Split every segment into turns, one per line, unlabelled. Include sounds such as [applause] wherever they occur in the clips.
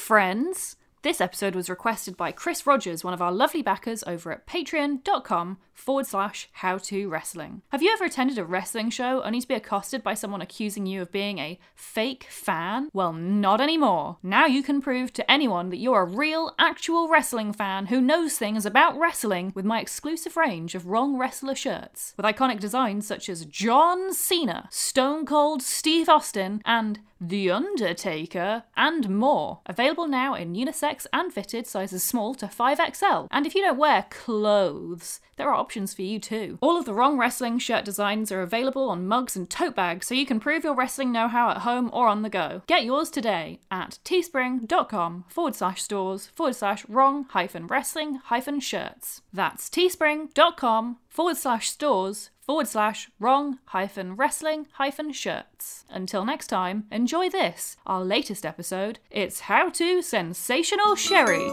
friends! This episode was requested by Chris Rogers, one of our lovely backers over at patreon.com forward slash how to wrestling. Have you ever attended a wrestling show only to be accosted by someone accusing you of being a fake fan? Well, not anymore. Now you can prove to anyone that you're a real, actual wrestling fan who knows things about wrestling with my exclusive range of Wrong Wrestler shirts, with iconic designs such as John Cena, Stone Cold Steve Austin, and The Undertaker, and more. Available now in unisex and fitted sizes small to 5XL. And if you don't wear clothes, there are options for you too. All of the Wrong Wrestling shirt designs are available on mugs and tote bags so you can prove your wrestling know how at home or on the go. Get yours today at teespring.com forward slash stores forward slash wrong hyphen wrestling hyphen shirts. That's teespring.com forward slash stores forward slash wrong hyphen wrestling hyphen shirts. Until next time, enjoy this, our latest episode. It's How to Sensational Sherry.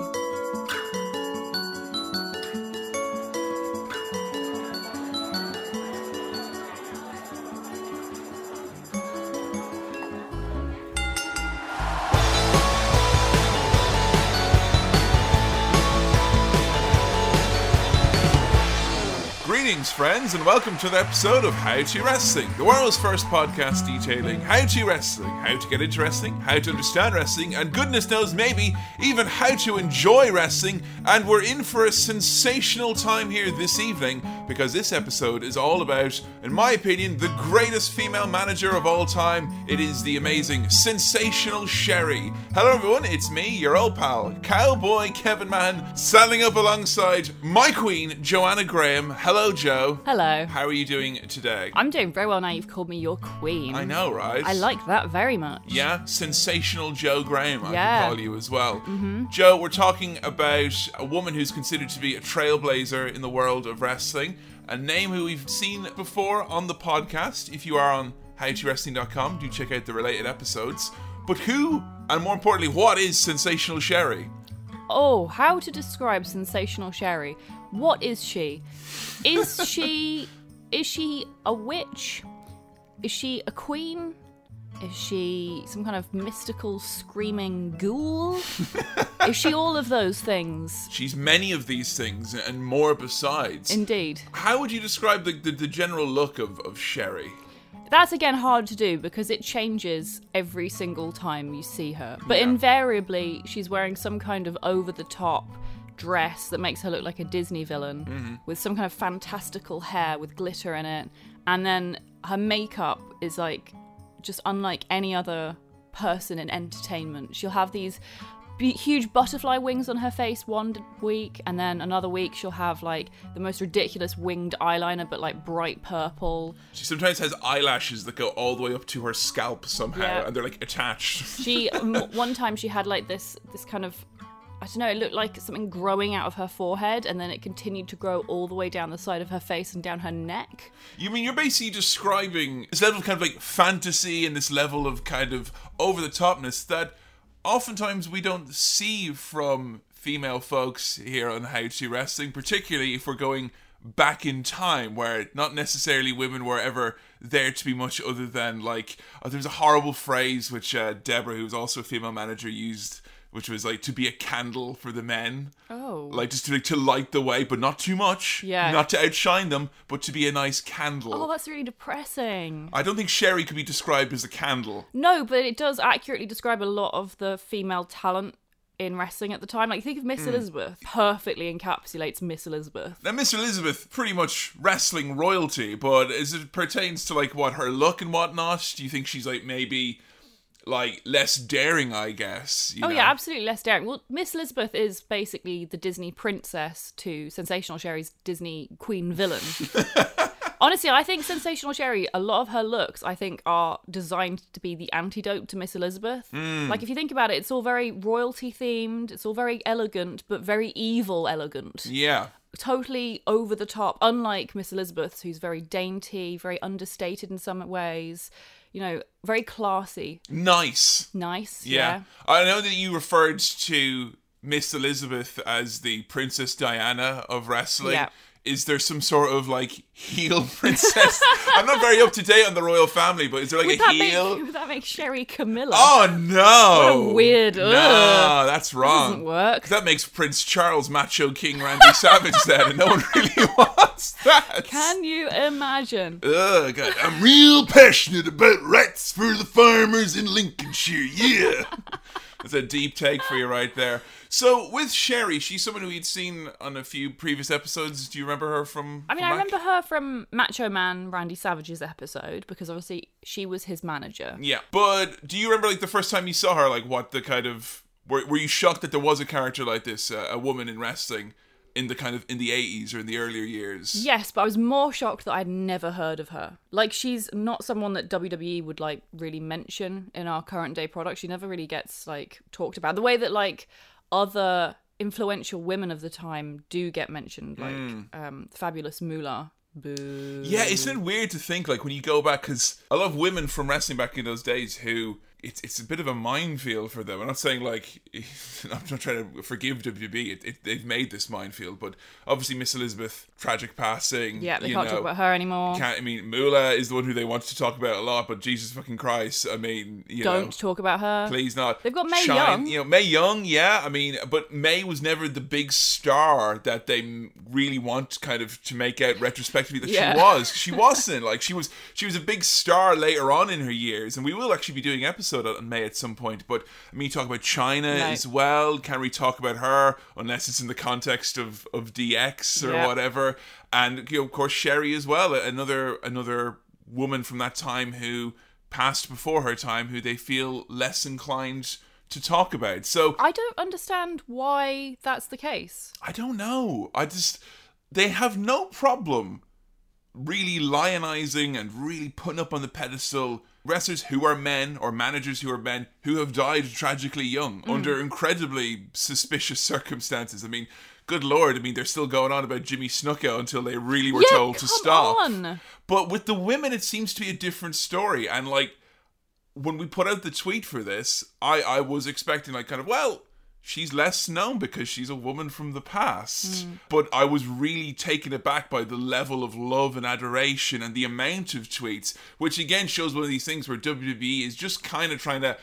Greetings, friends, and welcome to the episode of How to Wrestling, the world's first podcast detailing how to wrestling, how to get into wrestling, how to understand wrestling, and goodness knows maybe even how to enjoy wrestling. And we're in for a sensational time here this evening because this episode is all about, in my opinion, the greatest female manager of all time. It is the amazing, sensational Sherry. Hello, everyone, it's me, your old pal, Cowboy Kevin Mann, standing up alongside my queen, Joanna Graham. Hello, Joe.
Hello.
How are you doing today?
I'm doing very well now you've called me your queen.
I know, right?
I like that very much.
Yeah, sensational Joe Graham, I
Yeah.
can call you as well. Mm-hmm. Joe, we're talking about a woman who's considered to be a trailblazer in the world of wrestling, a name who we've seen before on the podcast. If you are on howtowrestling.com, do check out the related episodes. But who, and more importantly, what is Sensational Sherry?
Oh, how to describe sensational Sherry? What is she? Is she is she a witch? Is she a queen? Is she some kind of mystical screaming ghoul? is she all of those things?
She's many of these things and more besides.
Indeed.
How would you describe the, the, the general look of, of Sherry?
That's again hard to do because it changes every single time you see her. But
Yeah.
invariably, she's wearing some kind of over the top dress that makes her look like a Disney villain
Mm-hmm.
with some kind of fantastical hair with glitter in it. And then her makeup is like just unlike any other person in entertainment. She'll have these huge butterfly wings on her face one week, and then another week she'll have like the most ridiculous winged eyeliner, but like bright purple.
She sometimes has eyelashes that go all the way up to her scalp somehow,
Yeah.
and they're like attached.
She [laughs] one time she had like this this kind of I don't know, it looked like something growing out of her forehead and then it continued to grow all the way down the side of her face and down her neck.
You mean you're basically describing this level of kind of like fantasy and this level of kind of over the topness that oftentimes we don't see from female folks here on How to Wrestling, particularly if we're going back in time where not necessarily women were ever there to be much other than like oh, there's a horrible phrase which uh, Deborah, was also a female manager, used. Which was like to be a candle for the men,
Oh.
like just to like, to light the way, but not too much,
Yeah.
not to outshine them, but to be a nice candle.
Oh, that's really depressing.
I don't think Sherry could be described as a candle.
No, but it does accurately describe a lot of the female talent in wrestling at the time. Like you think of Miss hmm. Elizabeth, perfectly encapsulates Miss Elizabeth.
Now, Miss Elizabeth, pretty much wrestling royalty, but as it pertains to like what her look and whatnot, do you think she's like maybe like less daring? I guess. you
Oh
know?
yeah, absolutely less daring. Well, Miss Elizabeth is basically the Disney princess to Sensational Sherry's Disney queen villain. [laughs] Honestly, I think Sensational Sherry, a lot of her looks, I think, are designed to be the antidote to Miss Elizabeth. Hmm. Like, if you think about it, it's all very royalty themed, it's all very elegant, but very evil elegant.
Yeah.
Totally over the top, unlike Miss Elizabeth, who's very dainty, very understated in some ways, you know, very classy,
Nice.
nice.
Yeah. I know that you referred to Miss Elizabeth as the Princess Diana of wrestling.
Yeah.
Is there some sort of like heel [laughs] princess? I'm not very up to date on the royal family, but is there like
Would
a
that,
heel?
make, [laughs] would that make Sherry Camilla?
Oh no!
Weird-
No,
ugh.
that's wrong.
doesn't work.
That makes Prince Charles Macho King Randy Savage then, and no one really [laughs] wants that.
Can you imagine?
Ugh, God, I'm real passionate about rights for the farmers in Lincolnshire. Yeah. That's a deep take for you right there. So with Sherry, she's someone who we'd seen on a few previous episodes. Do you remember her from?
I mean,
from
I remember her from Macho Man Randy Savage's episode because obviously she was his manager.
Yeah, but do you remember like the first time you saw her? Like, what the kind of were, were you shocked that there was a character like this, uh, a woman in wrestling, in the kind of in the eighties or in the earlier years?
Yes, but I was more shocked that I'd never heard of her. Like, she's not someone that WWE would like really mention in our current day product. She never really gets like talked about the way that like other influential women of the time do get mentioned, like um, Fabulous Moolah. Boo.
Yeah, isn't it weird to think like when you go back because a lot of women from wrestling back in those days who it's it's a bit of a minefield for them. I'm not saying like [laughs] I'm not trying to forgive WB. It, it, they've made this minefield, but obviously Miss Elizabeth tragic passing.
Yeah, they can't
know,
talk about her anymore.
Can't, I mean, Moolah is the one who they want to talk about a lot, but Jesus fucking Christ, I mean, you
Don't
know,
talk about her.
please not.
They've got Mae
Shine-
Young.
You know, Mae Young, yeah. I mean, but Mae was never the big star that they really want kind of to make out retrospectively that
Yeah.
she was. She wasn't. Like she was she was a big star later on in her years, and we will actually be doing an episode on Mae at some point. But I mean, talk about Chyna
Right.
as well. Can't we talk about her unless it's in the context of of DX or
Yeah.
whatever? And you know, of course, Sherry as well, another another woman from that time who passed before her time, who they feel less inclined to talk about. So
I don't understand why that's the case.
I don't know. I just they have no problem really lionizing and really putting up on the pedestal wrestlers who are men or managers who are men who have died tragically young
Mm.
under incredibly suspicious circumstances. I mean, good lord, I mean they're still going on about Jimmy Snuka until they really were
Yeah,
told to stop.
on.
But with the women it seems to be a different story and like when we put out the tweet for this, I I was expecting like kind of well, she's less known because she's a woman from the past. Hmm. But I was really taken aback by the level of love and adoration and the amount of tweets, which again shows one of these things where WWE is just kind of trying to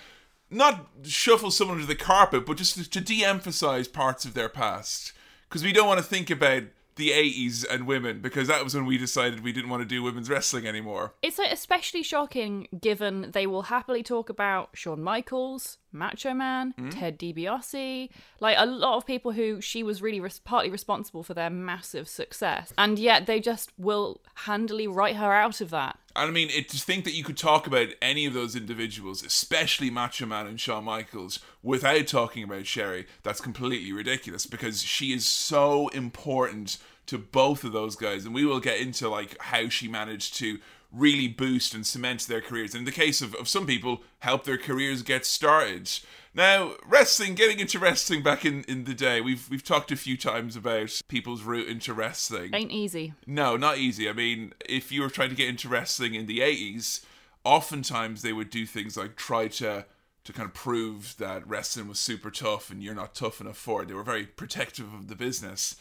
not shuffle someone under the carpet, but just to, to de-emphasize parts of their past because we don't want to think about the 80s and women because that was when we decided we didn't want to do women's wrestling anymore.
It's like especially shocking given they will happily talk about Shawn Michaels, Macho Man,
Hmm?
Ted DiBiase, like a lot of people who she was really res- partly responsible for their massive success, and yet they just will handily write her out of that.
I mean, it, to think that you could talk about any of those individuals, especially Macho Man and Shawn Michaels, without talking about Sherry, that's completely ridiculous because she is so important to both of those guys. And we will get into like how she managed to really boost and cement their careers. And in the case of, of some people, help their careers get started. Now, wrestling, getting into wrestling back in, in the day, we've we've talked a few times about people's route into wrestling.
Ain't easy.
No, not easy. I mean, if you were trying to get into wrestling in the 80s, oftentimes they would do things like try to to kind of prove that wrestling was super tough and you're not tough enough for it. They were very protective of the business.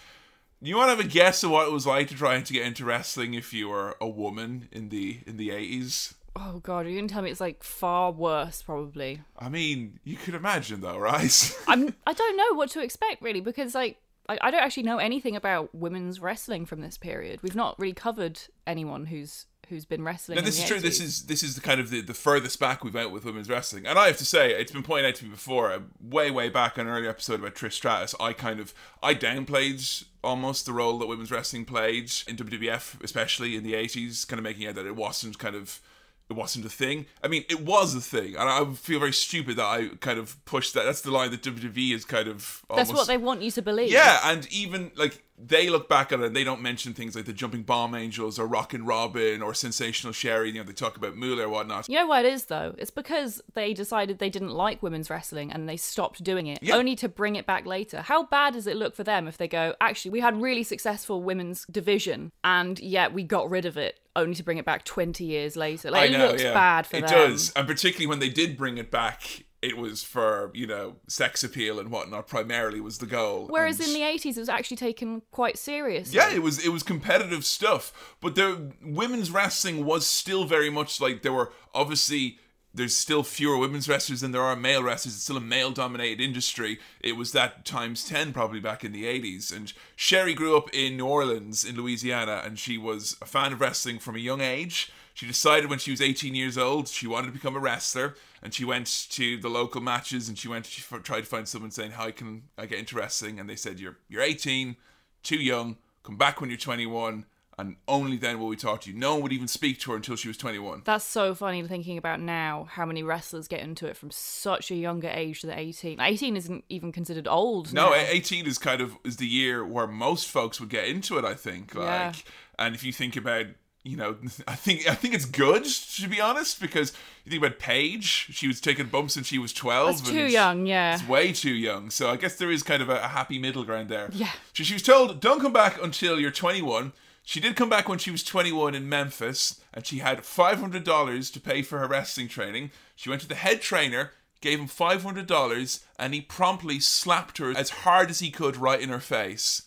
You want to have a guess of what it was like to try to get into wrestling if you were a woman in the in the 80s?
Oh god, are you gonna tell me it's like far worse probably.
I mean, you could imagine though, right? [laughs]
I'm I don't know what to expect really because like I, I don't actually know anything about women's wrestling from this period. We've not really covered anyone who's who's been wrestling.
No,
in
this is true. This is this is the kind of the, the furthest back we've went with women's wrestling, and I have to say it's been pointed out to me before, uh, way way back on an earlier episode about Trish Stratus. I kind of I downplayed almost the role that women's wrestling played in WWF, especially in the eighties, kind of making out that it wasn't kind of it wasn't a thing. I mean, it was a thing, and I feel very stupid that I kind of pushed that. That's the line that WWE is kind of.
That's what they want you to believe.
yeah, and even like they look back at it and they don't mention things like the Jumping Bomb Angels or Rockin' Robin or Sensational Sherry. You know, they talk about Moolah or whatnot.
You know why it is though? It's because they decided they didn't like women's wrestling and they stopped doing it,
Yeah.
only to bring it back later. How bad does it look for them if they go, actually, we had really successful women's division and yet we got rid of it, only to bring it back 20 years later? Like,
I
it looks
yeah.
bad for
it
them.
It does, and particularly when they did bring it back. It was for you know sex appeal and whatnot. Primarily was the goal.
Whereas
And-
in the 80s, it was actually taken quite seriously.
yeah, it was it was competitive stuff, but the women's wrestling was still very much like there were obviously there's still fewer women's wrestlers than there are male wrestlers. It's still a male dominated industry. It was that times 10 probably back in the 80s. And Sherry grew up in New Orleans in Louisiana and she was a fan of wrestling from a young age. She decided when she was 18 years old she wanted to become a wrestler and she went to the local matches and she went she f- tried to find someone saying how can I get into wrestling and they said you're you're 18 too young come back when you're 21 and only then will we talk to you no one would even speak to her until she was 21
That's so funny thinking about now how many wrestlers get into it from such a younger age than 18. 18 isn't even considered old.
no
now.
18 is kind of is the year where most folks would get into it i think like
Yeah.
and if you think about you know [laughs] i think i think it's good to be honest because you think about paige she was taking bumps when she was 12
That's too young, yeah.
It's way too young. So I guess there is kind of a, a happy middle ground there.
Yeah.
So she was told, don't come back until you're 21. She did come back when she was 21 in Memphis, and she had $500 to pay for her wrestling training. She went to the head trainer, gave him $500, and he promptly slapped her as hard as he could right in her face.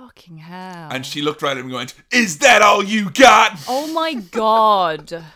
Fucking hell.
And she looked right at him and went, Is that all you got?
oh my god. [laughs]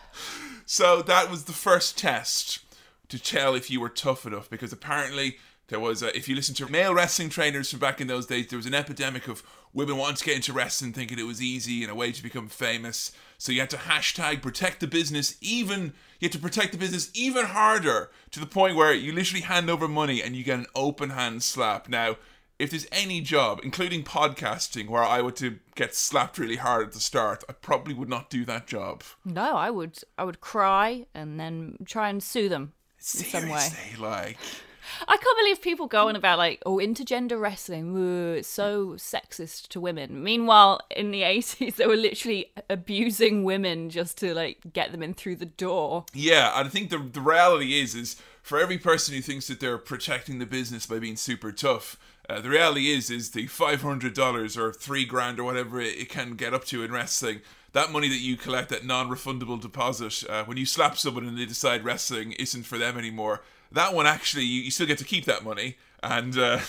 So that was the first test to tell if you were tough enough because apparently there was a, if you listen to male wrestling trainers from back in those days there was an epidemic of women wanting to get into wrestling thinking it was easy and a way to become famous so you had to hashtag protect the business even you had to protect the business even harder to the point where you literally hand over money and you get an open hand slap now if there's any job, including podcasting, where I were to get slapped really hard at the start, I probably would not do that job.
No, I would I would cry and then try and sue them in some way.
Like
I can't believe people go on about like, oh, intergender wrestling, ooh, it's so sexist to women. Meanwhile, in the eighties, they were literally abusing women just to like get them in through the door.
Yeah, and I think the the reality is is for every person who thinks that they're protecting the business by being super tough, uh, the reality is is the five hundred dollars or three grand or whatever it, it can get up to in wrestling. That money that you collect, that non-refundable deposit, uh, when you slap someone and they decide wrestling isn't for them anymore, that one actually you, you still get to keep that money, and uh, [laughs]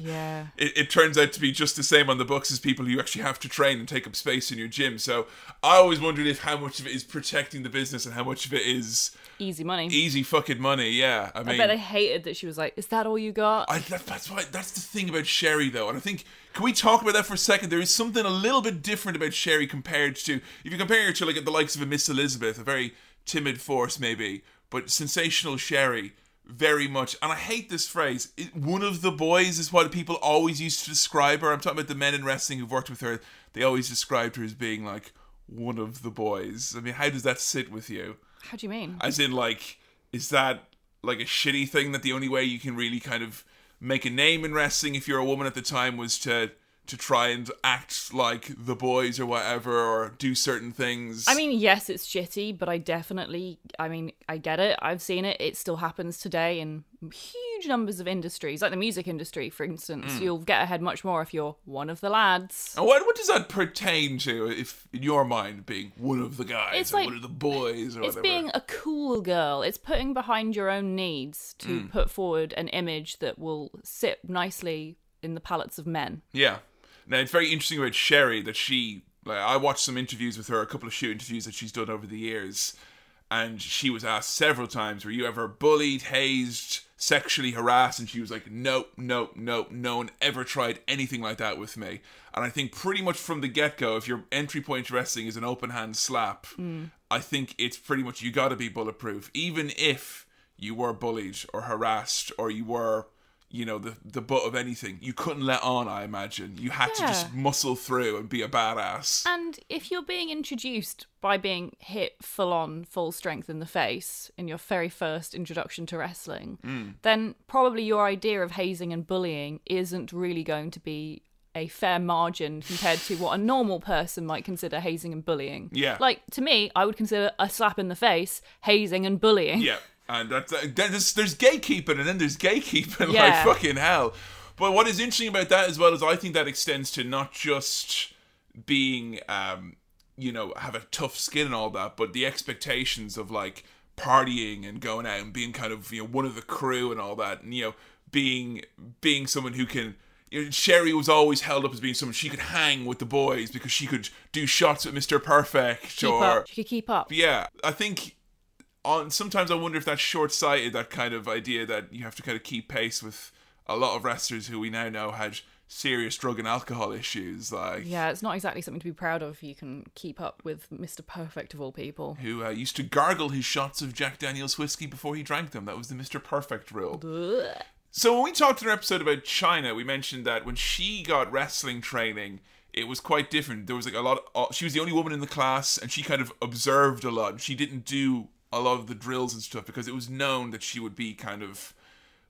Yeah.
it, it turns out to be just the same on the books as people who actually have to train and take up space in your gym. So I always wondered if how much of it is protecting the business and how much of it is
Easy money.
easy fucking money. Yeah, I
I
mean,
bet they hated that she was like, "Is that all you got?"
I, that, that's why that's the thing about Sherry though, and I think can we talk about that for a second? There is something a little bit different about Sherry compared to if you compare her to like the likes of a Miss Elizabeth, a very timid force maybe, but sensational Sherry. Very much, and I hate this phrase. It, one of the boys is what people always used to describe her. I'm talking about the men in wrestling who've worked with her. They always described her as being like one of the boys. I mean, how does that sit with you?
How do you mean?
As in, like, is that like a shitty thing that the only way you can really kind of make a name in wrestling if you're a woman at the time was to to try and act like the boys or whatever or do certain things?
I mean, yes, it's shitty, but I definitely, I mean, I get it. I've seen it. It still happens today in huge numbers of industries, like the music industry, for instance.
Mm.
You'll get ahead much more if you're one of the lads.
And what what does that pertain to? If in your mind, being one of the guys
It's
or
like-
one of the boys or
It's
whatever?
being a cool girl. It's putting behind your own needs to
Mm.
put forward an image that will sit nicely in the palates of men.
Yeah. Now it's very interesting about Sherry that she like I watched some interviews with her, a couple of shoot interviews that she's done over the years, and she was asked several times, "Were you ever bullied, hazed, sexually harassed?" And she was like, "Nope, nope, nope. No one ever tried anything like that with me." And I think pretty much from the get go, if your entry point to wrestling is an open hand slap, mm. I think it's pretty much you got to be bulletproof, even if you were bullied or harassed or you were you know the the butt of anything you couldn't let on i imagine you had to just muscle through and be a badass
And if you're being introduced by being hit full on, full strength in the face in your very first introduction to wrestling,
Hmm.
then probably your idea of hazing and bullying isn't really going to be a fair margin compared to what a normal person might consider hazing and bullying.
Yeah.
Like, to me, I would consider a slap in the face hazing and bullying.
yeah and that's uh, there's, there's gatekeeping and then there's gatekeeping [laughs]
Yeah.
like fucking hell but what is interesting about that as well is i think that extends to not just being um you know have a tough skin and all that but the expectations of like partying and going out and being kind of you know one of the crew and all that, and you know being being someone who can. You know, Sherry was always held up as being someone she could hang with the boys because she could do shots with Mr. Perfect
Keep
or
up. She could keep up.
yeah, I think on sometimes I wonder if that's short sighted, that kind of idea that you have to kind of keep pace with a lot of wrestlers who we now know had serious drug and alcohol issues, like
Yeah, it's not exactly something to be proud of if you can keep up with Mr. Perfect of all people.
who uh, used to gargle his shots of Jack Daniels whiskey before he drank them. That was the Mr. Perfect rule.
Ugh.
So when we talked in our episode about Chyna, we mentioned that when she got wrestling training, it was quite different. There was like a lot. Of, she was the only woman in the class, and she kind of observed a lot. She didn't do a lot of the drills and stuff because it was known that she would be kind of.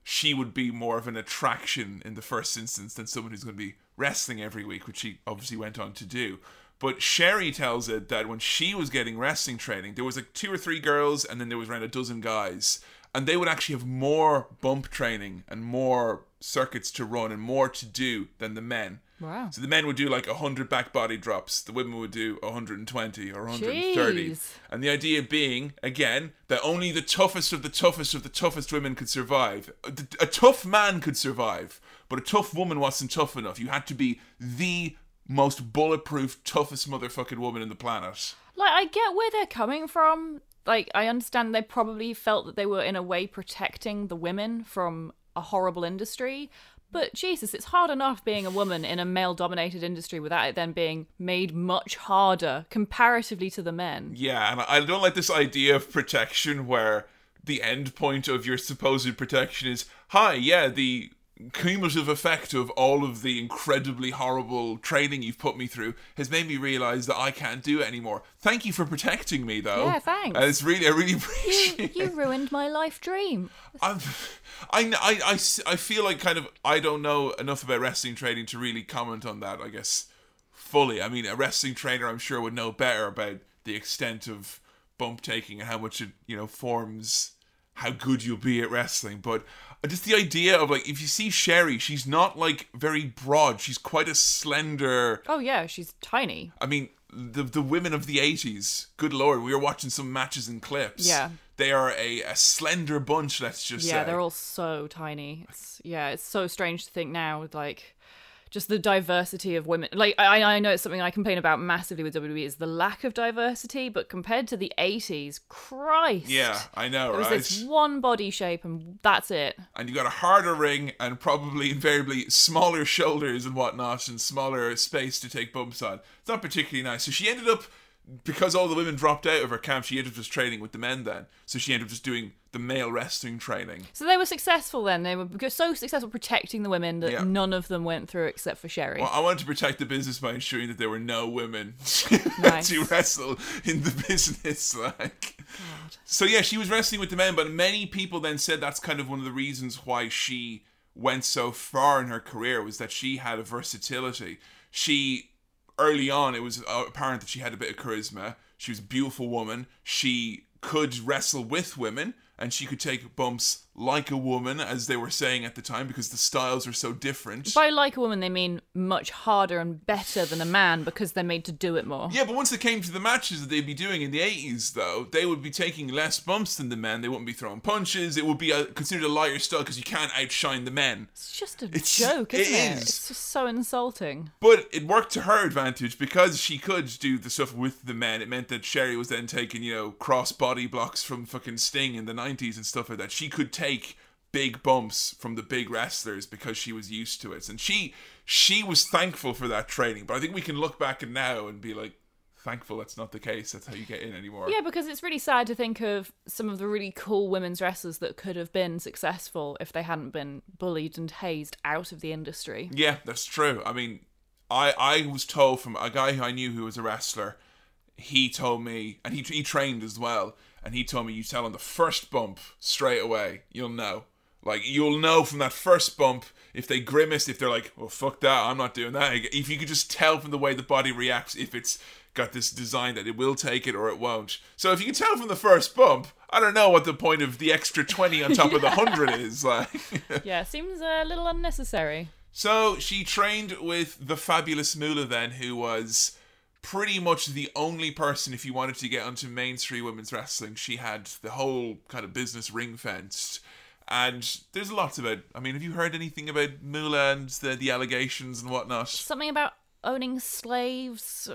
She would be more of an attraction in the first instance than someone who's going to be wrestling every week, which she obviously went on to do. But Sherry tells it that when she was getting wrestling training, there was like two or three girls, and then there was around a dozen guys, and they would actually have more bump training and more circuits to run and more to do than the men.
Wow.
So the men would do like 100 back body drops, the women would do 120 or 130.
Jeez.
And the idea being, again, that only the toughest of the toughest of the toughest women could survive. A, a tough man could survive, but a tough woman wasn't tough enough. You had to be the most bulletproof, toughest motherfucking woman in the planet.
Like, I get where they're coming from. Like, I understand they probably felt that they were, in a way, protecting the women from a horrible industry. But Jesus, it's hard enough being a woman in a male dominated industry without it then being made much harder comparatively to the men.
Yeah, and I don't like this idea of protection where the end point of your supposed protection is hi, yeah, the cumulative effect of all of the incredibly horrible training you've put me through has made me realize that I can't do it anymore. Thank you for protecting me, though.
Yeah, thanks.
And it's really, I really
You,
appreciate.
you ruined my life dream.
I'm, I, I, I, I feel like kind of I don't know enough about wrestling training to really comment on that. I guess fully. I mean, a wrestling trainer I'm sure would know better about the extent of bump taking and how much it you know forms how good you'll be at wrestling. But just the idea of like if you see Sherry, she's not like very broad. She's quite a slender.
Oh, yeah, she's tiny.
I mean, the the women of the eighties. Good lord, we were watching some matches and clips.
Yeah.
They are a, a slender bunch, let's just
Yeah,
say.
they're all so tiny. It's yeah, it's so strange to think now with like just the diversity of women. Like I, I know it's something I complain about massively with WWE is the lack of diversity, but compared to the '80s, Christ,
Yeah, I know,
was
right?
this one body shape and that's it.
and you got a harder ring and probably invariably smaller shoulders and whatnot and smaller space to take bumps on. It's not particularly nice. So she ended up because all the women dropped out of her camp, she ended up just training with the men then. So she ended up just doing the male wrestling training.
So they were successful then. They were so successful protecting the women that
Yeah.
none of them went through except for Sherry.
Well, I wanted to protect the business by ensuring that there were no women [laughs]
Nice.
to wrestle in the [laughs] business. Like, so yeah, she was wrestling with the men, but many people then said that's kind of one of the reasons why she went so far in her career was that she had a versatility. She early on, it was uh, apparent that she had a bit of charisma. She was a beautiful woman. She could wrestle with women, and she could take bumps like a woman, as they were saying at the time, because the styles are so different.
By like a woman, they mean much harder and better than a man because they're made to do it more.
Yeah, but once it came to the matches that they'd be doing in the 80s, though, they would be taking less bumps than the men. They wouldn't be throwing punches. It would be a, considered a lighter style because you can't outshine the men.
It's just a
It's-
joke, isn't
it
it?
is.
It's just so insulting.
But it worked to her advantage because she could do the stuff with the men. It meant that Sherry was then taking, you know, cross body blocks from fucking Sting in the 90s and stuff like that. She could take big bumps from the big wrestlers because she was used to it. And she she was thankful for that training. But I think we can look back and now and be like, thankful that's not the case. That's how you get in anymore.
Yeah, because it's really sad to think of some of the really cool women's wrestlers that could have been successful if they hadn't been bullied and hazed out of the industry.
Yeah, that's true. I mean, I I was told from a guy who I knew who was a wrestler. He told me, and he he trained as well, and he told me you tell on the first bump straight away, you'll know. Like you'll know from that first bump if they grimace, if they're like, "Well, fuck that, I'm not doing that." If you could just tell from the way the body reacts, if it's got this design that it will take it or it won't. So if you can tell from the first bump, I don't know what the point of the extra twenty on top of the [laughs] hundred is. Like. [laughs]
Yeah, seems a little unnecessary.
So she trained with the fabulous Moolah then, who was pretty much the only person, if you wanted to get onto mainstream women's wrestling, she had the whole kind of business ring fenced. And there's lots it. I mean, have you heard anything about Moolah and the, the allegations and whatnot?
Something about owning slaves,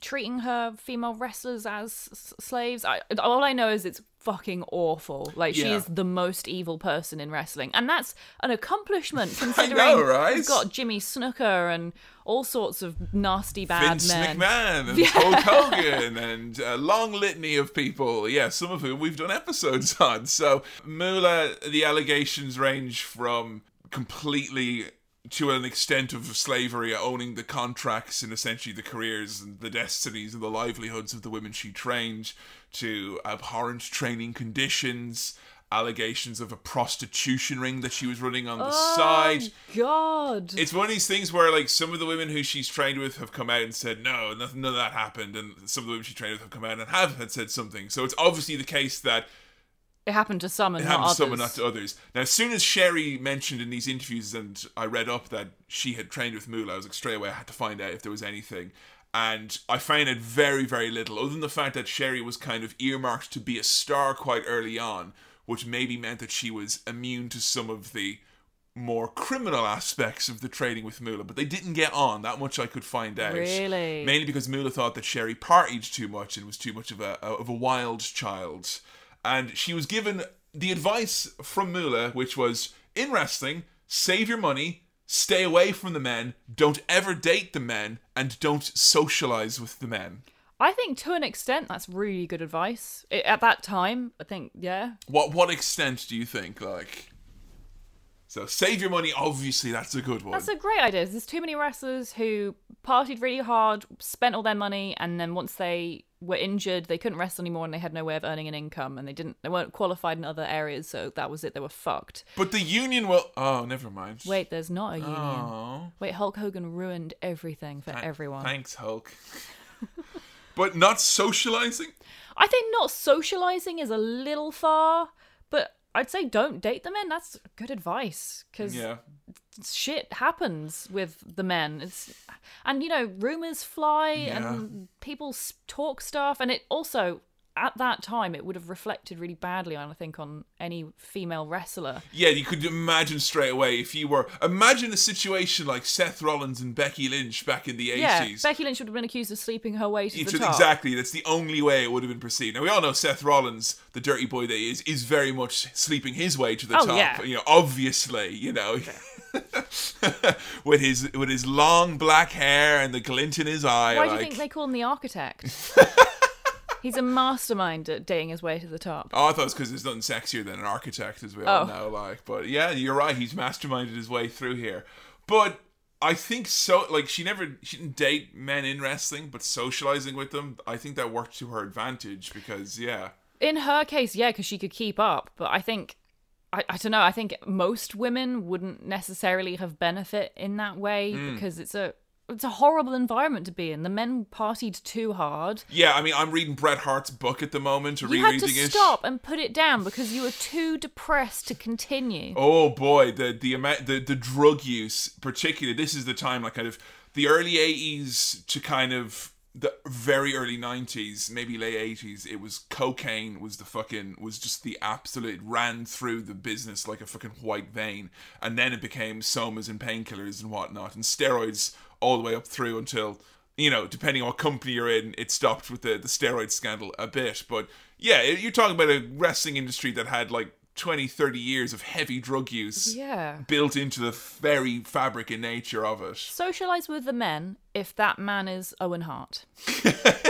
treating her female wrestlers as s- slaves. I, all I know is it's fucking awful. Like she is the most evil person in wrestling, and that's an accomplishment [laughs] considering
know, right?
we've got Jimmy Snuka and all sorts of nasty bad
Vince
men.
McMahon and [laughs] Hulk Hogan and a long litany of people. Yeah, some of whom we've done episodes [laughs] on. So, Moolah, the allegations range from completely to an extent of slavery, owning the contracts and essentially the careers and the destinies and the livelihoods of the women she trained, to abhorrent training conditions. Allegations of a prostitution ring that she was running on the oh side
God.
it's one of these things where like some of the women who she's trained with have come out and said no, nothing, none of that happened, and some of the women she trained with have come out and have had said something. So it's obviously the case that
it happened to some and
it
not
happened to
others.
some and not to others. Now, as soon as Sherry mentioned in these interviews, and I read up that she had trained with Moolah, I was like straight away I had to find out if there was anything. And I found out very, very little, other than the fact that Sherry was kind of earmarked to be a star quite early on, which maybe meant that she was immune to some of the more criminal aspects of the trading with Moolah, but they didn't get on. That much I could find out.
Really?
Mainly because Moolah thought that Sherry partied too much and was too much of a of a wild child. And she was given the advice from Moolah, which was in wrestling, save your money, stay away from the men, don't ever date the men, and don't socialize with the men.
I think to an extent that's really good advice. I at that time, I think, yeah.
What what extent do you think? Like so save your money, obviously that's a good one.
That's a great idea. There's too many wrestlers who partied really hard, spent all their money, and then once they were injured, they couldn't wrestle anymore, and they had no way of earning an income, and they didn't, they weren't qualified in other areas, so that was it. They were fucked.
but the union will oh, never mind.
Wait, there's not a union.
Oh.
Wait, Hulk Hogan ruined everything for everyone.
Thanks, Hulk. [laughs] but not socializing?
I think not socializing is a little far, but I'd say don't date the men. That's good advice because
Yeah.
Shit happens with the men. It's and you know rumors fly
Yeah.
and people talk stuff, and it also at that time it would have reflected really badly on I think on any female wrestler.
Yeah, you could imagine straight away if you were imagine a situation like Seth Rollins and Becky Lynch back in the
Yeah,
eighties.
Becky Lynch would have been accused of sleeping her way to
It's
the top.
exactly. That's the only way it would have been perceived. Now we all know Seth Rollins, the dirty boy that he is, is very much sleeping his way to the
Oh,
top.
yeah.
You know, obviously, you know, [laughs] [laughs] with his with his long black hair and the glint in his eye.
Why do
like,
you think they call him the architect? [laughs] He's a mastermind at dating his way to the top.
Oh, I thought it's because there's nothing sexier than an architect, as we
Oh.
all know. Like, but yeah, you're right. He's masterminded his way through here. But I think so. Like, she never she didn't date men in wrestling, but socializing with them, I think that worked to her advantage because yeah,
In her case, yeah, because she could keep up. But I think, I, I don't know, I think most women wouldn't necessarily have benefit in that way
Hmm.
because it's a it's a horrible environment to be in. The men partied too hard.
yeah. I mean, I'm reading Bret Hart's book at the moment,
You had to
it.
stop and put it down because you were too depressed to continue.
Oh boy, the the amount the the drug use, particularly this is the time like kind of the early eighties to kind of the very early nineties, maybe late eighties. It was cocaine was the fucking was just the absolute ran through the business like a fucking white vein, and then it became somas and painkillers and whatnot, and steroids all the way up through until you know, depending on what company you're in, it stopped with the, the steroid scandal a bit. But yeah, you're talking about a wrestling industry that had like 20, 30 years of heavy drug use
Yeah.
built into the very fabric and nature of it.
Socialize with the men if that man is Owen Hart. [laughs]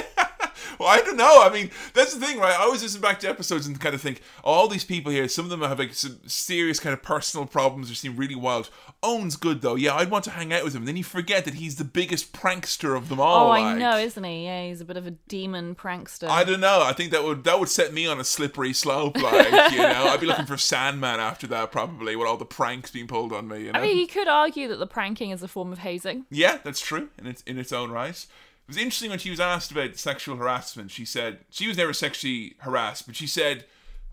Well, [laughs] I don't know. I mean, that's the thing, right? I always listen back to episodes and kind of think, all these people here, some of them have like some serious kind of personal problems or seem really wild. Owen's good though. Yeah, I'd want to hang out with him. Then you forget that he's the biggest prankster of them all.
Oh, I
like.
know, isn't he? Yeah, he's a bit of a demon prankster.
I don't know. I think that would that would set me on a slippery slope. Like you [laughs] know, I'd be looking for Sandman after that, probably, with all the pranks being pulled on me. You know?
I mean, you could argue that the pranking is a form of hazing.
yeah, that's true in its in its own right. It was interesting when she was asked about sexual harassment. She said she was never sexually harassed, but she said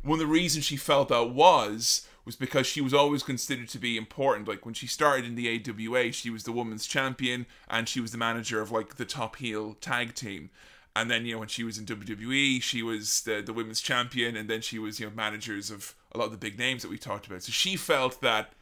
one of the reasons she felt that was was because she was always considered to be important. Like when she started in the AWA, she was the women's champion and she was the manager of like the top heel tag team. And then, you know, when she was in WWE, she was the, the women's champion, and then she was, you know, managers of a lot of the big names that we talked about. So she felt that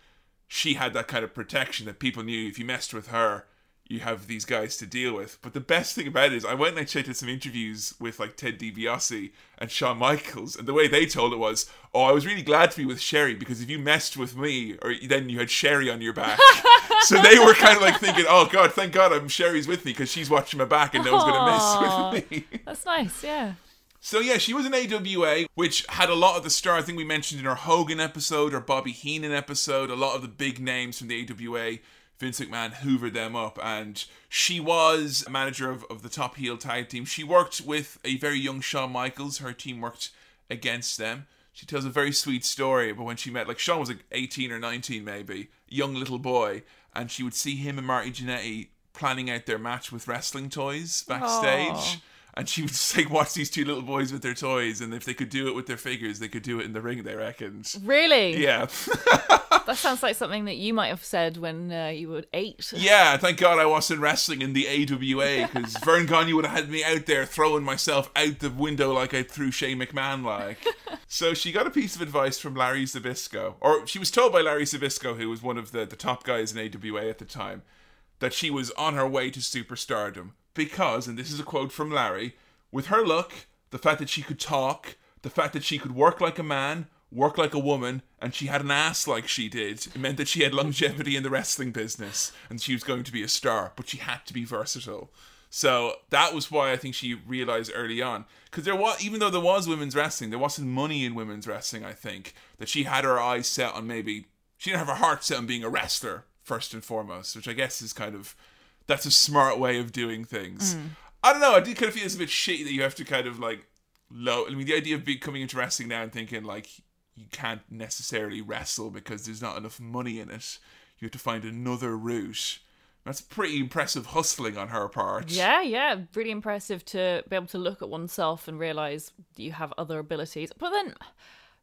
she had that kind of protection that people knew if you messed with her, you have these guys to deal with. But the best thing about it is, I went and I checked out some interviews with like Ted DiBiase and Shawn Michaels, and the way they told it was, "Oh, I was really glad to be with Sherry because if you messed with me, or then you had Sherry on your back." [laughs] so they were kind of like thinking, "Oh God, thank God, I'm Sherry's with me because she's watching my back and no one's going to mess with me."
That's nice, yeah.
So yeah, she was an AWA, which had a lot of the star. I think we mentioned in our Hogan episode or Bobby Heenan episode, a lot of the big names from the AWA Vince McMahon hoovered them up, and she was a manager of, of the top heel tag team. She worked with a very young Shawn Michaels. Her team worked against them. She tells a very sweet story but when she met, like Shawn was like 18 or 19 maybe, young little boy, and she would see him and Marty Jannetty planning out their match with wrestling toys backstage.
Aww.
And she would just like watch these two little boys with their toys, and if they could do it with their figures, they could do it in the ring. They reckoned.
Really?
Yeah. [laughs]
That sounds like something that you might have said when uh, you were eight.
Yeah, thank God I wasn't wrestling in the AWA because [laughs] Verne Gagne would have had me out there throwing myself out the window like I threw Shane McMahon like. [laughs] so she got a piece of advice from Larry Zbyszko, or she was told by Larry Zbyszko, who was one of the, the top guys in AWA at the time, that she was on her way to superstardom because, and this is a quote from Larry, with her look, the fact that she could talk, the fact that she could work like a man, work like a woman, and she had an ass like she did. It meant that she had longevity in the wrestling business and she was going to be a star, but she had to be versatile. So that was why I think she realized early on, because there was, even though there was women's wrestling, there wasn't money in women's wrestling. I think that she had her eyes set on maybe she didn't have her heart set on being a wrestler first and foremost, which I guess is kind of that's a smart way of doing things. Mm. I don't know. I do kind of feel it's a bit shitty that you have to kind of like low. I mean, the idea of becoming into wrestling now and thinking like you can't necessarily wrestle because there's not enough money in it. You have to find another route. That's pretty impressive hustling on her part.
Yeah, yeah, really impressive to be able to look at oneself and realize you have other abilities. But then,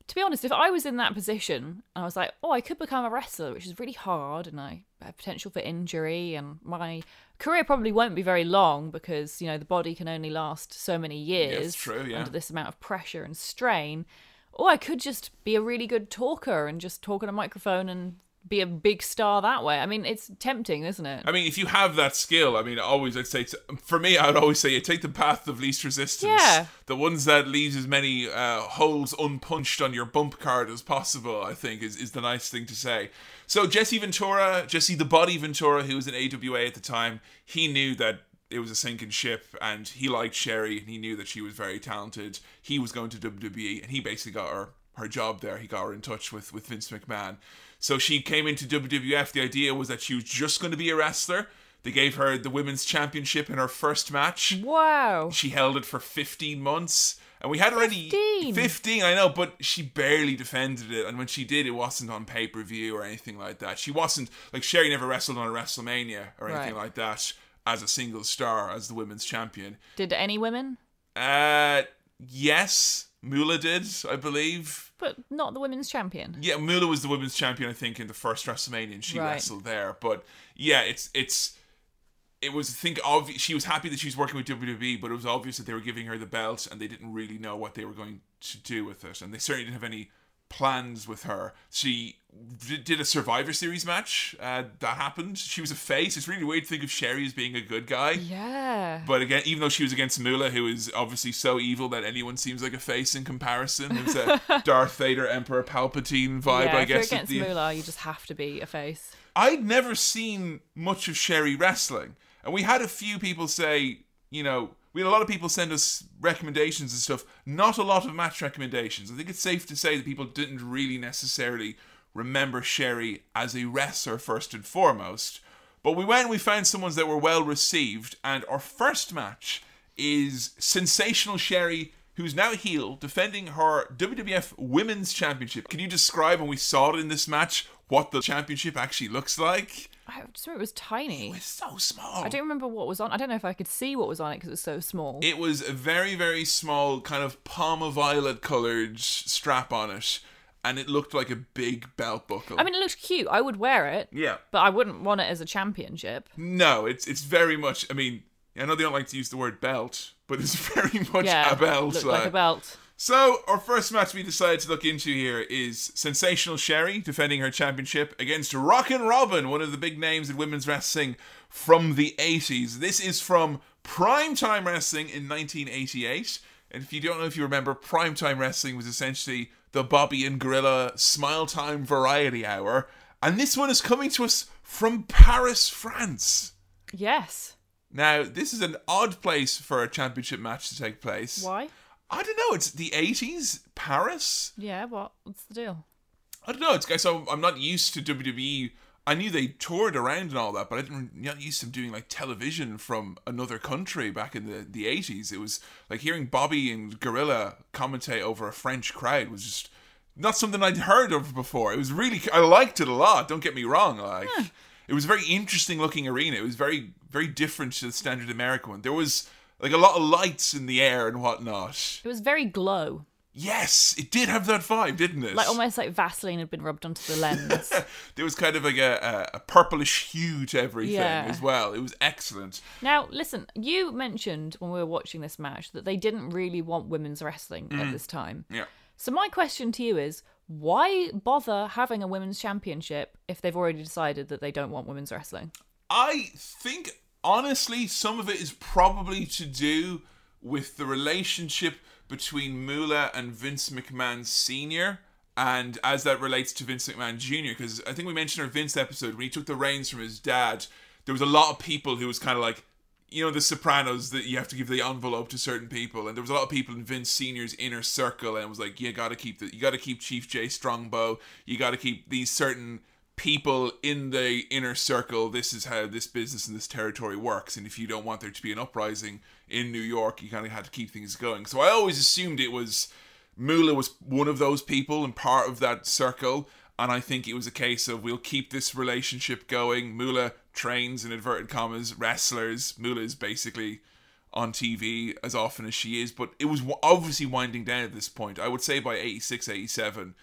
to be honest, if I was in that position, and I was like, oh, I could become a wrestler, which is really hard, and I have potential for injury, and my career probably won't be very long because you know the body can only last so many years
true, yeah.
under this amount of pressure and strain. Or I could just be a really good talker and just talk on a microphone and be a big star that way. I mean, it's tempting, isn't it?
I mean, if you have that skill, I mean, always I'd say, for me, I would always say you take the path of least resistance.
Yeah.
The ones that leaves as many uh, holes unpunched on your bump card as possible, I think, is, is the nice thing to say. So Jesse Ventura, Jesse the Body Ventura, who was in AWA at the time, he knew that it was a sinking ship and he liked Sherry and he knew that she was very talented. He was going to WWE and he basically got her her job there. He got her in touch with, with Vince McMahon. So she came into WWF. The idea was that she was just going to be a wrestler. They gave her the women's championship in her first match.
Wow.
She held it for 15 months. And we had already
15?
15, I know, but she barely defended it. And when she did, it wasn't on pay per view or anything like that. She wasn't, like, Sherry never wrestled on a WrestleMania or anything
Right.
like that as a single star, as the women's champion.
Did any women?
Uh, yes, Moolah did, I believe.
But not the women's champion.
Yeah, Moolah was the women's champion, I think, in the first WrestleMania, and she
Right.
wrestled there. But yeah, it's it's it was I think obvious she was happy that she was working with WWE, but it was obvious that they were giving her the belt, and they didn't really know what they were going to do with it, and they certainly didn't have any plans with her. She did a Survivor Series match uh, that happened. She was a face. It's really weird to think of Sherry as being a good guy.
Yeah.
But again, even though she was against Moolah, who is obviously so evil that anyone seems like a face in comparison, it's a [laughs] Darth Vader, Emperor Palpatine vibe,
yeah,
I
if
guess.
you're against
the-
Moolah, you just have to be a face.
I'd never seen much of Sherry wrestling, and we had a few people say, you know, we had a lot of people send us recommendations and stuff. Not a lot of match recommendations. I think it's safe to say that people didn't really necessarily remember Sherry as a wrestler first and foremost. But we went and we found some ones that were well received, and our first match is sensational Sherry, who's now heel, defending her WWF Women's Championship. Can you describe when we saw it in this match what the championship actually looks like?
I just remember it was tiny.
It's so small.
I don't remember what was on. I don't know if I could see what was on it because it was so small.
It was a very, very small, kind of palm of violet colored strap on it. And it looked like a big belt buckle.
I mean, it looks cute. I would wear it,
yeah.
but I wouldn't want it as a championship.
No, it's it's very much. I mean, I know they don't like to use the word belt, but it's [laughs] very much
Yeah,
a belt.
like a belt.
So, our first match we decided to look into here is Sensational Sherry defending her championship against Rockin' Robin, one of the big names in women's wrestling from the 80s. This is from Primetime Wrestling in 1988. And if you don't know if you remember, Primetime Wrestling was essentially the Bobby and Gorilla Smile Time Variety Hour. And this one is coming to us from Paris, France.
Yes.
Now, this is an odd place for a championship match to take place.
Why?
I don't know. It's the 80s, Paris.
Yeah. What? What's the deal?
I don't know. It's guys. so I'm not used to WWE. I knew they toured around and all that, but I didn't not used to doing like television from another country back in the the 80s. It was like hearing Bobby and Gorilla commentate over a French crowd was just not something I'd heard of before. It was really I liked it a lot. Don't get me wrong. Like it was a very interesting looking arena. It was very very different to the standard American one. There was like a lot of lights in the air and whatnot.
It was very glow,
Yes, it did have that vibe, didn't it?
like almost like Vaseline had been rubbed onto the lens. [laughs]
there was kind of like a, a, a purplish hue to everything
Yeah.
as well. It was excellent.
now, listen. You mentioned when we were watching this match that they didn't really want women's wrestling
Mm.
at this time.
Yeah.
So my question to you is, why bother having a women's championship if they've already decided that they don't want women's wrestling?
I think honestly, some of it is probably to do with the relationship between Moolah and Vince McMahon Sr. And as that relates to Vince McMahon Jr., because I think we mentioned our Vince episode when he took the reins from his dad, there was a lot of people who was kind of like, you know, the Sopranos that you have to give the envelope to certain people, and there was a lot of people in Vince Senior's inner circle, and it was like, you got to keep the, you got to keep Chief Jay Strongbow, you got to keep these certain people in the inner circle. This is how this business and this territory works, and if you don't want there to be an uprising in New York, you kind of had to keep things going. So I always assumed it was Moolah was one of those people and part of that circle. And I think it was a case of we'll keep this relationship going. Moolah trains in inverted commas wrestlers. Moolah is basically on TV as often as she is, but it was obviously winding down at this point. I would say by 86, 87,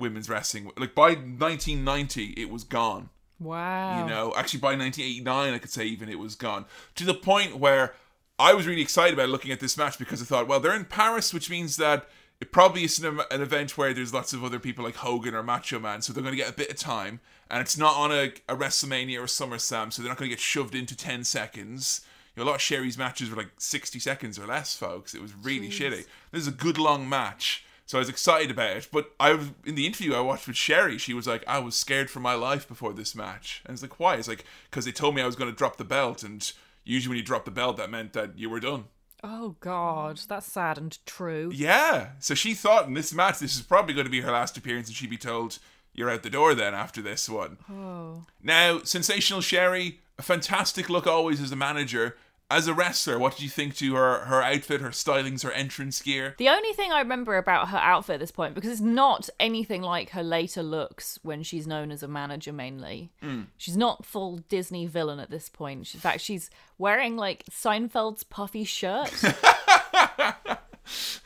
women's wrestling, like by 1990, it was gone.
Wow.
You know, actually by 1989, I could say even it was gone. To the point where I was really excited about looking at this match because I thought, well, they're in Paris, which means that it probably isn't an event where there's lots of other people like Hogan or Macho Man, so they're going to get a bit of time. And it's not on a, a WrestleMania or SummerSlam, so they're not going to get shoved into 10 seconds. You know, a lot of Sherry's matches were like 60 seconds or less, folks. It was really shitty. This is a good long match. So I was excited about it. But I was in the interview I watched with Sherry, she was like, I was scared for my life before this match. And it's like, why? It's like, because they told me I was going to drop the belt. And usually when you drop the belt, that meant that you were done.
Oh God, that's sad and true.
Yeah. So she thought in this match, this is probably going to be her last appearance, and she'd be told, You're out the door then after this one.
Oh.
Now, Sensational Sherry, a fantastic look always as a manager. As a wrestler, what did you think to her her outfit, her stylings, her entrance gear?
The only thing I remember about her outfit at this point, because it's not anything like her later looks when she's known as a manager mainly. Hmm. She's not full Disney villain at this point. In fact, she's wearing like Seinfeld's puffy shirt. [laughs]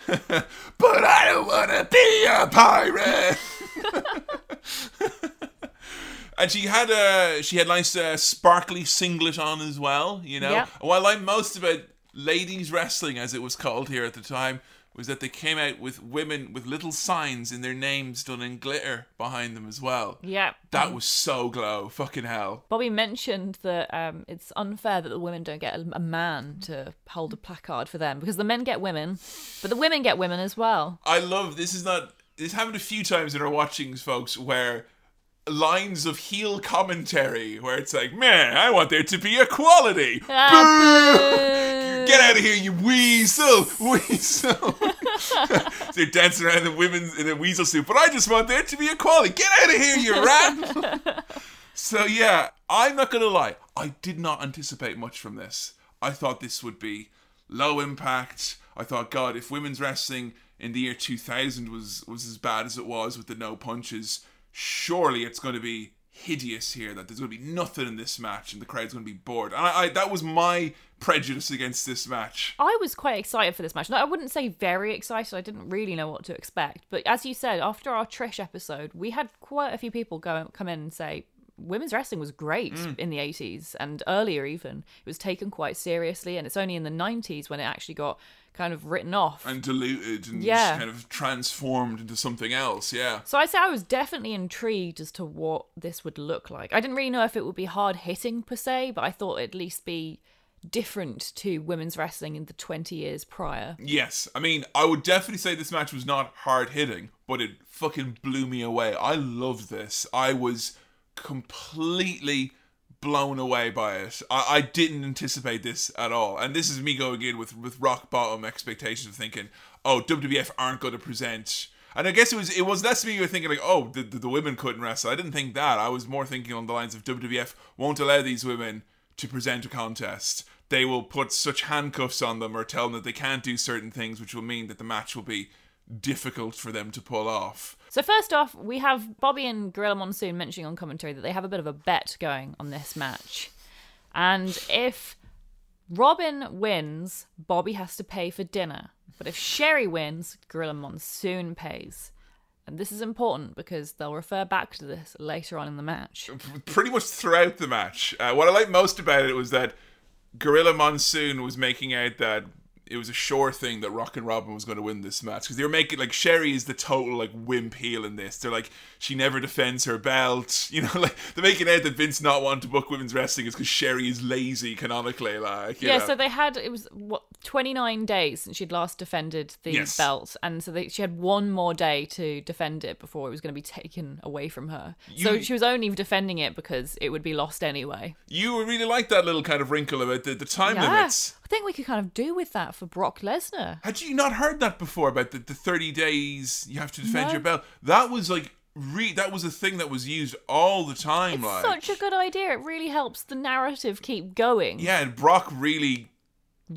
But I don't want to be a pirate. [laughs] and she had a she had nice uh, sparkly singlet on as well. You know. And what I like most about ladies wrestling, as it was called here at the time, was that they came out with women with little signs in their names done in glitter behind them as well.
yeah.
That was so glow, fucking hell.
Bobby mentioned that um, it's unfair that the women don't get a, a man to hold a placard for them because the men get women, but the women get women as well.
I love this. Is not this happened a few times in our watchings, folks, where lines of heel commentary where it's like, man, I want there to be equality.
Ah, [laughs]
Boo! Get out of here, you weasel, weasel. [laughs] They're dancing around in women's in a weasel suit, but I just want there to be equality. Get out of here, you rat. [laughs] so yeah, I'm not gonna lie. I did not anticipate much from this. I thought this would be low impact. I thought, God, if women's wrestling in the year 2000 was was as bad as it was with the no punches, surely it's going to be hideous here. That there's going to be nothing in this match, and the crowd's going to be bored. And I, I that was my prejudice against this match.
I was quite excited for this match. No, I wouldn't say very excited. I didn't really know what to expect. But as you said, after our Trish episode, we had quite a few people go come in and say women's wrestling was great
Mm.
in the 80s and earlier even. It was taken quite seriously and it's only in the 90s when it actually got kind of written off.
And diluted and
Yeah.
kind of transformed into something else. Yeah.
So I say I was definitely intrigued as to what this would look like. I didn't really know if it would be hard hitting per se, but I thought it'd at least be different to women's wrestling in the 20 years prior.
Yes, I mean, I would definitely say this match was not hard hitting, but it fucking blew me away. I loved this. I was completely blown away by it. I, I didn't anticipate this at all, and this is me going in with with rock bottom expectations of thinking, oh, WWF aren't going to present. And I guess it was it was less me thinking like, oh, the, the, the women couldn't wrestle. I didn't think that. I was more thinking on the lines of WWF won't allow these women to present a contest. They will put such handcuffs on them or tell them that they can't do certain things, which will mean that the match will be difficult for them to pull off.
So first off, we have Bobby and Gorilla Monsoon mentioning on commentary that they have a bit of a bet going on this match. And if Robin wins, Bobby has to pay for dinner. But if Sherry wins, Gorilla Monsoon pays. And this is important because they'll refer back to this later on in the match.
Pretty much throughout the match. Uh, what I liked most about it was that Gorilla Monsoon was making out that it was a sure thing that Rockin' Robin was going to win this match because they were making like Sherry is the total like wimp heel in this. They're like she never defends her belt, [laughs] you know. Like they're making out that Vince not wanting to book women's wrestling is because Sherry is lazy canonically. Like you
Yeah,
know.
so they had it was what 29 days since she'd last defended the
Yes.
belt, and so they, she had one more day to defend it before it was going to be taken away from her. so she was only defending it because it would be lost anyway.
you really like that little kind of wrinkle about the, the time
Yeah,
limits.
I think we could kind of do with that for Brock Lesnar.
Had you not heard that before about the, the 30 days you have to defend
No.
your belt? That was like re that was a thing that was used all the time
It's
like
such a good idea. It really helps the narrative keep going.
Yeah, and Brock really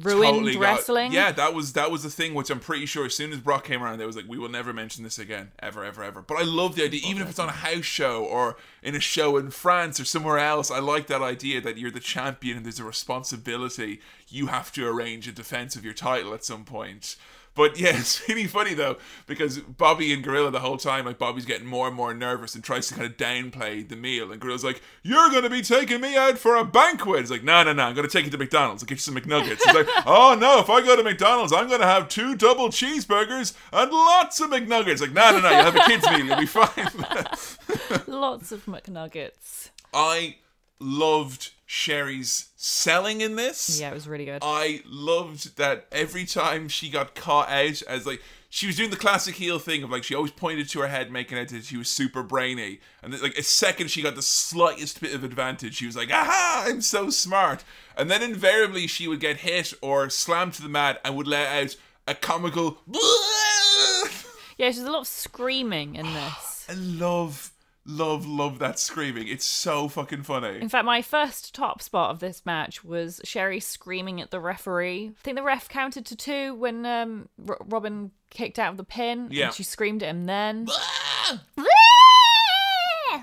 Ruined
totally got-
wrestling.
yeah, that was that was the thing which I'm pretty sure as soon as Brock came around, they was like, we will never mention this again, ever, ever, ever. But I love the idea, even if it's on a house show or in a show in France or somewhere else. I like that idea that you're the champion and there's a responsibility. You have to arrange a defense of your title at some point. But yeah, [laughs] it's really funny though because Bobby and Gorilla the whole time, like Bobby's getting more and more nervous and tries to kind of downplay the meal, and Gorilla's like, "You're gonna be taking me out for a banquet." He's like, "No, no, no, I'm gonna take you to McDonald's. I'll get you some McNuggets." He's like, [laughs] "Oh no, if I go to McDonald's, I'm gonna have two double cheeseburgers and lots of McNuggets." Like, "No, no, no, you have a kids meal, you'll be fine." [laughs]
Lots of McNuggets.
I loved Sherry's selling in this.
Yeah, it was really good.
I loved that every time she got caught out as like she was doing the classic heel thing of like she always pointed to her head making out that she was super brainy and then, like a second she got the slightest bit of advantage she was like aha I'm so smart and then invariably she would get hit or slammed to the mat and would let out a comical
yeah, there's a lot of screaming in this. [gasps]
I love love love that screaming it's so fucking funny
In fact, my first top spot of this match was Sherry screaming at the referee. I think the ref counted to two when um, R- Robin kicked out of the pin.
Yeah.
And she screamed at him then.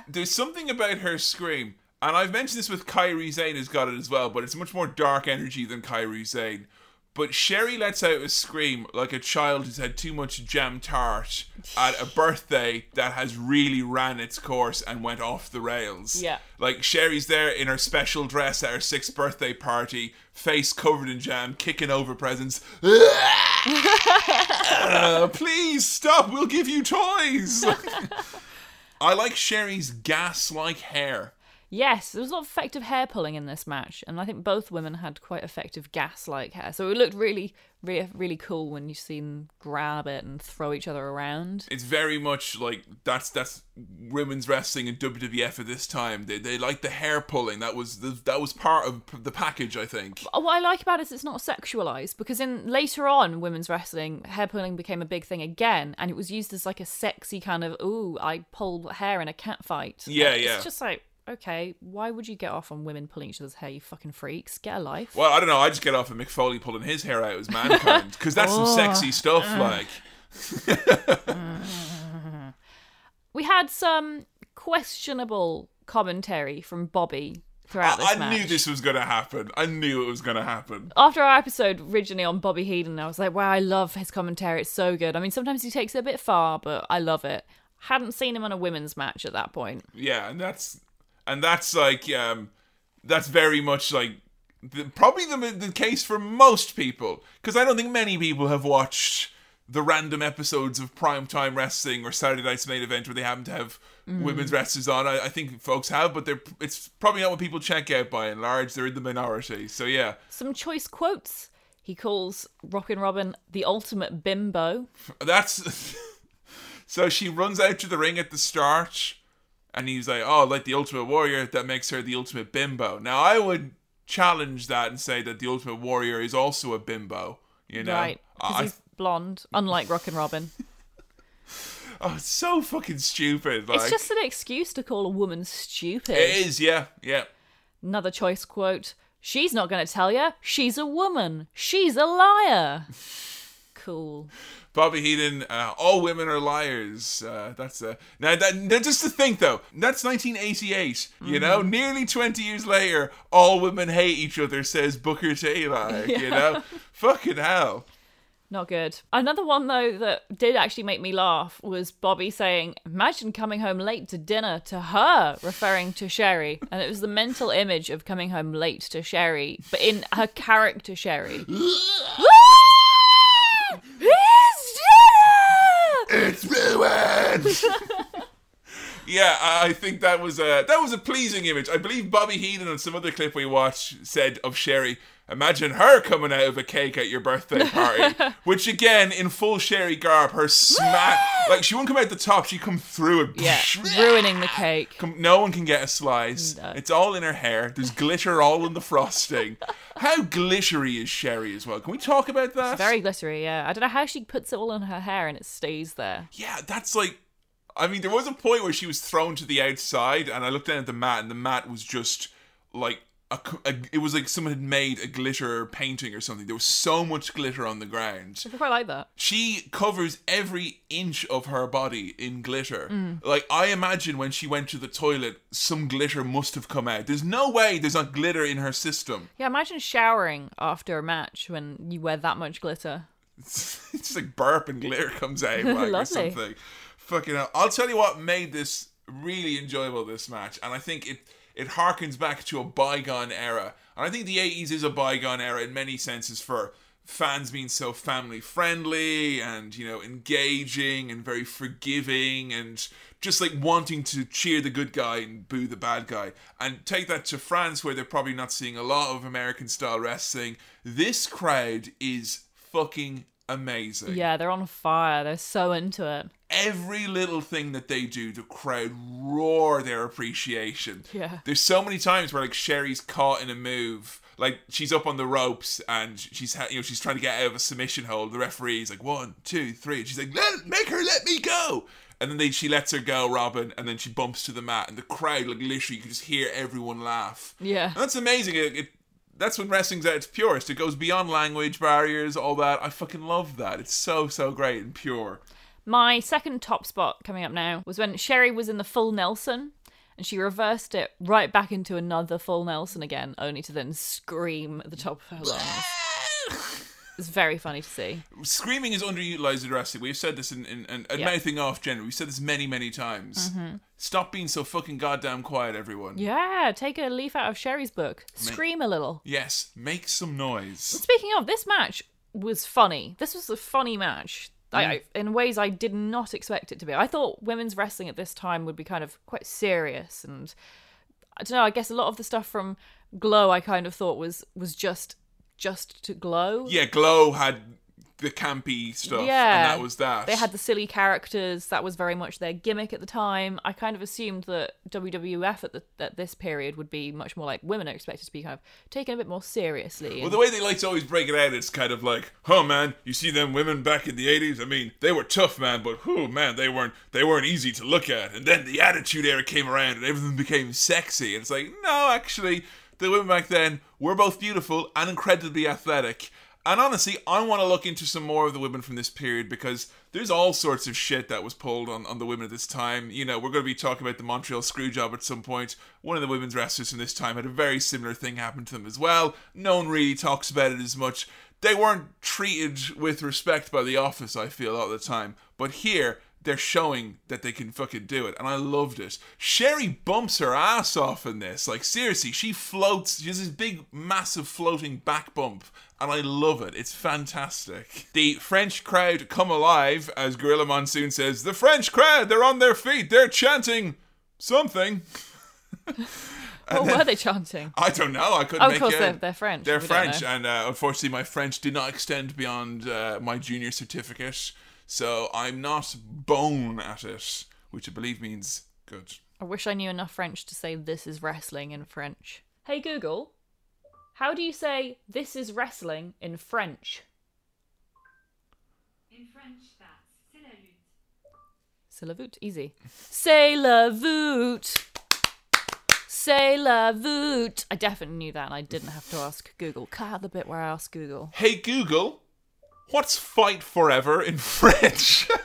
there's something about her scream, and I've mentioned this with Kairi Sane has got it as well, but it's much more dark energy than Kairi Sane. But Sherry lets out a scream like a child who's had too much jam tart at a birthday that has really ran its course and went off the rails.
Yeah.
Like Sherry's there in her special dress at her sixth birthday party, face covered in jam, kicking over presents. Uh, [laughs] please stop, we'll give you toys. [laughs] I like Sherry's gas like hair.
Yes, there was a lot of effective hair pulling in this match, and I think both women had quite effective gas-like hair. So it looked really, really, really cool when you see them grab it and throw each other around.
It's very much like that's that's women's wrestling in WWF at this time. They they like the hair pulling. That was the, that was part of the package, I think.
What I like about it is it's not sexualized because in later on women's wrestling, hair pulling became a big thing again, and it was used as like a sexy kind of ooh, I pulled hair in a cat fight.
Yeah,
it's
yeah.
It's just like okay, why would you get off on women pulling each other's hair? You fucking freaks, get a life.
Well, I don't know. I just get off on Mick Foley pulling his hair out as mankind because that's some oh. sexy stuff. Mm. Like
We had some questionable commentary from Bobby throughout this match.
I
match.
knew this was going to happen. I knew it was going to happen.
After our episode originally on Bobby Heenan, I was like, wow, I love his commentary. It's so good. I mean, sometimes he takes it a bit far, but I love it. Hadn't seen him on a women's match at that point.
Yeah, and that's and that's like um that's very much like the, probably the the case for most people because I don't think many people have watched the random episodes of primetime wrestling or Saturday Night's main event where they happen to have women's wrestlers on. I, I think folks have, but they're it's probably not what people check out by and large. They're in the minority. So yeah,
Some choice quotes. He calls Rockin' Robin the ultimate bimbo.
that's [laughs] so she runs out to the ring at the start and he's like oh like the ultimate warrior that makes her the ultimate bimbo now i would challenge that and say that the ultimate warrior is also a bimbo you know
Right. Because he's blonde, unlike Rockin' Robin. [laughs]
oh it's so fucking stupid like
It's just an excuse to call a woman stupid.
it is yeah yeah
Another choice quote. She's not going to tell you. She's a woman. She's a liar. [laughs] Cool.
Bobby Heenan, uh, all women are liars. Uh, that's uh, now that now just to think though, that's 1988. You know,
Mm-hmm.
nearly 20 years later, all women hate each other. Says Booker T. Like, [laughs] you know, fucking hell.
Not good. Another one, though, that did actually make me laugh was Bobby saying, Imagine coming home late to dinner to her, referring to Sherry. And it was the mental image of coming home late to Sherry, but in her character, Sherry. [laughs] [laughs] It's
ruined. [laughs] yeah, I I think that was a that was a pleasing image. I believe Bobby Heenan on some other clip we watched said of Sherry, "Imagine her coming out of a cake at your birthday party." [laughs] Which again, in full Sherry garb, her smack like she won't come out the top, she'd come through it.
Yeah, [laughs] ruining the cake.
Come- No one can get a slice. It's all in her hair. There's glitter all in the frosting. [laughs] How glittery is Sherry as well? Can we talk about that?
Very glittery, yeah. I don't know how she puts it all in her hair and it stays there.
Yeah, that's like. I mean, there was a point where she was thrown to the outside, and I looked down at the mat, and the mat was just like a, a- It was like someone had made a glitter painting or something. There was so much glitter on the ground.
I quite like that.
She covers every inch of her body in glitter.
Mm.
Like I imagine when she went to the toilet, some glitter must have come out. There's no way there's not glitter in her system.
Yeah, imagine showering after a match when you wear that much glitter. [laughs]
it's just like burp and glitter comes out like, or [laughs] something. Fucking hell. I'll tell you what made this really enjoyable this match, and I think it it harkens back to a bygone era. And I think the 80s is a bygone era in many senses for fans being so family friendly and you know engaging and very forgiving and just like wanting to cheer the good guy and boo the bad guy and take that to France where they're probably not seeing a lot of American style wrestling this crowd is fucking amazing
Yeah, they're on fire. They're so into it.
every little thing that they do, the crowd roar their appreciation.
Yeah.
There's so many times where like Sherry's caught in a move, like she's up on the ropes and she's ha- you know she's trying to get out of a submission hold. The referee's like one, two, three, and she's like, let, make her let me go. And then they, she lets her go, Robin, and then she bumps to the mat, and the crowd, like literally, you can just hear everyone laugh.
Yeah.
And that's amazing. It, it that's when wrestling's at its purest. It goes beyond language barriers, all that. I fucking love that. It's so so great and pure.
My second top spot coming up now was when Sherry was in the full Nelson and she reversed it right back into another full Nelson again, only to then scream at the top of her lungs. [laughs] It's very funny to see.
Screaming is underutilized in wrestling. We've said this in, in, in and
Yeah.
mouthing off generally. We've said this many, many times. Mm-hmm. Stop being so fucking goddamn quiet, everyone.
Yeah, take a leaf out of Sherry's book. Scream a little.
Yes, make some noise.
Speaking of, this match was funny. This was a funny match. I, mm. I, in ways I did not expect it to be. I thought women's wrestling at this time would be kind of quite serious, and I don't know. I guess a lot of the stuff from Glow I kind of thought was was just just to glow.
Yeah, Glow had the campy stuff,
Yeah,
and that was that.
They had the silly characters. That was very much their gimmick at the time. I kind of assumed that WWF at the at this period would be much more like women are expected to be kind of taken a bit more seriously.
Well, the way they like to always break it out, it's kind of like, "Oh man, you see them women back in the '80s? I mean, they were tough, man, but oh man, they weren't they weren't easy to look at." And then the Attitude Era came around, and everything became sexy. And it's like, no, actually, the women back then were both beautiful and incredibly athletic. And honestly, I want to look into some more of the women from this period because there's all sorts of shit that was pulled on, on the women at this time. You know, we're going to be talking about the Montreal Screwjob at some point. One of the women's wrestlers from this time had a very similar thing happen to them as well. No one really talks about it as much. They weren't treated with respect by the office, I feel, all the time. But here, they're showing that they can fucking do it, and I loved it. Sherry bumps her ass off in this. Like seriously, she floats. She has this big, massive floating back bump, and I love it. It's fantastic. The French crowd come alive as Gorilla Monsoon says, "The French crowd, they're on their feet. They're chanting something." [laughs]
What were they chanting?
I don't know. I couldn't
Oh, of course, they're, they're French.
They're
We
French, and uh, unfortunately, my French did not extend beyond uh, my junior certificate, so I'm not bone at it, which I believe means good.
I wish I knew enough French to say this is wrestling in French. Hey Google, how do you say this is wrestling in French?
In French, that's c'est la lutte.
C'est la voûte, easy. C'est la voûte. C'est la voûte. I definitely knew that and I didn't have to ask Google. Cut out the bit where I asked Google.
Hey Google, what's fight forever in [laughs] French? [laughs]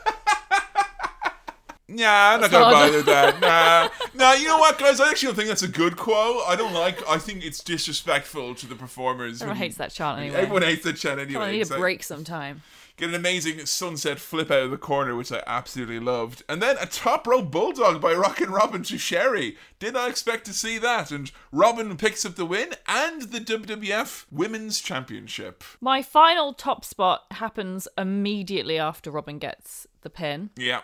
Nah, I'm not gonna bother that. Nah, nah. You know what, guys? I actually don't think that's a good quote. I don't like. I think it's disrespectful to the performers.
Everyone hates that chant anyway.
Everyone hates that chant anyway.
Come on, I need a break sometime.
Get an amazing sunset flip out of the corner, which I absolutely loved. And then a top rope bulldog by Rockin' Robin to Sherry. Did not expect to see that. And Robin picks up the win and the WWF Women's Championship.
My final top spot happens immediately after Robin gets the pin.
Yeah.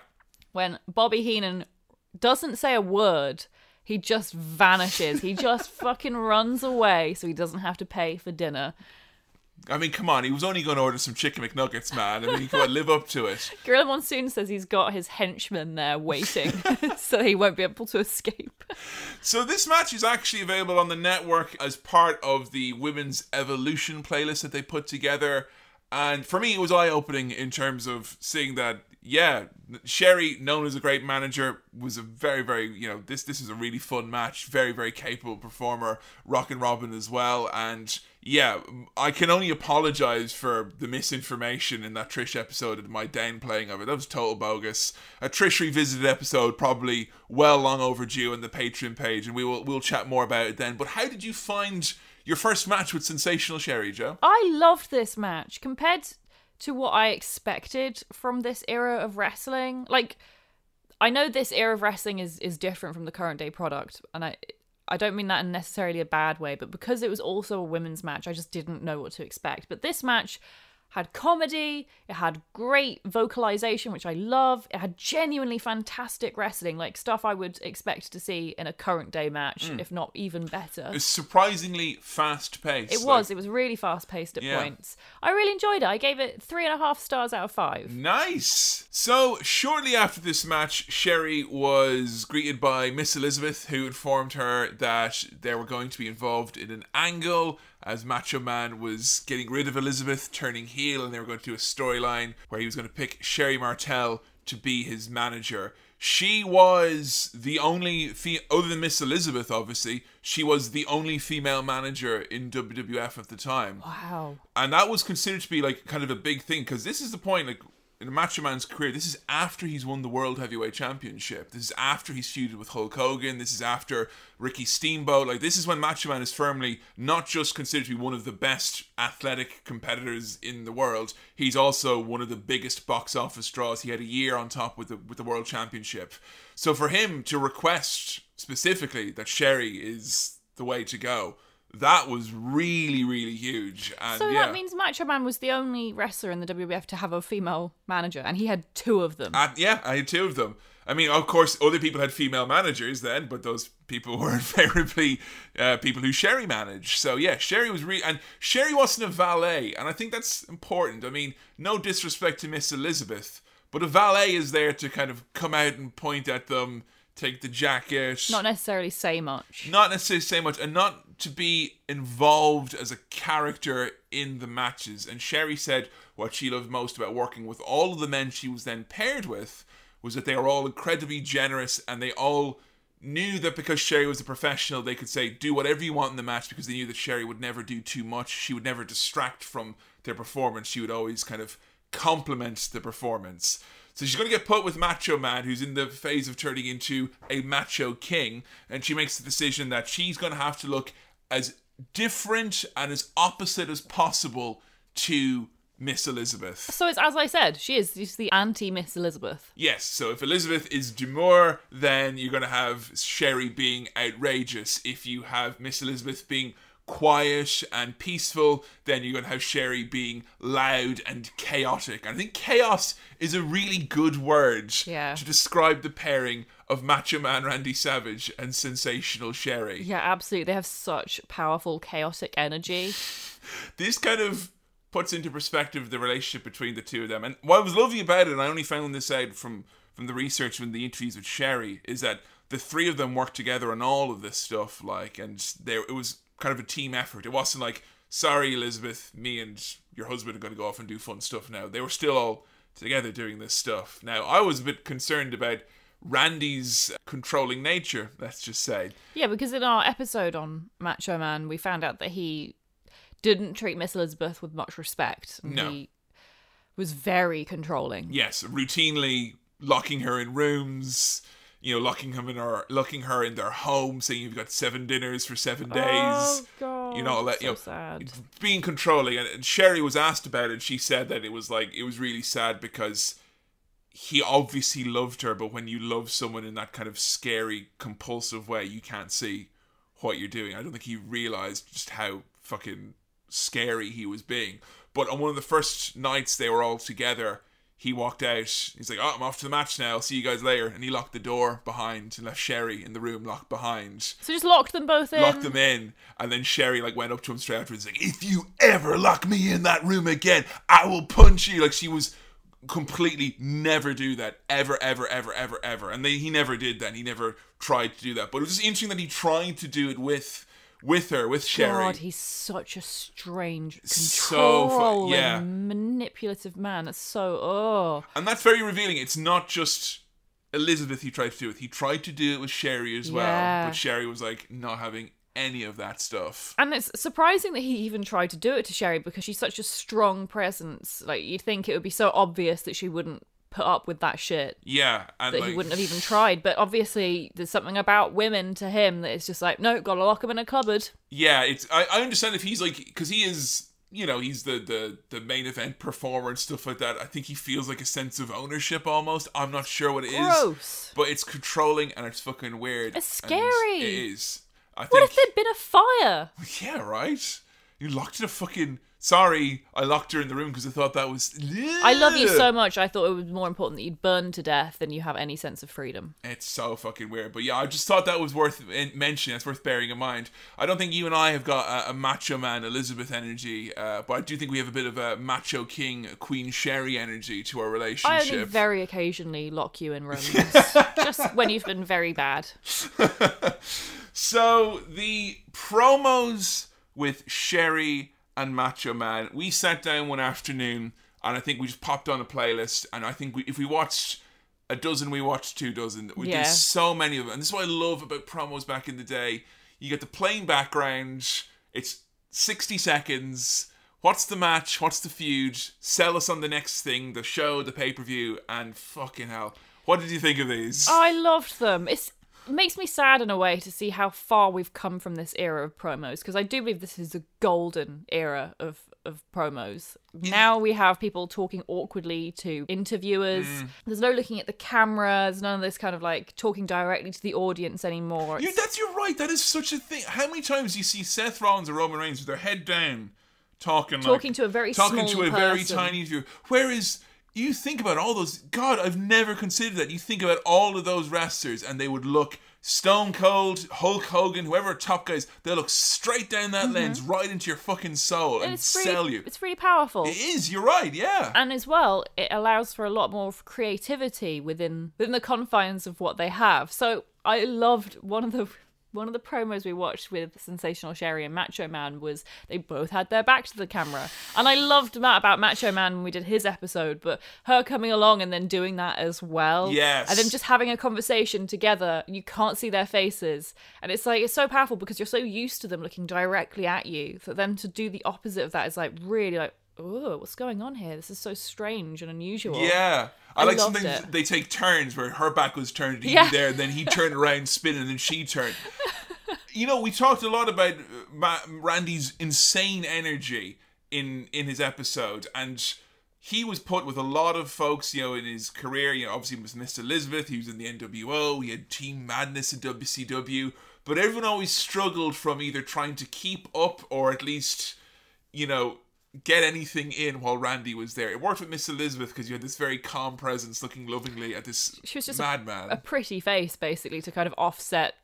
when Bobby Heenan doesn't say a word. He just vanishes. He just [laughs] fucking runs away so he doesn't have to pay for dinner.
I mean, come on. He was only going to order some chicken McNuggets, man. I mean, come on, live up to it. [laughs]
Gorilla Monsoon says he's got his henchmen there waiting [laughs] so he won't be able to escape.
So this match is actually available on the network as part of the Women's Evolution playlist that they put together. And for me, it was eye-opening in terms of seeing that, yeah, Sherry, known as a great manager, was a very, very, you know, this this is a really fun match. Very, very capable performer. Rockin' Robin as well. And yeah, I can only apologize for the misinformation in that Trish episode and my downplaying of it. That was total bogus. A Trish revisited episode, probably well long overdue on the Patreon page, and we will we'll chat more about it then. But how did you find your first match with Sensational Sherry, Joe?
I loved this match compared to what I expected from this era of wrestling. Like, I know this era of wrestling is is different from the current day product, and I I don't mean that in necessarily a bad way, but because it was also a women's match, I just didn't know what to expect. But this match had comedy, it had great vocalization, which I love. It had genuinely fantastic wrestling, like stuff I would expect to see in a current day match, hmm. if not even better.
It's surprisingly fast paced.
It was. It was really fast paced at
Yeah.
points. I really enjoyed it. I gave it three and a half stars out of five.
Nice. So, shortly after this match, Sherry was greeted by Miss Elizabeth, who informed her that they were going to be involved in an angle as Macho Man was getting rid of Elizabeth, turning heel, and they were going to do a storyline where he was going to pick Sherry Martel to be his manager. She was the only, fe- other than Miss Elizabeth, obviously, she was the only female manager in WWF at the time
Wow.
and that was considered to be like kind of a big thing because this is the point like in Macho Man's career this is after he's won the world heavyweight championship. This is after he's feuded with Hulk Hogan. This is after Ricky Steamboat. Like this is when Macho Man is firmly not just considered to be one of the best athletic competitors in the world he's also one of the biggest box office draws. He had a year on top with the with the world championship. So for him to request specifically that Sherry is the way to go that was really, really huge. And
So
yeah.
that means Macho Man was the only wrestler in the WWF to have a female manager, and he had two of them.
And, yeah, I had two of them. I mean, of course, other people had female managers then, but those people [laughs] were invariably uh, people who Sherry managed. So yeah, Sherry was really, and Sherry wasn't a valet, and I think that's important. I mean, no disrespect to Miss Elizabeth, but a valet is there to kind of come out and point at them, take the jacket,
Not necessarily say much.
not necessarily say much and not to be involved as a character in the matches. And Sherry said what she loved most about working with all of the men she was then paired with was that they were all incredibly generous and they all knew that because Sherry was a professional, they could say do whatever you want in the match because they knew that Sherry would never do too much. She would never distract from their performance. She would always kind of complement the performance. So she's going to get put with Macho Man, who's in the phase of turning into a macho king, and she makes the decision that she's going to have to look as different and as opposite as possible to Miss Elizabeth.
So it's as I said, she is she's the anti Miss Elizabeth.
Yes, so if Elizabeth is demure, then you're going to have Sherry being outrageous. If you have Miss Elizabeth being quiet and peaceful, then you're going to have Sherry being loud and chaotic. And I think chaos is a really good word
Yeah.
to describe the pairing of Macho Man Randy Savage and Sensational Sherry.
Yeah, absolutely. They have such powerful chaotic energy. [sighs]
this kind of puts into perspective the relationship between the two of them. And what I was lovely about it, and I only found this out from from the research and the interviews with Sherry, is that the three of them worked together on all of this stuff. Like, and there it was kind of a team effort. It wasn't like, sorry, Elizabeth, me and your husband are going to go off and do fun stuff now. They were still all together doing this stuff. Now, I was a bit concerned about Randy's controlling nature. Let's just say.
Yeah, because in our episode on Macho Man, we found out that he didn't treat Miss Elizabeth with much respect. and
No.
He was very controlling.
yes, routinely locking her in rooms, you know, locking him in her, locking her in their home, saying you've got seven dinners for seven oh, days.
Oh god.
you know, let
so
you know,
sad.
being controlling. And, and Sherry was asked about it. She said that it was like it was really sad because he obviously loved her, but when you love someone in that kind of scary, compulsive way, you can't see what you're doing. I don't think he realized just how fucking scary he was being. But on one of the first nights they were all together, he walked out. He's like, "Oh, I'm off to the match now. I'll see you guys later." And he locked the door behind and left Sherry in the room locked behind
So just locked them both in.
locked them in, and then Sherry like went up to him straight after. afterwards, like, "If you ever lock me in that room again, I will punch you." Like she was completely never do that ever, ever, ever, ever, ever, and they, he never did that. He never tried to do that, but it was just interesting that he tried to do it with with her, with Sherry.
God, he's such a strange,
So
controlling,
yeah.
manipulative man. That's so oh.
And that's very revealing. It's not just Elizabeth he tried to do it. He tried to do it with Sherry as well,
Yeah.
but Sherry was like not having any of that stuff.
And it's surprising that he even tried to do it to Sherry because she's such a strong presence. Like you'd think it would be so obvious that she wouldn't put up with that shit.
Yeah, and
That
like,
he wouldn't have even tried, but obviously there's something about women to him that it's just like, no, gotta lock him in a cupboard.
Yeah, it's I, I understand if he's like because he is you know he's the the the main event performer and stuff like that. I think he feels like a sense of ownership almost. I'm not sure what it is,
Gross.
but it's controlling and it's fucking weird.
It's scary.
It is. I
What
think.
if there'd been a fire? [laughs]
yeah, right. You locked in a fucking. Sorry, I locked her in the room because I thought that was.
I love you so much. I thought it was more important that you'd burn to death than you have any sense of freedom.
It's so fucking weird. But yeah, I just thought that was worth mentioning. It's worth bearing in mind. I don't think you and I have got a, a macho man Elizabeth energy, uh, but I do think we have a bit of a macho king Queen Sherry energy to our relationship.
I only very occasionally lock you in [laughs] rooms, just when you've been very bad. [laughs]
So the promos with Sherry and Macho Man, we sat down one afternoon and I think we just popped on a playlist and I think we, if we watched a dozen, we watched two dozen. We
Yeah.
did so many of them. And this is what I love about promos back in the day. You get the plain background, it's 60 seconds. What's the match? What's the feud? Sell us on the next thing, the show, the pay per view, and fucking hell. What did you think of these?
I loved them. It's it makes me sad in a way to see how far we've come from this era of promos because I do believe this is a golden era of of promos. Now we have people talking awkwardly to interviewers.
Mm.
There's no looking at the camera. There's none of this kind of like talking directly to the audience anymore.
You, that's you're right. That is such a thing. How many times do you see Seth Rollins or Roman Reigns with their head down, talking,
Talking
like,
to a very
talking to a very tiny viewer? Whereas you think about all those. God, I've never considered that. You think about all of those wrestlers, and they would look Stone Cold, Hulk Hogan, whoever top guys. They look straight down that lens, right into your fucking soul, and,
Mm-hmm. really,
sell you.
It's really powerful.
It is. You're right. Yeah.
and as well it allows for a lot more creativity within within the confines of what they have so i loved one of the one of the promos we watched with Sensational Sherry and Macho Man was they both had their back to the camera. And I loved that about Macho Man when we did his episode, but her coming along and then doing that as well.
Yes.
And then just having a conversation together, you can't see their faces. And it's like, it's so powerful because you're so used to them looking directly at you that then to do the opposite of that is like really like, oh, what's going on here? This is so strange and unusual.
Yeah. I,
I
like something
it.
they take turns where her back was turned to
Yeah.
there, and then he [laughs] turned around, spinning, and then she turned. [laughs] you know, we talked a lot about Randy's insane energy in in his episode, and he was put with a lot of folks, you know, in his career. You know, obviously, he was Miss Elizabeth. He was in the NWO. He had Team Madness in WCW. But everyone always struggled from either trying to keep up or at least, you know, get anything in while Randy was there. It worked with Miss Elizabeth because you had this very calm presence looking lovingly at this
She was just a-
madman.
A pretty face, basically, to kind of offset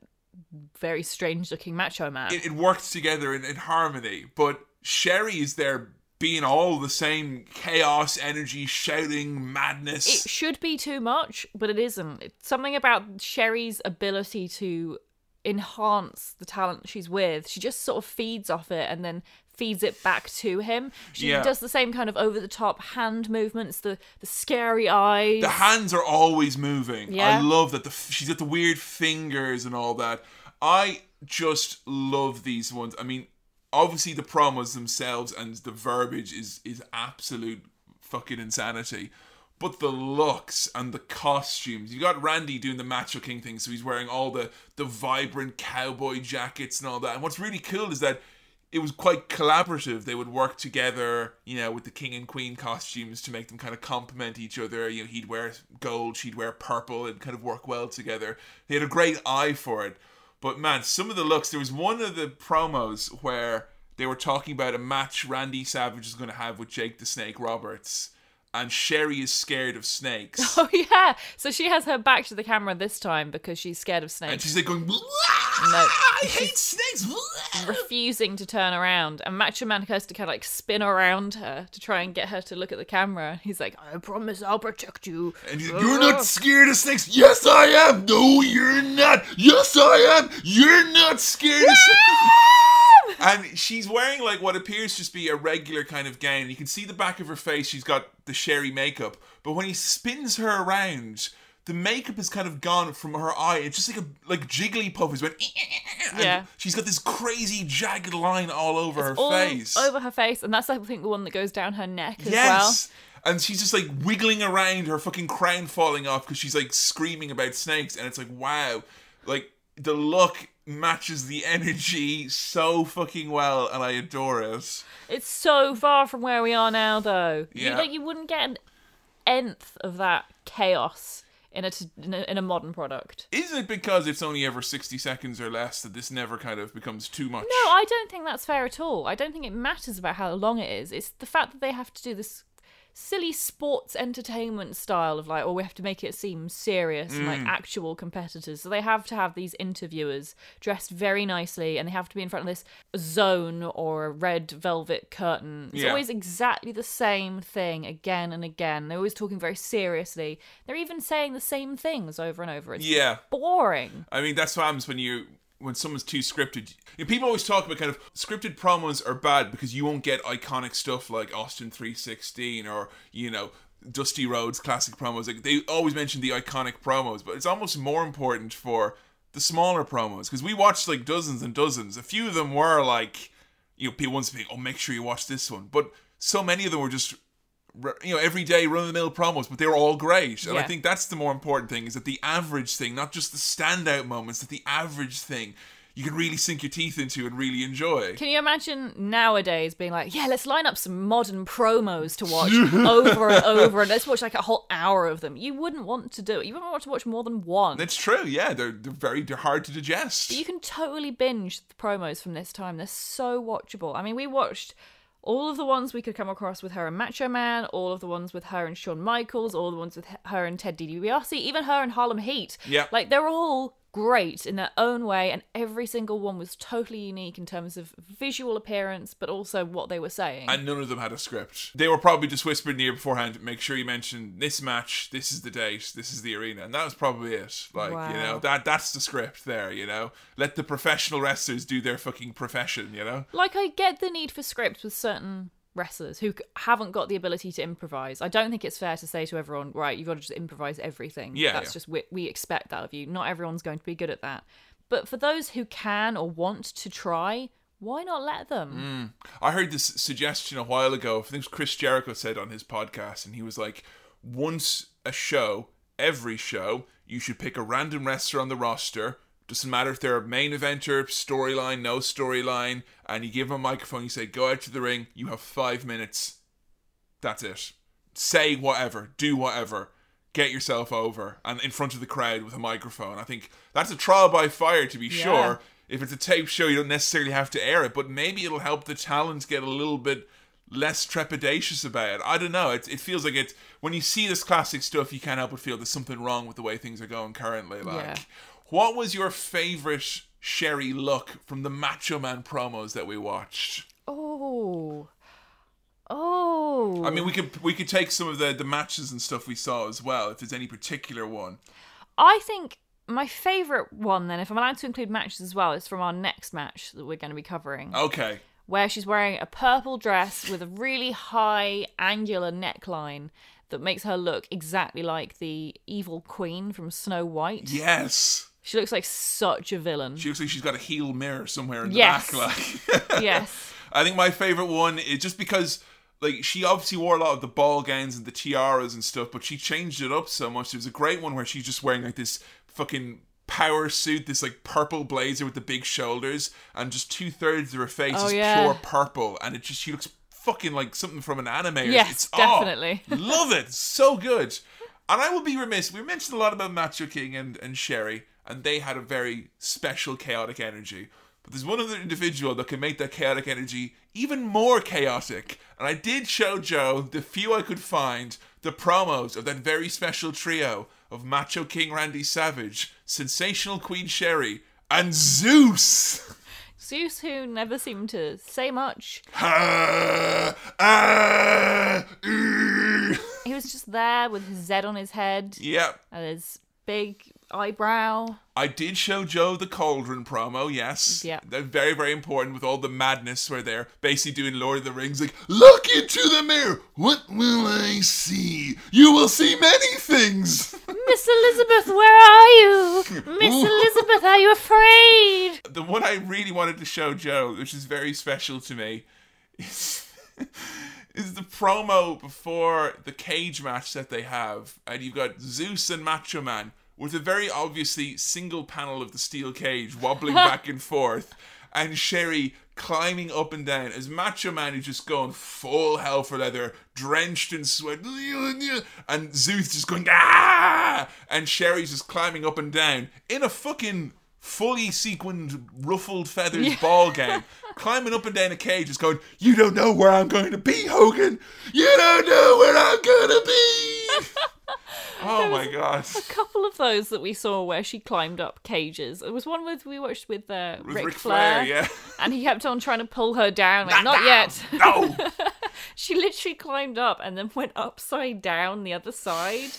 very strange looking Macho Man.
it, it worked together in, in harmony. But Sherry is there being all the same chaos, energy, shouting, madness.
it should be too much, but it isn't. It's something about Sherry's ability to enhance the talent she's with. She just sort of feeds off it and then feeds it back to him. She
Yeah.
does the same kind of over the top hand movements, the the scary eyes.
the hands are always moving.
Yeah.
I love that. The she's got the weird fingers and all that. I just love these ones. I mean, obviously the promos themselves and the verbiage is is absolute fucking insanity. But the looks and the costumes. You got Randy doing the Macho King thing, so he's wearing all the the vibrant cowboy jackets and all that. And what's really cool is that it was quite collaborative. They would work together, you know, with the king and queen costumes to make them kind of complement each other. You know, he'd wear gold, she'd wear purple, and kind of work well together. They had a great eye for it. But man, some of the looks. There was one of the promos where they were talking about a match Randy Savage is going to have with Jake the Snake Roberts, and Sherry is scared of snakes. [laughs]
Oh yeah. So she has her back to the camera this time because she's scared of snakes.
And she's like going,
No,
I hate snakes.
refusing to turn around, and Macho Man has to kind of like spin around her to try and get her to look at the camera. He's like, "I promise I'll protect you."
And he's like, You're not scared of snakes? Yes, I am. No, you're not. Yes, I am. You're not scared of snakes. And she's wearing like what appears to just be a regular kind of gown. You can see the back of her face. She's got the sherry makeup. But when he spins her around, the makeup is kind of gone from her eye. It's just like a like Jigglypuff is went.
Yeah.
She's got this crazy jagged line all over her
all
face.
over her face, and that's I think the one that goes down her neck as well.
Yes. And she's just like wiggling around, her fucking crown falling off because she's like screaming about snakes. And it's like, wow. Like, the look matches the energy so fucking well, and I adore it.
It's so far from where we are now, though. You,
Yeah.
like, you wouldn't get an nth of that chaos in a, t- in a in a modern product.
Isn't it because it's only ever 60 seconds or less that this never kind of becomes too much?
No, I don't think that's fair at all. I don't think it matters about how long it is. It's the fact that they have to do this silly sports entertainment style of like, oh, we have to make it seem serious and
Mm.
like actual competitors. So they have to have these interviewers dressed very nicely and they have to be in front of this zone or a red velvet curtain. It's
Yeah.
always exactly the same thing again and again. They're always talking very seriously. They're even saying the same things over and over. It's
Yeah.
boring.
I mean, that's what happens when you when someone's too scripted. You know, people always talk about kind of scripted promos are bad because you won't get iconic stuff like Austin 316 or you know Dusty Rhodes classic promos. Like they always mention the iconic promos, but it's almost more important for the smaller promos because we watched like dozens and dozens. A few of them were like, you know, people once think, oh, make sure you watch this one, but so many of them were just you know everyday run of the mill promos, but they were all great. And I think that's the more important thing is that the average thing, not just the standout moments, that the average thing you can really sink your teeth into and really enjoy.
Can you imagine nowadays being like, yeah, let's line up some modern promos to watch [laughs] over and over, and let's watch like a whole hour of them? You wouldn't want to do it. You wouldn't want to watch more than one.
That's true. Yeah, they're, they're very they're hard to digest.
But you can totally binge the promos from this time. They're so watchable. I mean, we watched all of the ones we could come across with her and Macho Man, all of the ones with her and Shawn Michaels, all the ones with her and Ted DiBiase, even her and Harlem Heat.
Yeah.
Like, they're all great in their own way, and every single one was totally unique in terms of visual appearance, but also what they were saying.
And none of them had a script. They were probably just whispered in the ear beforehand. Make sure you mention this match. This is the date. This is the arena, and that was probably it. Like you know that that's the script there. You know, let the professional wrestlers do their fucking profession. You know.
like, I get the need for scripts with certain wrestlers who haven't got the ability to improvise. I don't think it's fair to say to everyone, right, you've got to just improvise everything.
Yeah,
That's
yeah.
just, we, we expect that of you. Not everyone's going to be good at that. But for those who can or want to try, why not let them? Mm.
I heard this suggestion a while ago. I think it was Chris Jericho said on his podcast, and he was like, once a show, every show, you should pick a random wrestler on the roster. Doesn't matter if they're a main eventer, storyline, no storyline, and you give them a microphone. You say, "Go out to the ring. You have five minutes. That's it. Say whatever, do whatever, get yourself over, and in front of the crowd with a microphone." I think that's a trial by fire, to be
Yeah.
sure. If it's a tape show, you don't necessarily have to air it, but maybe it'll help the talent get a little bit less trepidatious about it. I don't know. It, it feels like it's when you see this classic stuff, you can't help but feel there's something wrong with the way things are going currently. Like,
Yeah.
What was your favorite Sherry look from the Macho Man promos that we watched?
Oh. Oh.
I mean, we oh. could we could take some of the the matches and stuff we saw as well, if there's any particular one.
I think my favourite one, then, if I'm allowed to include matches as well, is from our next match that we're going to be covering,
Okay.
where she's wearing a purple dress with a really high angular neckline that makes her look exactly like the evil queen from Snow White.
Yes.
She looks like such a villain.
She looks like she's got a heel mirror somewhere in the
Yes.
back. Like, [laughs]
yes. [laughs]
I think my favorite one is just because like she obviously wore a lot of the ball gowns and the tiaras and stuff, but she changed it up so much. There's a great one where she's just wearing like this fucking power suit, this like purple blazer with the big shoulders, and just two thirds of her face
Oh,
is
yeah.
pure purple, and it just she looks fucking like something from an anime.
Yes,
it's, oh,
definitely. [laughs]
love it, so good. And I will be remiss. We mentioned a lot about Macho King and and Sherry, and they had a very special chaotic energy. But there's one other individual that can make that chaotic energy even more chaotic. And I did show Joe the few I could find the promos of that very special trio of Macho King Randy Savage, Sensational Queen Sherry, and Zeus.
Zeus, who never seemed to say much,
Ah, ah,
he was just there with his Z on his head
Yep.
and his big eyebrow.
I did show Joe the Cauldron promo, yes.
Yeah.
They're very, very important with all the madness where they're basically doing Lord of the Rings, like, look into the mirror. What will I see? You will see many things. [laughs]
Miss Elizabeth, where are you? Miss Elizabeth, are you afraid? [laughs]
the one I really wanted to show Joe, which is very special to me, is, [laughs] is the promo before the cage match that they have. And you've got Zeus and Macho Man with a very obviously single panel of the steel cage wobbling [laughs] back and forth. And Sherry climbing up and down as Macho Man is just going full hell for leather, drenched in sweat, and Zeus just going ah, and Sherry's just climbing up and down in a fucking fully sequined, ruffled feathers ball game, [laughs] climbing up and down a cage, just going, "You don't know where I'm going to be, Hogan. You don't know where I'm gonna be." [laughs] [laughs] oh my god!
A couple of those that we saw where she climbed up cages. There was one with we watched with uh,
With
Ric
Ric
Flair,
Flair, yeah. [laughs]
and he kept on trying to pull her down. Like, not
Now,
yet.
No. [laughs]
she literally climbed up and then went upside down the other side.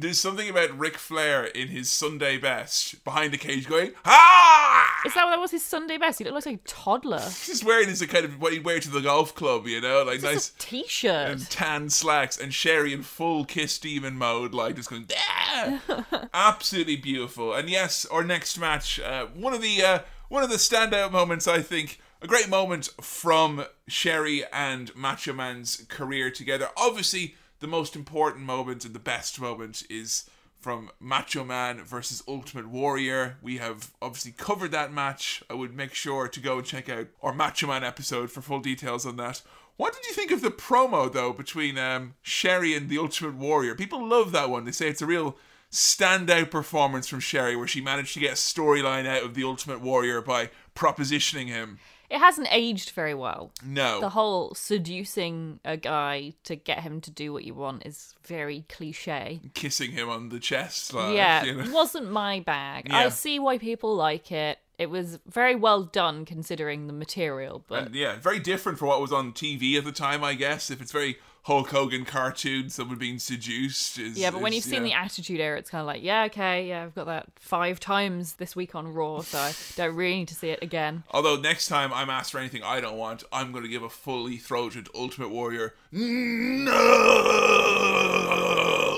There's something about Ric Flair in his Sunday best behind the cage going, ah!
Is that what that was his Sunday best? He looked like a toddler. [laughs]
He's wearing his kind of what he'd wear to the golf club, you know, like nice
It's a t-shirt.
and tan slacks, and Sherry in full kiss demon mode, like just going, ah! [laughs] absolutely beautiful. And yes, our next match, uh, one of the uh, one of the standout moments, I think, a great moment from Sherry and Macho Man's career together. Obviously, the most important moment and the best moment is from Macho Man versus Ultimate Warrior. We have obviously covered that match. I would make sure to go and check out our Macho Man episode for full details on that. What did you think of the promo though between um, Sherry and the Ultimate Warrior? People love that one. They say it's a real standout performance from Sherry where she managed to get a storyline out of the Ultimate Warrior by propositioning him.
It hasn't aged very well.
No.
The whole seducing a guy to get him to do what you want is very cliche.
Kissing him on the chest. Like,
yeah,
you know.
wasn't my bag.
Yeah.
I see why people like it. It was very well done considering the material, but
And yeah, very different from what was on TV at the time, I guess. If it's very Hulk Hogan cartoon, someone being seduced is.
yeah. But when
is,
you've seen the. Attitude Era, it's kind of like, yeah, okay, yeah, I've got that five times this week on Raw, so I don't really need to see it again.
Although next time I'm asked for anything I don't want, I'm going to give a fully throated Ultimate Warrior. No!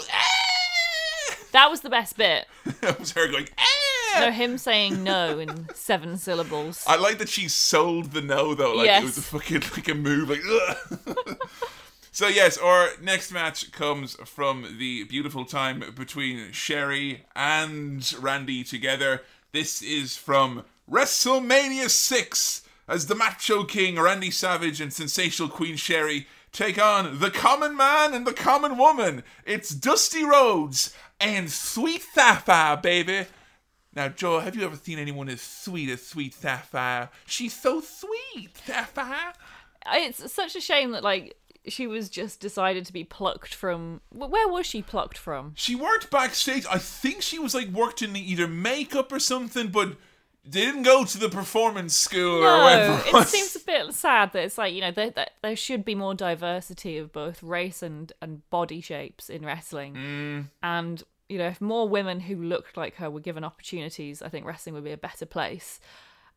[laughs]
That was the best bit. [laughs]
that was her going. "Ah!"
No, him saying no in seven syllables.
I like that she sold the no though. Like
Yes.
it was a fucking like a move. Like. [laughs] So yes, our next match comes from the beautiful time between Sherry and Randy together. This is from WrestleMania six as the Macho King Randy Savage and Sensational Queen Sherry take on the Common Man and the Common Woman. It's Dusty Rhodes and Sweet Sapphire, baby. Now, Joe, have you ever seen anyone as sweet as Sweet Sapphire? She's so sweet, Sapphire.
It's such a shame that like she was just decided to be plucked from. Where was she plucked from?
She worked backstage. I think she was like worked in either makeup or something, but they didn't go to the performance school or
No,
whatever.
it seems a bit sad that it's like you know there, there, there should be more diversity of both race and and body shapes in wrestling,
Mm.
and you know if more women who looked like her were given opportunities, I think wrestling would be a better place.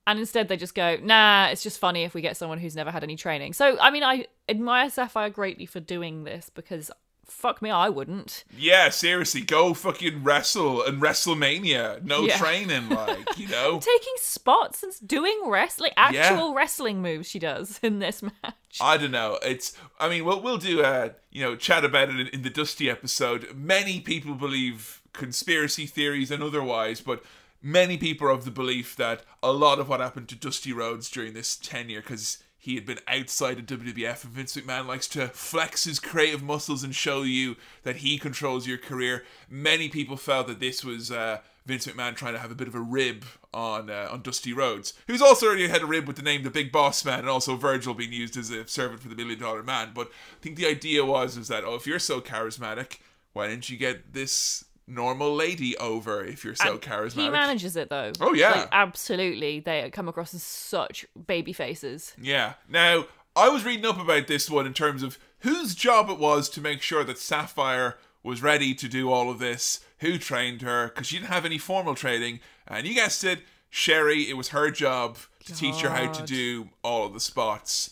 And instead, they just go, nah, it's just funny if we get someone who's never had any training. So, I mean, I admire Sapphire greatly for doing this because fuck me, I wouldn't.
Yeah, seriously, go fucking wrestle and WrestleMania. No
Yeah.
training, like, you know? [laughs]
Taking spots and doing wrestling, like actual wrestling moves she does [laughs] in this match.
I don't know. It's. I mean, we'll we'll do a you know chat about it in, in the Dusty episode. Many people believe conspiracy theories and otherwise, but many people are of the belief that a lot of what happened to Dusty Rhodes during this tenure, because he had been outside of WWF, and Vince McMahon likes to flex his creative muscles and show you that he controls your career. Many people felt that this was. Uh, Vince McMahon trying to have a bit of a rib on uh, on Dusty Rhodes, who's also already had a rib with the name the Big Boss Man, and also Virgil being used as a servant for the Million Dollar Man. But I think the idea was was that oh, if you're so charismatic, why didn't you get this normal lady over? If you're so
And
charismatic,
He manages it though.
Oh, yeah.
Like, absolutely. They come across as such baby faces.
Yeah. Now, I was reading up about this one in terms of whose job it was to make sure that Sapphire was ready to do all of this, who trained her, because she didn't have any formal training. And you guessed it, Sherry, it was her job to teach her how to do all of the spots.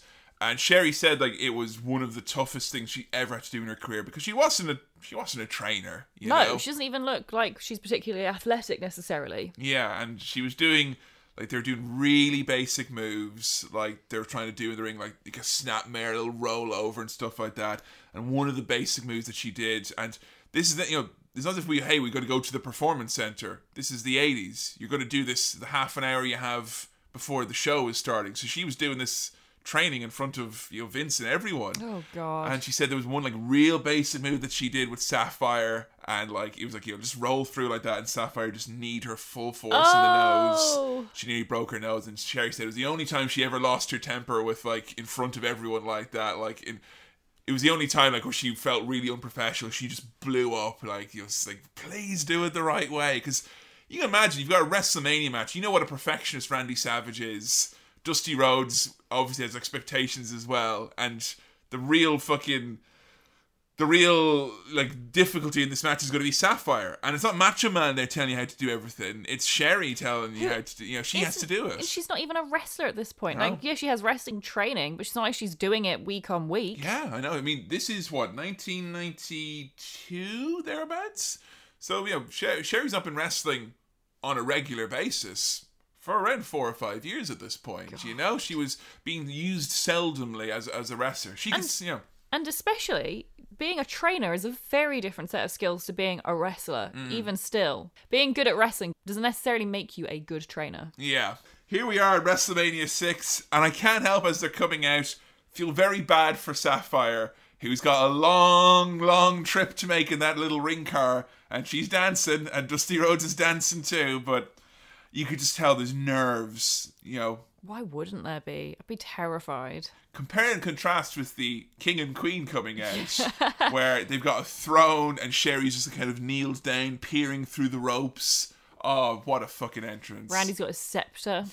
And Sherry said like it was one of the toughest things she ever had to do in her career because she wasn't a she wasn't a trainer. You
no,
know?
she doesn't even look like she's particularly athletic necessarily.
Yeah, and she was doing like they were doing really basic moves, like they were trying to do in the ring, like, like a snap mare, a little roll over and stuff like that. And one of the basic moves that she did, and this is that you know, it's not as if we hey we got to go to the performance center. This is the '80s. You're going to do this the half an hour you have before the show is starting. So she was doing this training in front of you know Vince and everyone.
Oh god.
And she said there was one like real basic move that she did with Sapphire, and like it was like you know just roll through like that, and Sapphire just kneed her full force in the
Oh.
nose. She nearly broke her nose, and Sherry said it was the only time she ever lost her temper with like in front of everyone like that. Like in, it was the only time like where she felt really unprofessional. She just blew up. Like you know, like please do it the right way because. You can imagine you've got a WrestleMania match. You know what a perfectionist Randy Savage is. Dusty Rhodes obviously has expectations as well, and the real fucking the real like difficulty in this match is going to be Sapphire, and it's not Macho Man there telling you how to do everything. It's Sherry telling you how to do. You know, she has to do it.
She's not even a wrestler at this point.
No.
Like, yeah, she has wrestling training, but she's not like she's doing it week on week.
Yeah, I know. I mean, this is what 1992 thereabouts. So you know, Sherry's not been wrestling on a regular basis for around four or five years at this point. You know, she was being used seldomly as as a wrestler. She can, you know,
And especially being a trainer is a very different set of skills to being a wrestler.
Mm.
Even still, being good at wrestling doesn't necessarily make you a good trainer.
Yeah. Here we are at WrestleMania 6, and I can't help as they're coming out feel very bad for Sapphire, who's got a long, long trip to make in that little ring car, and she's dancing, and Dusty Rhodes is dancing too, but you could just tell there's nerves, you know,
Why wouldn't there be? I'd be terrified.
Compare and contrast with the king and queen coming out, [laughs] where they've got a throne and Sherry's just kind of kneeled down, peering through the ropes. Oh, what a fucking entrance!
Randy's got a scepter.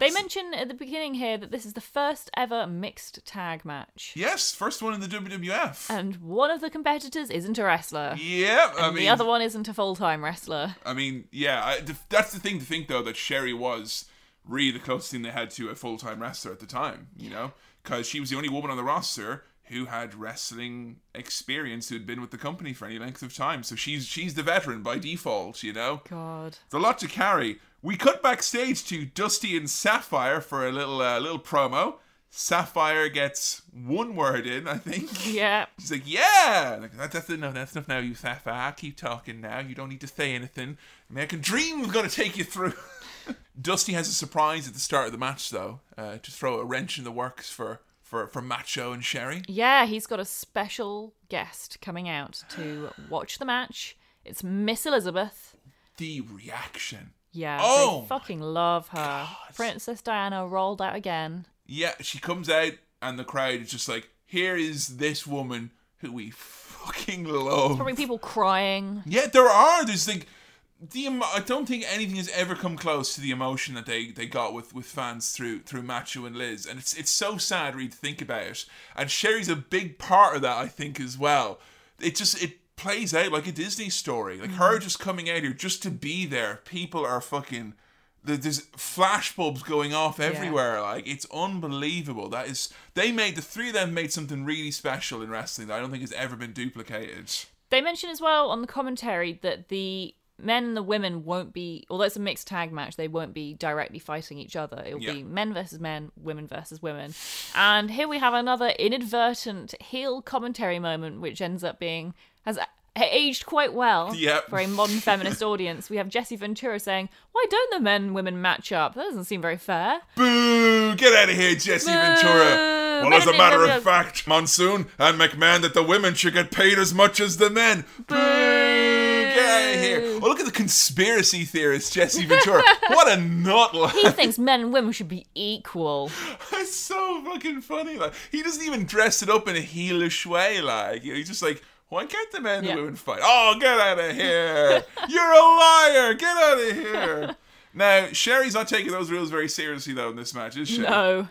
They mention at the beginning here that this is the first ever mixed tag match.
Yes, first one in the WWF.
And one of the competitors isn't a wrestler.
yeah, I
and
mean,
the other one isn't a full time wrestler.
I mean, yeah, I, that's the thing to think though that Sherry was really the closest thing they had to a full time wrestler at the time. You know, because she was the only woman on the roster who had wrestling experience, who had been with the company for any length of time. So she's she's the veteran by default. You know,
God.
it's a lot to carry. We cut backstage to Dusty and Sapphire for a little uh, little promo. Sapphire gets one word in, I think.
Yeah. [laughs]
She's like, yeah. Like, that, that's enough. That's enough now, you Sapphire. Keep talking now. You don't need to say anything. American Dream is going to take you through. [laughs] Dusty has a surprise at the start of the match, though, uh, to throw a wrench in the works for, for, for Macho and Sherry.
Yeah, he's got a special guest coming out to watch the match. It's Miss Elizabeth.
The reaction.
Yeah,
Oh
they fucking love her. Princess Diana rolled out again.
Yeah, she comes out, and the crowd is just like, here is this woman who we fucking love.
Probably people crying.
Yeah, there are. There's like the. emo- I don't think anything has ever come close to the emotion that they, they got with, with fans through through Macho and Liz, and it's it's so sad really to think about it. And Sherry's a big part of that, I think, as well. It just it plays out like a Disney story. Like her mm-hmm. just coming out here just to be there. People are fucking. There's flash bulbs going off everywhere. Like it's unbelievable. That is, they made the three of them made something really special in wrestling that I don't think has ever been duplicated.
They mention as well on the commentary that the men and the women won't be, although it's a mixed tag match, they won't be directly fighting each other. It'll
Yeah.
be men versus men, women versus women. And here we have another inadvertent heel commentary moment, which ends up being, has uh, aged quite well
Yep.
for a modern feminist audience. We have Jesse Ventura saying, Why don't the men and women match up? That doesn't seem very fair.
Boo! Get out of here, Jesse Ventura. Well, as a matter of fact, Monsoon and McMahon, that the women should get paid as much as the men. Boo! Get out of here. Oh, look at the conspiracy theorist, Jesse Ventura. [laughs] what a nut.
He thinks men and women should be equal. [laughs]
It's so fucking funny. Like he doesn't even dress it up in a heelish way. Like you know, he's just like, why can't the men and
Yeah.
women fight? Oh, get out of here! [laughs] You're a liar! Get out of here! Now Sherry's not taking those rules very seriously though in this match, is she?
No.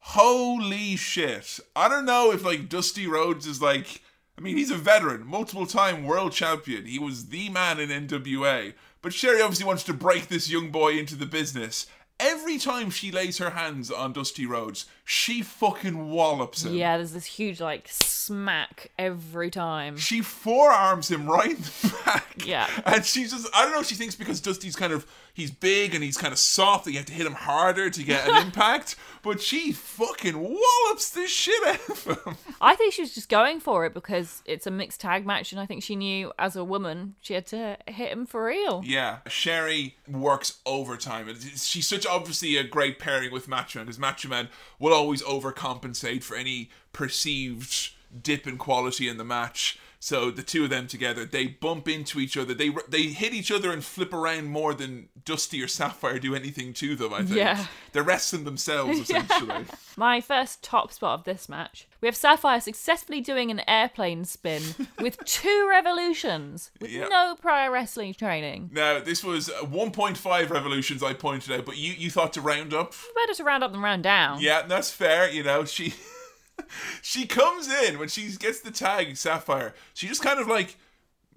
Holy shit! I don't know if like Dusty Rhodes is like. I mean, he's a veteran, multiple time world champion. He was the man in NWA. But Sherry obviously wants to break this young boy into the business. Every time she lays her hands on Dusty Rhodes, she fucking wallops him.
Yeah, there's this huge like smack every time.
She forearms him right in the [laughs] back.
Yeah.
And she just, I don't know, she thinks because Dusty's kind of, he's big and he's kind of soft that you have to hit him harder to get an [laughs] impact. But she fucking wallops the shit out of him.
I think she was just going for it because it's a mixed tag match, and I think she knew as a woman she had to hit him for real.
Yeah, Sherry works overtime. She's such obviously a great pairing with Macho Man because Macho Man will always overcompensate for any perceived dip in quality in the match. So the two of them together, they bump into each other. They they hit each other and flip around more than Dusty or Sapphire do anything to them. I think.
Yeah.
They're wrestling themselves [laughs] essentially.
My first top spot of this match, we have Sapphire successfully doing an airplane spin [laughs] with two revolutions with
Yeah.
no prior wrestling training.
now this was uh, 1.5 revolutions I pointed out, but you you thought to round up.
Better to round up than round down.
Yeah, that's fair. You know, she [laughs] [laughs] she comes in when she gets the tag Sapphire. She just kind of like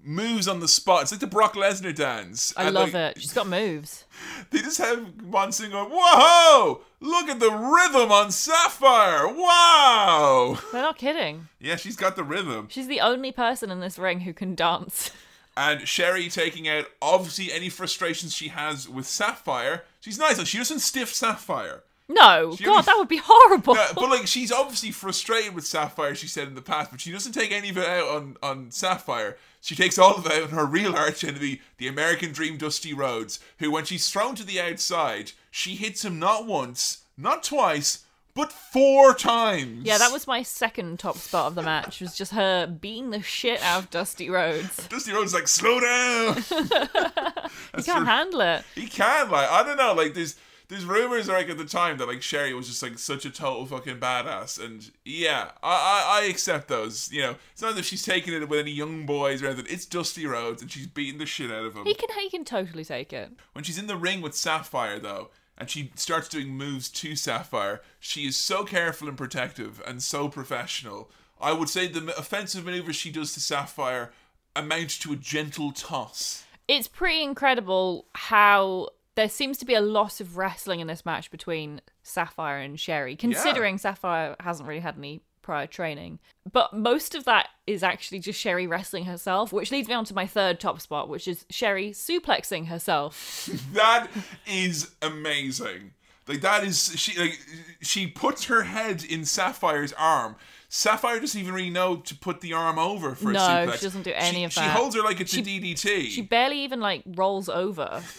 moves on the spot. It's like the Brock Lesnar dance.
I
And,
love
like,
it. She's got moves. [laughs]
They just have Monsoon going, "Whoa! Look at the rhythm on Sapphire! Wow!"
They're not kidding.
Yeah, she's got the rhythm.
She's the only person in this ring who can dance. [laughs]
And Sherry taking out obviously any frustrations she has with Sapphire. She's nice. Like she doesn't stiff Sapphire.
No,
She
God,
only-
that would be horrible.
No, but like she's obviously frustrated with Sapphire. She said in the past, but she doesn't take any of it out on on Sapphire. She takes all of it out on her real arch enemy, the American Dream, Dusty Rhodes, who, when she's thrown to the outside, she hits him not once, not twice, but four times.
Yeah, that was my second top spot of the match. Was just her beating the shit out of Dusty Rhodes. [laughs]
Dusty Rhodes is like, slow down. [laughs]
He can't handle it.
he can like I don't know like there's there's rumors like at the time that like Sherry was just like such a total fucking badass, and yeah, I I, I accept those. You know, it's not if she's taking it with any young boys or anything. It's Dusty Rhodes, and she's beating the shit out of him.
He can he can totally take it.
When she's in the ring with Sapphire, though, and she starts doing moves to Sapphire, she is so careful and protective and so professional. I would say the offensive maneuvers she does to Sapphire amount to a gentle toss.
It's pretty incredible how there seems to be a lot of wrestling in this match between Sapphire and Sherry, considering Sapphire hasn't really had any prior training. But most of that is actually just Sherry wrestling herself, which leads me on to my third top spot, which is Sherry suplexing herself. [laughs]
That is amazing. Like that is she like she puts her head in Sapphire's arm. Sapphire doesn't even really know to put the arm over for a suplex.
No, she doesn't do any
She-
of that.
She holds her like it's
She-
a DDT.
She barely even like rolls over. [laughs]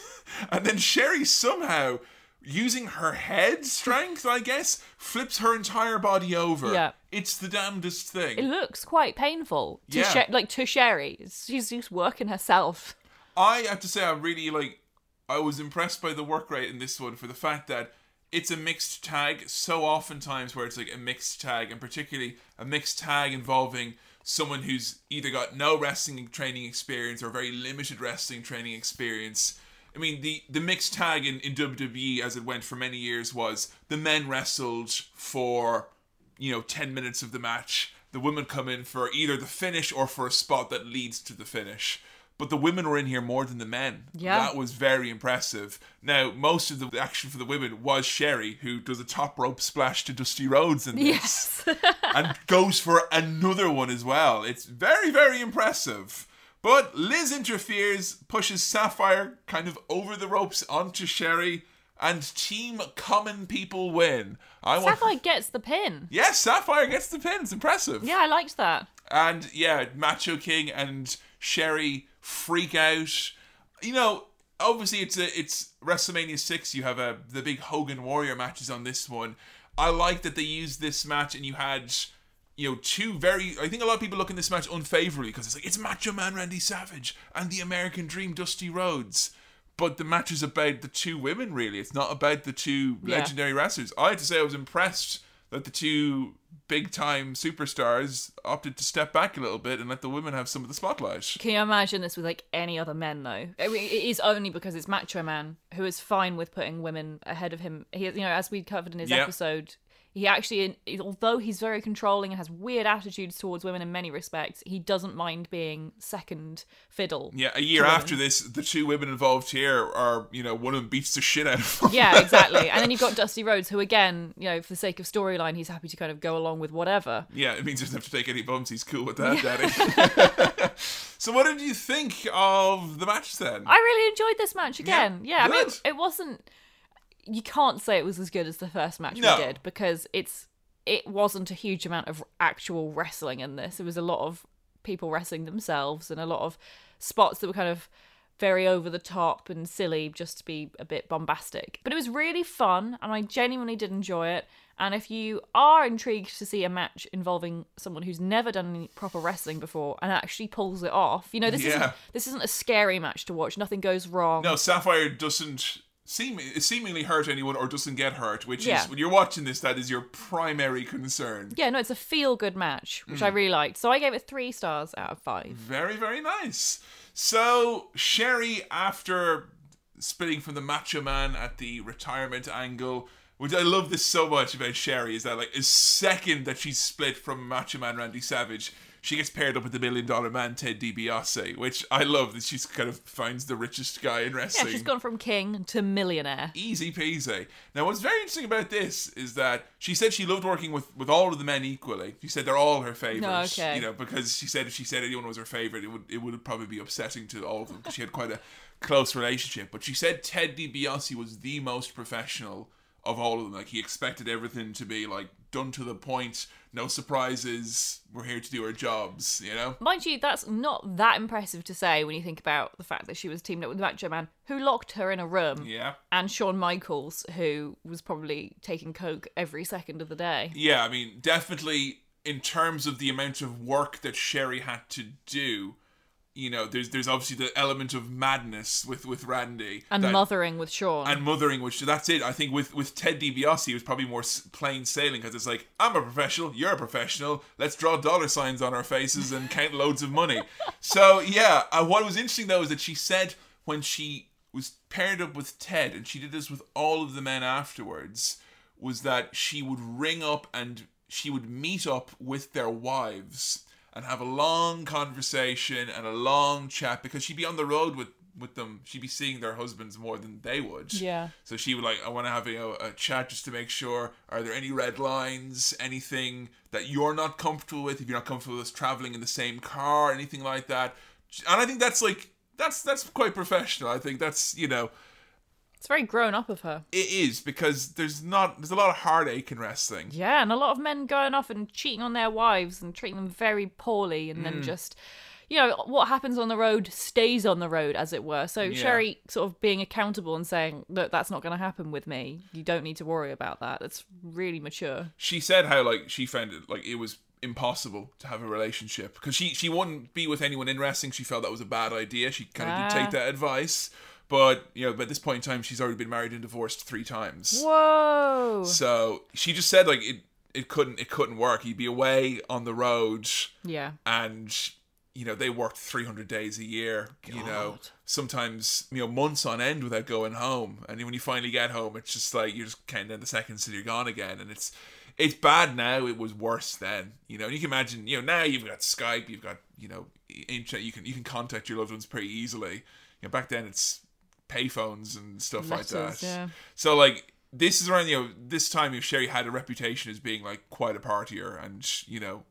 And then Sherry somehow, using her head strength, I guess, flips her entire body over.
Yeah.
It's the damnedest thing.
It looks quite painful to
Yeah.
Sher- like to Sherry. She's just working herself.
I have to say, I really like. I was impressed by the work rate in this one for the fact that it's a mixed tag. So oftentimes, where it's like a mixed tag, and particularly a mixed tag involving someone who's either got no wrestling training experience or very limited wrestling training experience. I mean, the, the mixed tag in, in WWE, as it went for many years, was the men wrestled for, you know, 10 minutes of the match. The women come in for either the finish or for a spot that leads to the finish. But the women were in here more than the men.
Yeah.
That was very impressive. Now, most of the action for the women was Sherry, who does a top rope splash to Dusty Rhodes in this
Yes. [laughs]
and goes for another one as well. It's very, very impressive. But Liz interferes, pushes Sapphire kind of over the ropes onto Sherry, and Team Common People win. I want.
Sapphire gets the pin.
Yes, Sapphire gets the pin. It's impressive.
Yeah, I liked that.
And yeah, Macho King and Sherry freak out. You know, obviously it's a it's WrestleMania six. You have a the big Hogan Warrior matches on this one. I like that they used this match and you had you know two very. I think a lot of people look in this match unfavorably because it's like it's Macho Man Randy Savage and the American Dream Dusty Rhodes. But the match is about the two women, really. It's not about the two
Yeah.
legendary wrestlers. I had to say I was impressed that the two big time superstars opted to step back a little bit and let the women have some of the spotlight.
Can you imagine this with like any other men though? I mean, it is only because it's Macho Man who is fine with putting women ahead of him. He, you know, as we covered in his
Yeah.
episode, he actually, although he's very controlling and has weird attitudes towards women in many respects, he doesn't mind being second fiddle.
Yeah, a year after this, the two women involved here are, you know, one of them beats the shit out of him.
Yeah, [laughs] exactly. and then you've got Dusty Rhodes, who again, you know, for the sake of storyline, he's happy to kind of go along with whatever.
Yeah, it means he doesn't have to take any bumps. He's cool with that, Daddy. [laughs] so, what did you think of the match then?
I really enjoyed this match again.
Yeah,
Yeah, I mean, it wasn't. You can't say it was as good as the first match
No.
we did because it's it wasn't a huge amount of actual wrestling in this. It was a lot of people wrestling themselves and a lot of spots that were kind of very over the top and silly just to be a bit bombastic. But it was really fun and I genuinely did enjoy it. And if you are intrigued to see a match involving someone who's never done any proper wrestling before and actually pulls it off, you know, this
Yeah.
isn't this isn't a scary match to watch. Nothing goes wrong.
no, Sapphire doesn't seem seemingly hurt anyone or doesn't get hurt, which
Yeah.
is when you're watching this, that is your primary concern.
Yeah, no, it's a feel good match, which I mm. really liked. So I gave it three stars out of five.
Very, very nice. So, Sherry, after splitting from the Macho Man at the retirement angle, which I love this so much about Sherry, is that, like, a second that she's split from Macho Man Randy Savage, she gets paired up with the Million Dollar Man Ted DiBiase, which I love that she's kind of finds the richest guy in wrestling.
Yeah, she's gone from king to millionaire.
Easy peasy. Now, what's very interesting about this is that she said she loved working with, with all of the men equally. She said they're all her favorites.
okay.
You know, because she said if she said anyone was her favorite, it would it would probably be upsetting to all of them because she had quite a close relationship. But she said Ted DiBiase was the most professional of all of them. Like he expected everything to be like done to the point, no surprises. We're here to do our jobs. You know.
Mind you, that's not that impressive to say when you think about the fact that she was teamed up with Macho Man, who locked her in a room,
Yeah.
and Shawn Michaels, who was probably taking coke every second of the day.
Yeah, I mean, definitely in terms of the amount of work that Sherry had to do, you know, there's there's obviously the element of madness with with Randy
And
that-
mothering with Shawn.
and mothering, which that's it. I think with with Ted DiBiase, it was probably more plain sailing because it's like I'm a professional, you're a professional. Let's draw dollar signs on our faces and count [laughs] loads of money. So yeah, uh, what was interesting though is that she said when she was paired up with Ted, and she did this with all of the men afterwards, was that she would ring up and she would meet up with their wives and have a long conversation and a long chat because she'd be on the road with with them. She'd be seeing their husbands more than they would.
Yeah.
So she would like, I want to have you know, a chat just to make sure. Are there any red lines? Anything that you're not comfortable with? If you're not comfortable with traveling in the same car, anything like that. And I think that's like that's that's quite professional. I think that's you know
it's very grown up of her.
it is because there's not there's a lot of heartache in wrestling.
Yeah, and a lot of men going off and cheating on their wives and treating them very poorly, and
Mm.
then just, you know, what happens on the road stays on the road, as it were. So Sherry sort of being accountable and saying, "Look, that's not going to happen with me. You don't need to worry about that." That's really mature.
she said how like she found it like it was impossible to have a relationship because she she wouldn't be with anyone in wrestling. She felt that was a bad idea. She kind of did
Ah.
take that advice, but you know, at this point in time, she's already been married and divorced three times.
Whoa!
So she just said like it it couldn't it couldn't work. He'd be away on the road
Yeah.
and you know they worked 300 days a year you know sometimes you know months on end without going home and when you finally get home it's just like you're just counting down the seconds till you're gone again and it's it's bad now it was worse then you know and you can imagine you know now you've got skype you've got you know internet you can you can contact your loved ones pretty easily you know back then it's payphones and stuff like that
yeah.
so like this is around you know this time if Sherry had a reputation as being like quite a partier and you know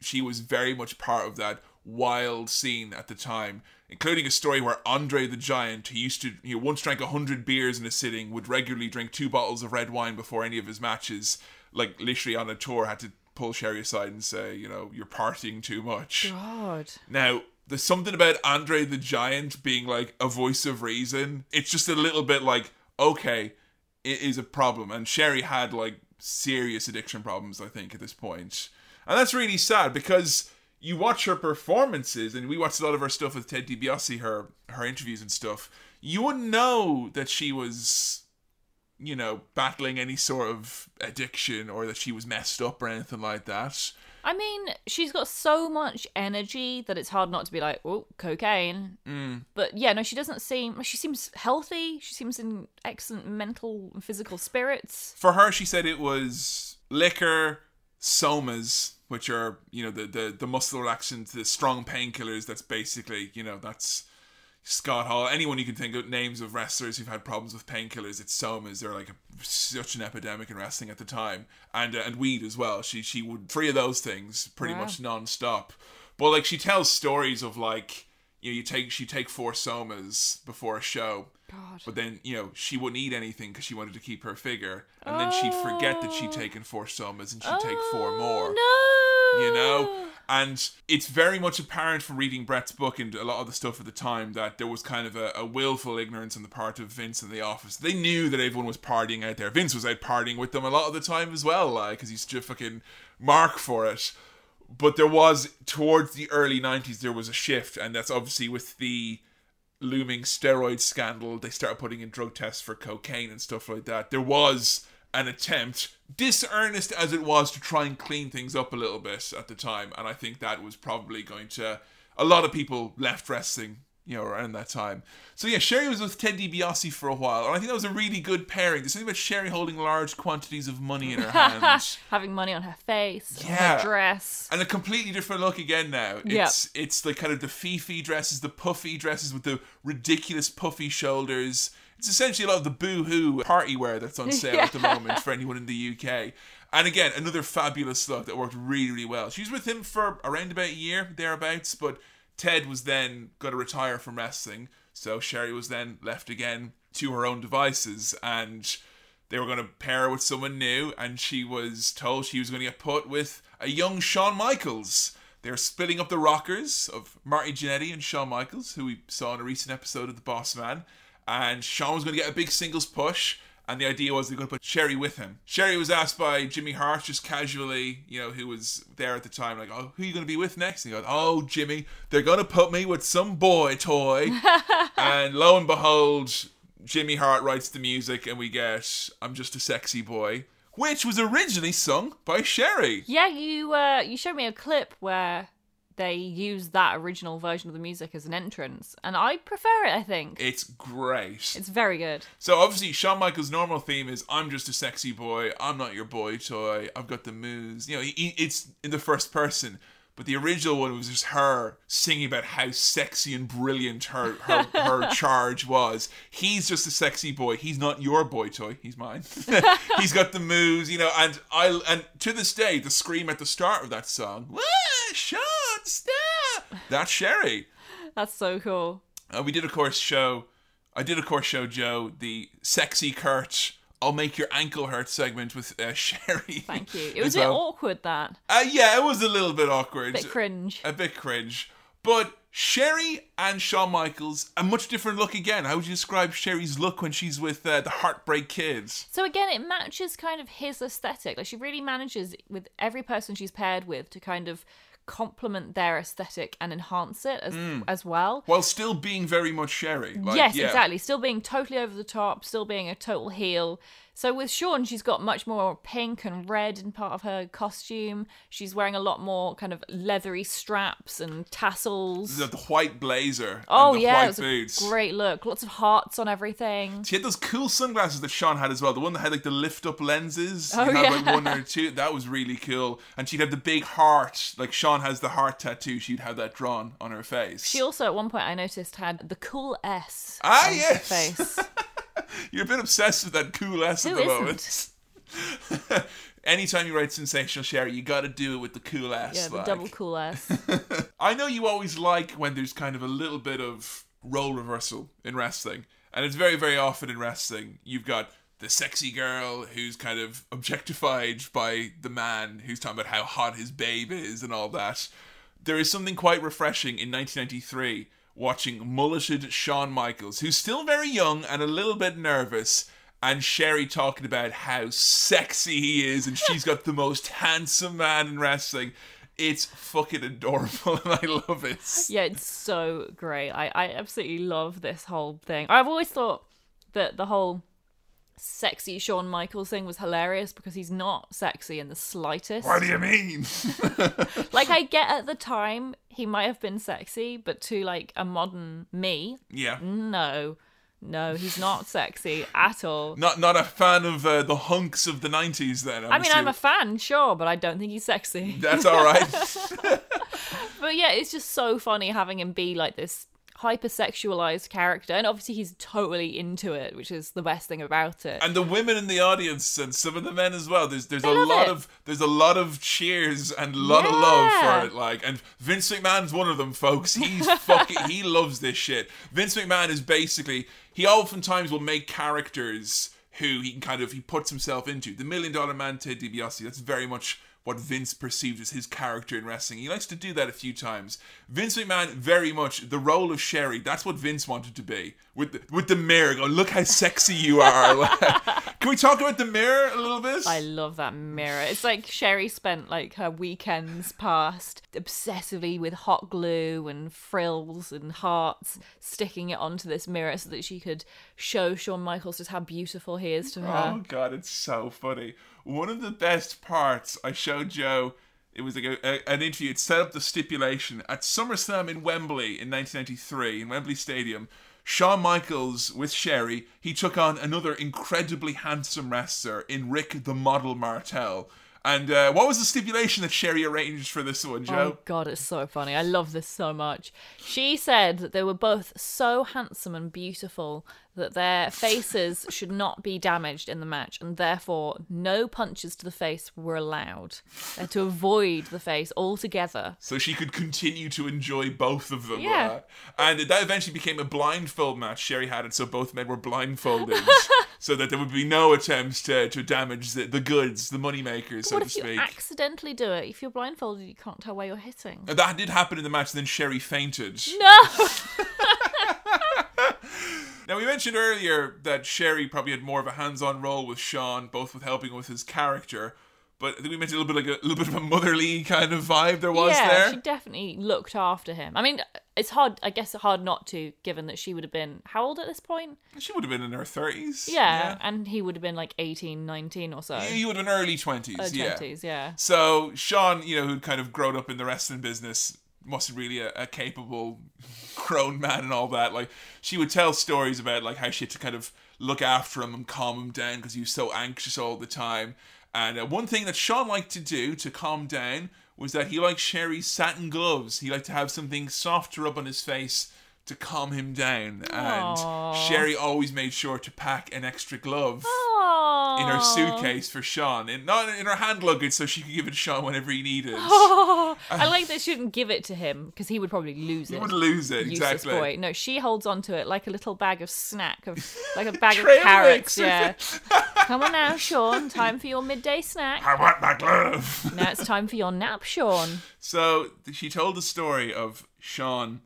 she was very much part of that wild scene at the time, including a story where Andre the Giant, who used to you know, once drank hundred beers in a sitting, would regularly drink two bottles of red wine before any of his matches. Like literally on a tour, had to pull Sherry aside and say, you know, you're partying too much.
God.
Now, there's something about Andre the Giant being like a voice of reason. It's just a little bit like, okay, it is a problem. And Sherry had like serious addiction problems, I think, at this point. And that's really sad because you watch her performances, and we watched a lot of her stuff with Ted DiBiase, her her interviews and stuff. You wouldn't know that she was, you know, battling any sort of addiction or that she was messed up or anything like that.
I mean, she's got so much energy that it's hard not to be like, oh, cocaine. Mm. But yeah, no, she doesn't seem. She seems healthy. She seems in excellent mental and physical spirits.
For her, she said it was liquor, somas, which are you know the the, the muscle relaxants, the strong painkillers. That's basically you know that's Scott Hall. Anyone you can think of names of wrestlers who've had problems with painkillers, it's somas. They're like a, such an epidemic in wrestling at the time, and uh, and weed as well. She she would three of those things pretty
Wow.
much non-stop. But like she tells stories of like you know you take she take four somas before a show.
God.
But then, you know, she wouldn't eat anything because she wanted to keep her figure. And then she'd forget that she'd taken four somas and she'd take four more.
Oh, No.
You know? And it's very much apparent from reading Bret's book and a lot of the stuff at the time that there was kind of a, a willful ignorance on the part of Vince in the office. They knew that everyone was partying out there. Vince was out partying with them a lot of the time as well, like, because he's just fucking mark for it. But there was, towards the early 90s, there was a shift. And that's obviously with the looming steroid scandal, they started putting in drug tests for cocaine and stuff like that. There was an attempt, disearnest as it was, to try and clean things up a little bit at the time, and I think that was probably going to. A lot of people left wrestling, you know, around that time. So yeah, Sherry was with Ted DiBiase for a while, and I think that was a really good pairing. There's something about Sherry holding large quantities of money in her [laughs] hands.
Having money on her face,
Yeah.
her dress.
and a completely different look again now. It's it's the kind of the fifi dresses, the puffy dresses with the ridiculous puffy shoulders. It's essentially a lot of the Boohoo party wear that's on [laughs] sale at the moment for anyone in the UK. And again, another fabulous look that worked really, really well. She was with him for around about a year, thereabouts, but Ted was then going to retire from wrestling. So Sherry was then left again to her own devices and they were going to pair her with someone new, and she was told she was going to get put with a young Shawn Michaels. They're splitting up the rockers of Marty Jannetty and Shawn Michaels, who we saw in a recent episode of The Boss Man. And Shawn was going to get a big singles push, And the idea was they're going to put Sherry with him. Sherry was asked by Jimmy Hart just casually, you know, who was there at the time, like, "Oh, who are you going to be with next?" And he goes, "Oh, Jimmy, they're going to put me with some boy toy." [laughs] and lo and behold, Jimmy Hart writes the music, and we get "I'm Just a Sexy Boy," which was originally sung by Sherry.
Yeah, you uh, you showed me a clip where they use that original version of the music as an entrance, and I prefer it. I think
It's great.
it's very good.
So obviously, Shawn Michaels' normal theme is "I'm just a sexy boy. I'm not your boy toy. I've got the moves." You know, he, it's in the first person. But the original one was just her singing about how sexy and brilliant her her, her [laughs] charge was. He's just a sexy boy. He's not your boy toy. He's mine. [laughs] [laughs] He's got the moves, you know. And I and to this day, the scream at the start of that song, "Wah, Shawn, stop!" That's Sherry.
That's so cool.
Uh, we did, of course, show. I did, of course, show Joe the sexy Kurt. I'll make your ankle hurt segment with uh, [laughs] Sherry.
Thank you. It was
as
a bit
well.
awkward that
Uh, yeah, it was a little bit awkward, A
bit cringe.
a bit cringe. But Sherry and Shawn Michaels, a much different look again. How would you describe Sherry's look when she's with uh, the Heartbreak Kids?
So again, it matches kind of his aesthetic. Like she really manages with every person she's paired with to kind of complement their aesthetic and enhance it as hmm. as well.
While still being very much Sherry. Like,
yes,
yeah.
exactly. Still being totally over the top, still being a total heel. So with Shawn, she's got much more pink and red in part of her costume. She's wearing a lot more kind of leathery straps and tassels.
The, the white blazer
oh
and the
yeah,
white boots.
a great look. Lots of hearts on everything.
She had those cool sunglasses that Shawn had as well. The one that had like the lift up lenses.
Oh,
had, like
yeah.
one or two. That was really cool. And she'd have the big heart. Like Shawn has the heart tattoo. She'd have that drawn on her face.
She also at one point I noticed had the cool S
Ah,
on her face. [laughs] [laughs]
You're a bit obsessed with that cool S
Who
at the
isn't?
moment. [laughs] Anytime you write sensational Sherry, you got to do it with the cool S.
Yeah, the
like.
double cool S. [laughs]
I know you always like when there's kind of a little bit of role reversal in wrestling. And it's very, very often in wrestling. You've got the sexy girl who's kind of objectified by the man who's talking about how hot his babe is and all that. There is something quite refreshing in 1993 watching mulleted Shawn Michaels, who's still very young and a little bit nervous, and Sherry talking about how sexy he is and she's got the most handsome man in wrestling. It's fucking adorable [laughs] and I love it.
Yeah, it's so great. I, I absolutely love this whole thing. I've always thought that the whole sexy Shawn Michaels thing was hilarious because he's not sexy in the slightest.
What do you mean? [laughs] [laughs]
Like I get at the time he might have been sexy, but to like a modern me,
yeah.
no. No, he's not sexy at all.
Not not a fan of uh, the hunks of the 90s then. I'm
I mean, I'm a fan, sure, but I don't think he's sexy.
That's all right. [laughs]
But yeah, it's just so funny having him be like this hypersexualized character, and obviously he's totally into it, which is the best thing about it.
and the women in the audience and some of the men as well. There's there's a lot
it.
of there's a lot of cheers and a lot of love for it. Like, and Vince McMahon's one of them, folks. He's [laughs] fucking he loves this shit. Vince McMahon is basically he oftentimes will make characters who he can kind of he puts himself into. The Million Dollar Man Ted DiBiase. That's very much what Vince perceived as his character in wrestling. He likes to do that a few times. Vince McMahon, very much the role of Sherry. That's what Vince wanted to be with the, with the mirror. Going, look how sexy you [laughs] are. [laughs] Can we talk about the mirror a little bit?
I love that mirror. It's like Sherry spent like her weekends past obsessively with hot glue and frills and hearts, sticking it onto this mirror so that she could show Shawn Michaels just how beautiful he is to her.
Oh god, it's so funny. One of the best parts I showed Joe. It was like a, a- an interview. It set up the stipulation at SummerSlam in Wembley in 1993 in Wembley Stadium. Shawn Michaels with Sherry. He took on another incredibly handsome wrestler in Rick the Model Martel. And uh, what was the stipulation that Sherry arranged for this one, Joe?
Oh god, it's so funny. I love this so much. She said that they were both so handsome and beautiful that their faces should not be damaged in the match, and therefore no punches to the face were allowed. They had to avoid the face altogether.
so she could continue to enjoy both of them.
Yeah.
uh, and that eventually became a blindfold match. Sherry had it so both men were blindfolded, [laughs] so that there would be no attempts to, to damage the, the goods, the money makers, so to speak.
accidentally do it? If you're blindfolded, you can't tell where you're hitting.
And that did happen in the match. Then Sherry fainted.
No. [laughs]
Now, we mentioned earlier that Sherry probably had more of a hands on role with Shawn, both with helping with his character. But I think we mentioned a little bit like a, little bit of a motherly kind of vibe there was
yeah,
there.
she definitely looked after him. I mean, it's hard. I guess hard not to, given that she would have been how old at this point?
She would have been in her 30s.
Yeah, and he would have been like 18, 19 or so.
He would have been early 20s.
Uh,
yeah.
20s, yeah.
So Shawn, you know, who'd kind of grown up in the wrestling business, wasn't really a, a capable grown man and all that. Like she would tell stories about like how she had to kind of look after him and calm him down because he was so anxious all the time. And uh, one thing that Shawn liked to do to calm down was that he liked Sherry's satin gloves. He liked to have something soft to rub on his face to calm him down. And
Aw.
Sherry always made sure to pack an extra glove
Aww.
In her suitcase for Shawn, and not in her hand luggage, so she could give it to Shawn whenever he needed.
Oh, [laughs] I uh, like that she didn't give it to him because he would probably lose it.
He would lose it
Useless
exactly.
boy. No, she holds onto it like a little bag of snack, of [laughs] like a bag of carrots. Yeah. [laughs] Come on now, Shawn. Time for your midday snack.
I want my glove.
Now it's time for your nap, Shawn.
so she told the story of Shawn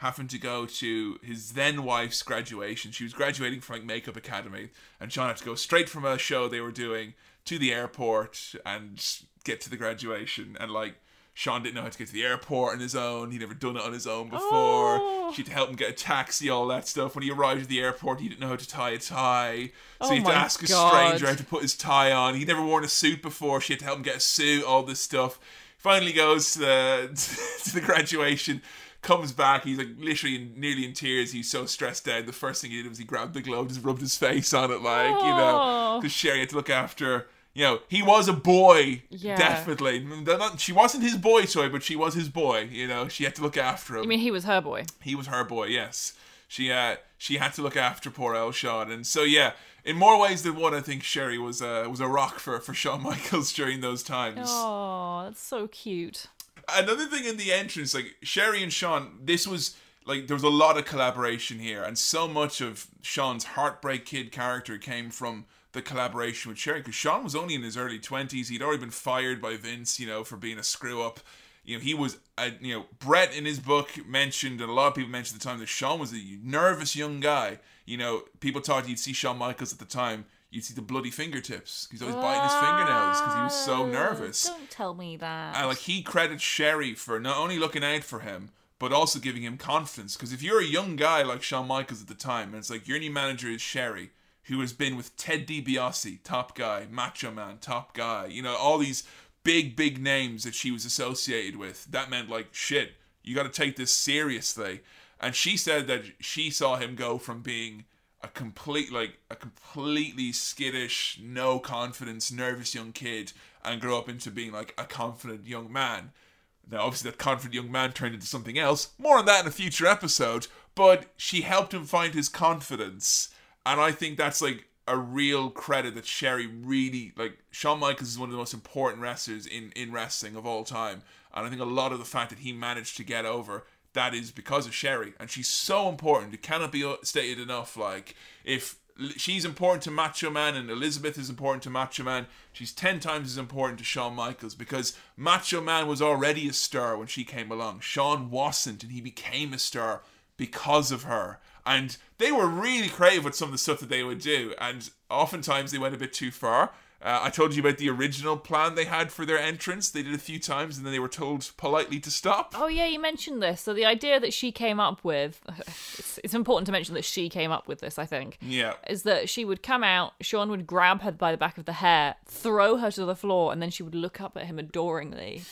having to go to his then wife's graduation. She was graduating from like makeup academy, and Shawn had to go straight from a show they were doing to the airport and get to the graduation. And like Shawn didn't know how to get to the airport on his own. He'd never done it on his own before.
Oh.
She had to help him get a taxi, all that stuff. When he arrived at the airport, he didn't know how to tie a tie. So
Oh
he had to ask a stranger how to put his tie on. He'd never worn a suit before. She had to help him get a suit, all this stuff. Finally goes to the, [laughs] to the graduation, comes back. He's like literally in, nearly in tears. He's so stressed out. The first thing he did was he grabbed the glove, just rubbed his face on it, like, you know,
Oh.
because Sherry had to look after. You know, he was a boy,
Yeah.
definitely. Not- She wasn't his boy toy, but she was his boy. You know, she had to look after him.
I mean, he was her boy.
He was her boy, yes. She uh she had to look after poor Elshad, and so yeah, in more ways than one, I think Sherry was uh, was a rock for for Shawn Michaels [laughs] during those times.
Oh, that's so cute.
Another thing in the entrance, like Sherry and Shawn, this was like there was a lot of collaboration here, and so much of Shawn's heartbreak kid character came from the collaboration with Sherry because Shawn was only in his early twenties. He'd already been fired by Vince, you know, for being a screw up. You know, he was, a, you know, Bret in his book mentioned, and a lot of people mentioned at the time that Shawn was a nervous young guy. You know, people thought you'd see Shawn Michaels at the time, you'd see the bloody fingertips. He's always biting his fingernails because he was so oh, nervous.
Don't tell me that.
And like he credits Sherry for not only looking out for him, but also giving him confidence. Because if you're a young guy like Shawn Michaels at the time, and it's like your new manager is Sherry, who has been with Ted DiBiase, top guy, Macho Man, top guy, you know, all these big, big names that she was associated with, that meant like shit, you got to take this seriously. And she said that she saw him go from being a complete like a completely skittish, no confidence, nervous young kid and grow up into being like a confident young man. Now obviously that confident young man turned into something else. More on that in a future episode, but she helped him find his confidence. And I think that's like a real credit that Sherry really like Shawn Michaels is one of the most important wrestlers in in wrestling of all time. And I think a lot of the fact that he managed to get over that is because of Sherry, and she's so important. It cannot be stated enough. Like if she's important to Macho Man and Elizabeth is important to Macho Man, she's ten times as important to Shawn Michaels because Macho Man was already a star when she came along. Shawn wasn't, and he became a star because of her. And they were really creative with some of the stuff that they would do, and oftentimes they went a bit too far. Uh, I told you about the original plan they had for their entrance. They did a few times, and then they were told politely to stop.
Oh yeah, you mentioned this. So the idea that she came up with, [laughs] it's, it's important to mention that she came up with this. I think
Yeah.
is that she would come out, Shawn would grab her by the back of the hair, throw her to the floor, and then she would look up at him adoringly.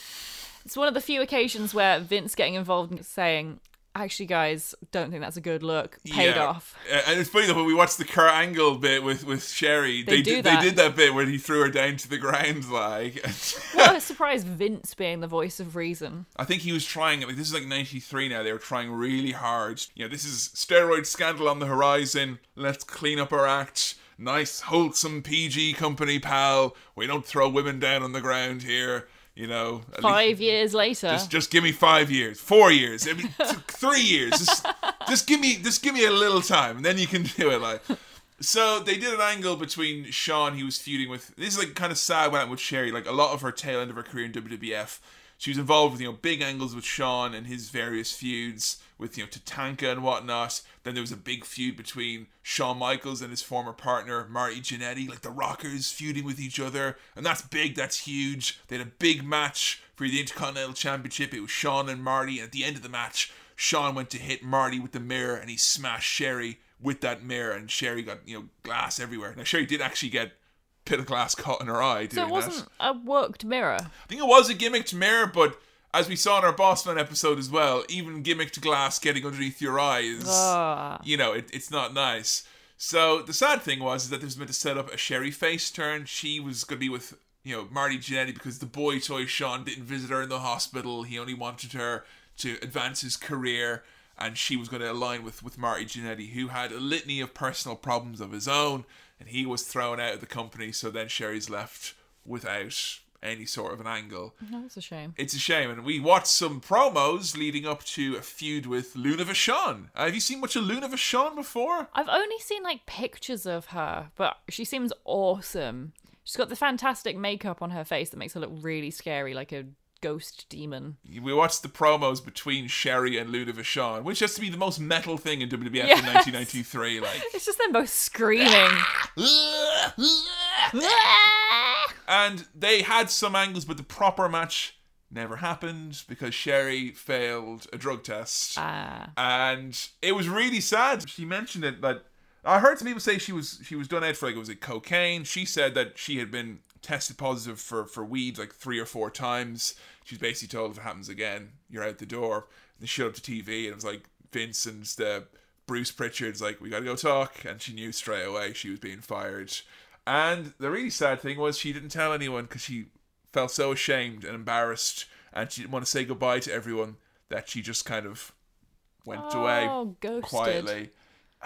It's one of the few occasions where Vince getting involved and saying, "Actually, guys, don't think that's a good look." Paid
Yeah.
off.
Uh, and it's funny though when we watched the Kurt Angle bit with with Sherry,
They
they,
do
did
that.
they did that bit where he threw her down to the ground. Like, [laughs]
What a surprise! Vince being the voice of reason.
I think he was trying. Like this is like '93 now. They were trying really hard. You know, this is steroid scandal on the horizon. Let's clean up our act. Nice, wholesome PG company, pal. We don't throw women down on the ground here. You know, at least-
Five years later,
Just, just give me five years, four years, I mean, th- [laughs] three years. Just, just give me, just give me a little time, and then you can [laughs] do it. Like, So they did an angle between Shawn, he was feuding with. This is like kind of sad what happened with Sherry. Like a lot of her tail end of her career in WWF, she was involved with you know big angles with Shawn and his various feuds with you know Tatanka and whatnot. Then there was a big feud between Shawn Michaels and his former partner Marty Jannetty, like the Rockers feuding with each other, and that's big. That's huge. They had a big match for the Intercontinental Championship. It was Shawn and Marty, and at the end of the match, Shawn went to hit Marty with the mirror, and he smashed Sherry with that mirror, and Sherry got you know glass everywhere. Now Sherry did actually get bit of glass caught in her eye
So it wasn't
that.
a worked mirror.
I think it was a gimmicked mirror, but as we saw in our Bossman episode as well, even gimmicked glass getting underneath your eyes, you know, it, it's not nice. So the sad thing was is that this was meant to set up a Sherry face turn. She was going to be with you know Marty Jannetty because the boy toy Shawn didn't visit her in the hospital. He only wanted her to advance his career, and she was going to align with with Marty Jannetty, who had a litany of personal problems of his own, and he was thrown out of the company. So then Sherry's left without any sort of an angle.
That's a shame.
It's a shame, and we watched some promos leading up to a feud with Luna Vachon. Uh, have you seen much of Luna Vachon before?
I've only seen like pictures of her, but she seems awesome. She's got the fantastic makeup on her face that makes her look really scary, like a ghost demon.
We watched the promos between Sherry and Luna Vachon, which has to be the most metal thing in WWF
Yes.
in 1993. Like,
It's just them both screaming.
and they had some angles, but the proper match never happened because Sherry failed a drug test.
Ah.
and it was really sad. She mentioned it but I heard some people say she was she was done out for like it was it cocaine. She said that she had been tested positive for for weed like three or four times. She's basically told if it happens again, you're out the door. And they showed up to TV and it was like Vince and the Bruce Pritchard's like we got to go talk, and she knew straight away she was being fired. And the really sad thing was she didn't tell anyone because she felt so ashamed and embarrassed, and she didn't want to say goodbye to everyone that she just kind of went away
Oh, ghosted.
quietly.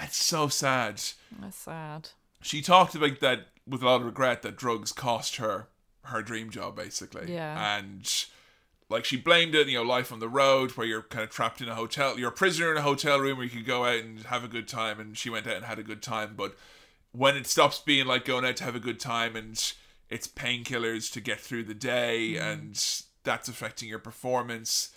It's so sad.
That's sad.
She talked about that with a lot of regret that drugs cost her her dream job, basically.
Yeah.
And like she blamed it, you know, life on the road where you're kind of trapped in a hotel. You're a prisoner in a hotel room where you could go out and have a good time. And she went out and had a good time. But when it stops being like going out to have a good time and it's painkillers to get through the day mm. and that's affecting your performance,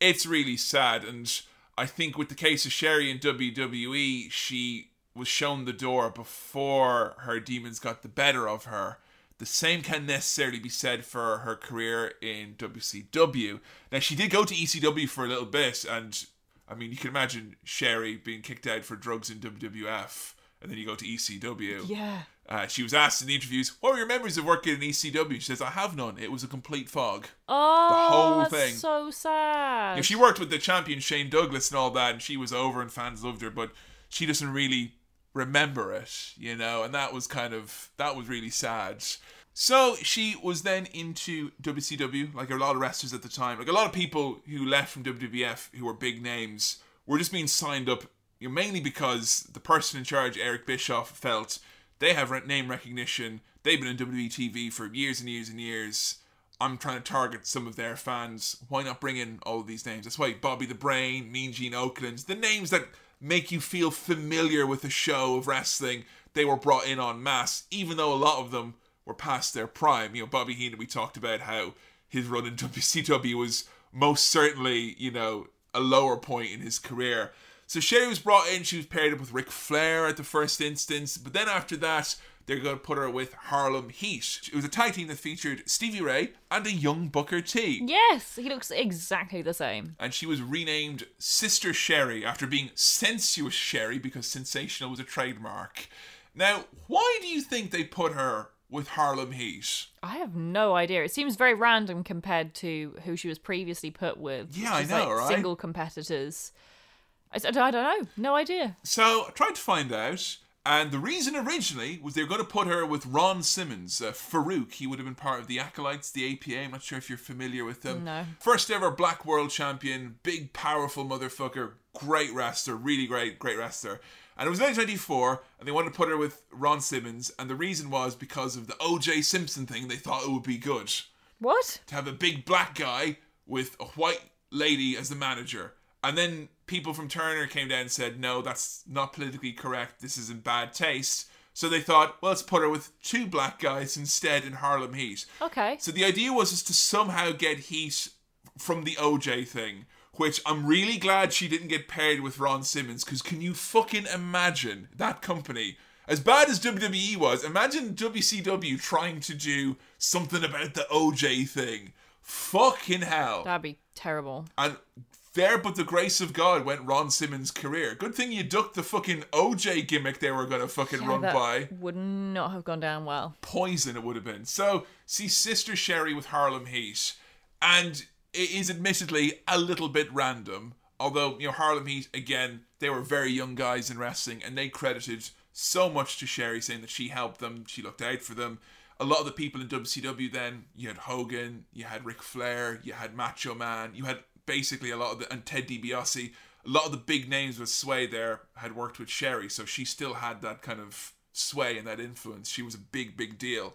it's really sad. And I think with the case of Sherry in WWE, she was shown the door before her demons got the better of her. The same can necessarily be said for her career in WCW. Now, she did go to ECW for a little bit, and I mean, you can imagine Sherry being kicked out for drugs in WWF, and then you go to ECW.
Yeah.
Uh, she was asked in the interviews, What were your memories of working in ECW? She says, I have none. It was a complete fog.
Oh, the
whole
that's
thing.
so sad.
Yeah, she worked with the champion Shane Douglas and all that, and she was over and fans loved her, but she doesn't really remember it, you know, and that was kind of that was really sad. So she was then into WCW, like a lot of wrestlers at the time, like a lot of people who left from WWF who were big names were just being signed up, you know, mainly because the person in charge, Eric Bischoff, felt they have name recognition. They've been in WWE TV for years and years and years. I'm trying to target some of their fans. Why not bring in all these names? That's why Bobby the Brain, Mean Gene Okerlund, the names that make you feel familiar with the show of wrestling, they were brought in en masse, even though a lot of them were past their prime. You know, Bobby Heenan, we talked about how his run in [laughs] WCW was most certainly, you know, a lower point in his career. So Sherry was brought in, she was paired up with Ric Flair at the first instance, but then after that, they're going to put her with Harlem Heat. It was a tag team that featured Stevie Ray and a young Booker T.
Yes, he looks exactly the same.
And she was renamed Sister Sherry after being Sensuous Sherry because sensational was a trademark. Now, why do you think they put her with Harlem Heat?
I have no idea. It seems very random compared to who she was previously put with.
Yeah, I know,
like,
right?
Single competitors. I don't know. No idea.
So I tried to find out, and the reason originally was they were going to put her with Ron Simmons, uh, Farouk. He would have been part of the Acolytes, the APA. I'm not sure if you're familiar with them.
No.
First ever Black World Champion, big, powerful motherfucker, great wrestler, really great, great wrestler. And it was 1994, and they wanted to put her with Ron Simmons, and the reason was because of the O.J. Simpson thing. They thought it would be good
What?
to have a big black guy with a white lady as the manager. And then people from Turner came down and said, no, that's not politically correct. This is in bad taste. So they thought, well, let's put her with two black guys instead in Harlem Heat.
Okay.
So the idea was is to somehow get heat from the OJ thing, which I'm really glad she didn't get paired with Ron Simmons because can you fucking imagine that company? As bad as WWE was, imagine WCW trying to do something about the OJ thing. Fucking hell.
That'd be terrible.
And there, but the grace of God went Ron Simmons' career. Good thing you ducked the fucking OJ gimmick they were gonna fucking run
that
by
would not have gone down well.
poison it would have been. So, see Sister Sherry with Harlem Heat, and it is admittedly a little bit random. Although, you know, Harlem Heat, again, they were very young guys in wrestling, and they credited so much to Sherry, saying that she helped them, she looked out for them. A lot of the people in WCW then, you had Hogan, you had Ric Flair, you had Macho Man, you had basically a lot of the, and Ted DiBiase, a lot of the big names with sway there had worked with Sherry, so she still had that kind of sway and that influence. She was a big, big deal.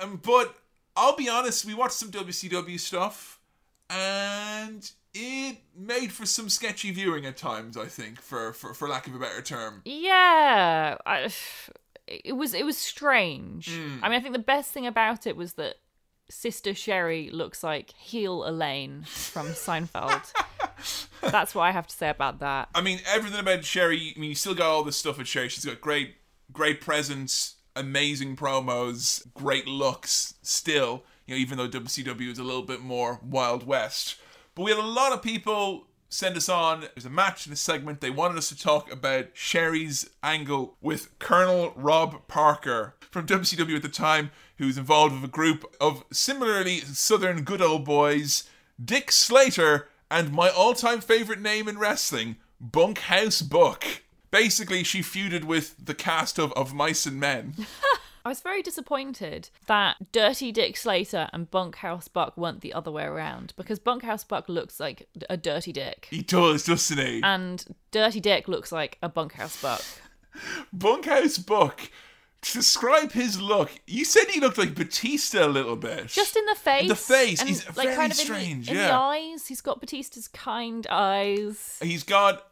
Um, but I'll be honest, we watched some WCW stuff, and it made for some sketchy viewing at times. I think, for for, for lack of a better term.
Yeah, I, [sighs] it was it was strange.
Hmm.
I mean, I think the best thing about it was that Sister Sherry looks like heel Elaine from Seinfeld. That's what I have to say about that.
I mean, everything about Sherry. I mean, you still got all this stuff with Sherry. She's got great, great presence, amazing promos, great looks. Still, you know, even though WCW is a little bit more Wild West, but we had a lot of people send us on. There's a match in a segment. They wanted us to talk about Sherry's angle with Colonel Rob Parker from WCW at the time, who's involved with a group of similarly Southern good old boys, Dick Slater, and my all-time favorite name in wrestling, Bunkhouse Buck. Basically, she feuded with the cast of, of Mice and Men. [laughs]
I was very disappointed that Dirty Dick Slater and Bunkhouse Buck weren't the other way around because Bunkhouse Buck looks like a dirty dick
He does, doesn't he?
and Dirty Dick looks like a Bunkhouse Buck. [laughs]
Bunkhouse Buck. To describe his look, you said he looked like Batista a little bit.
Just in the face.
In the face,
and,
he's
like
very
kind of
strange,
In the, in
yeah.
the eyes, he's got Batista's kind eyes.
He's got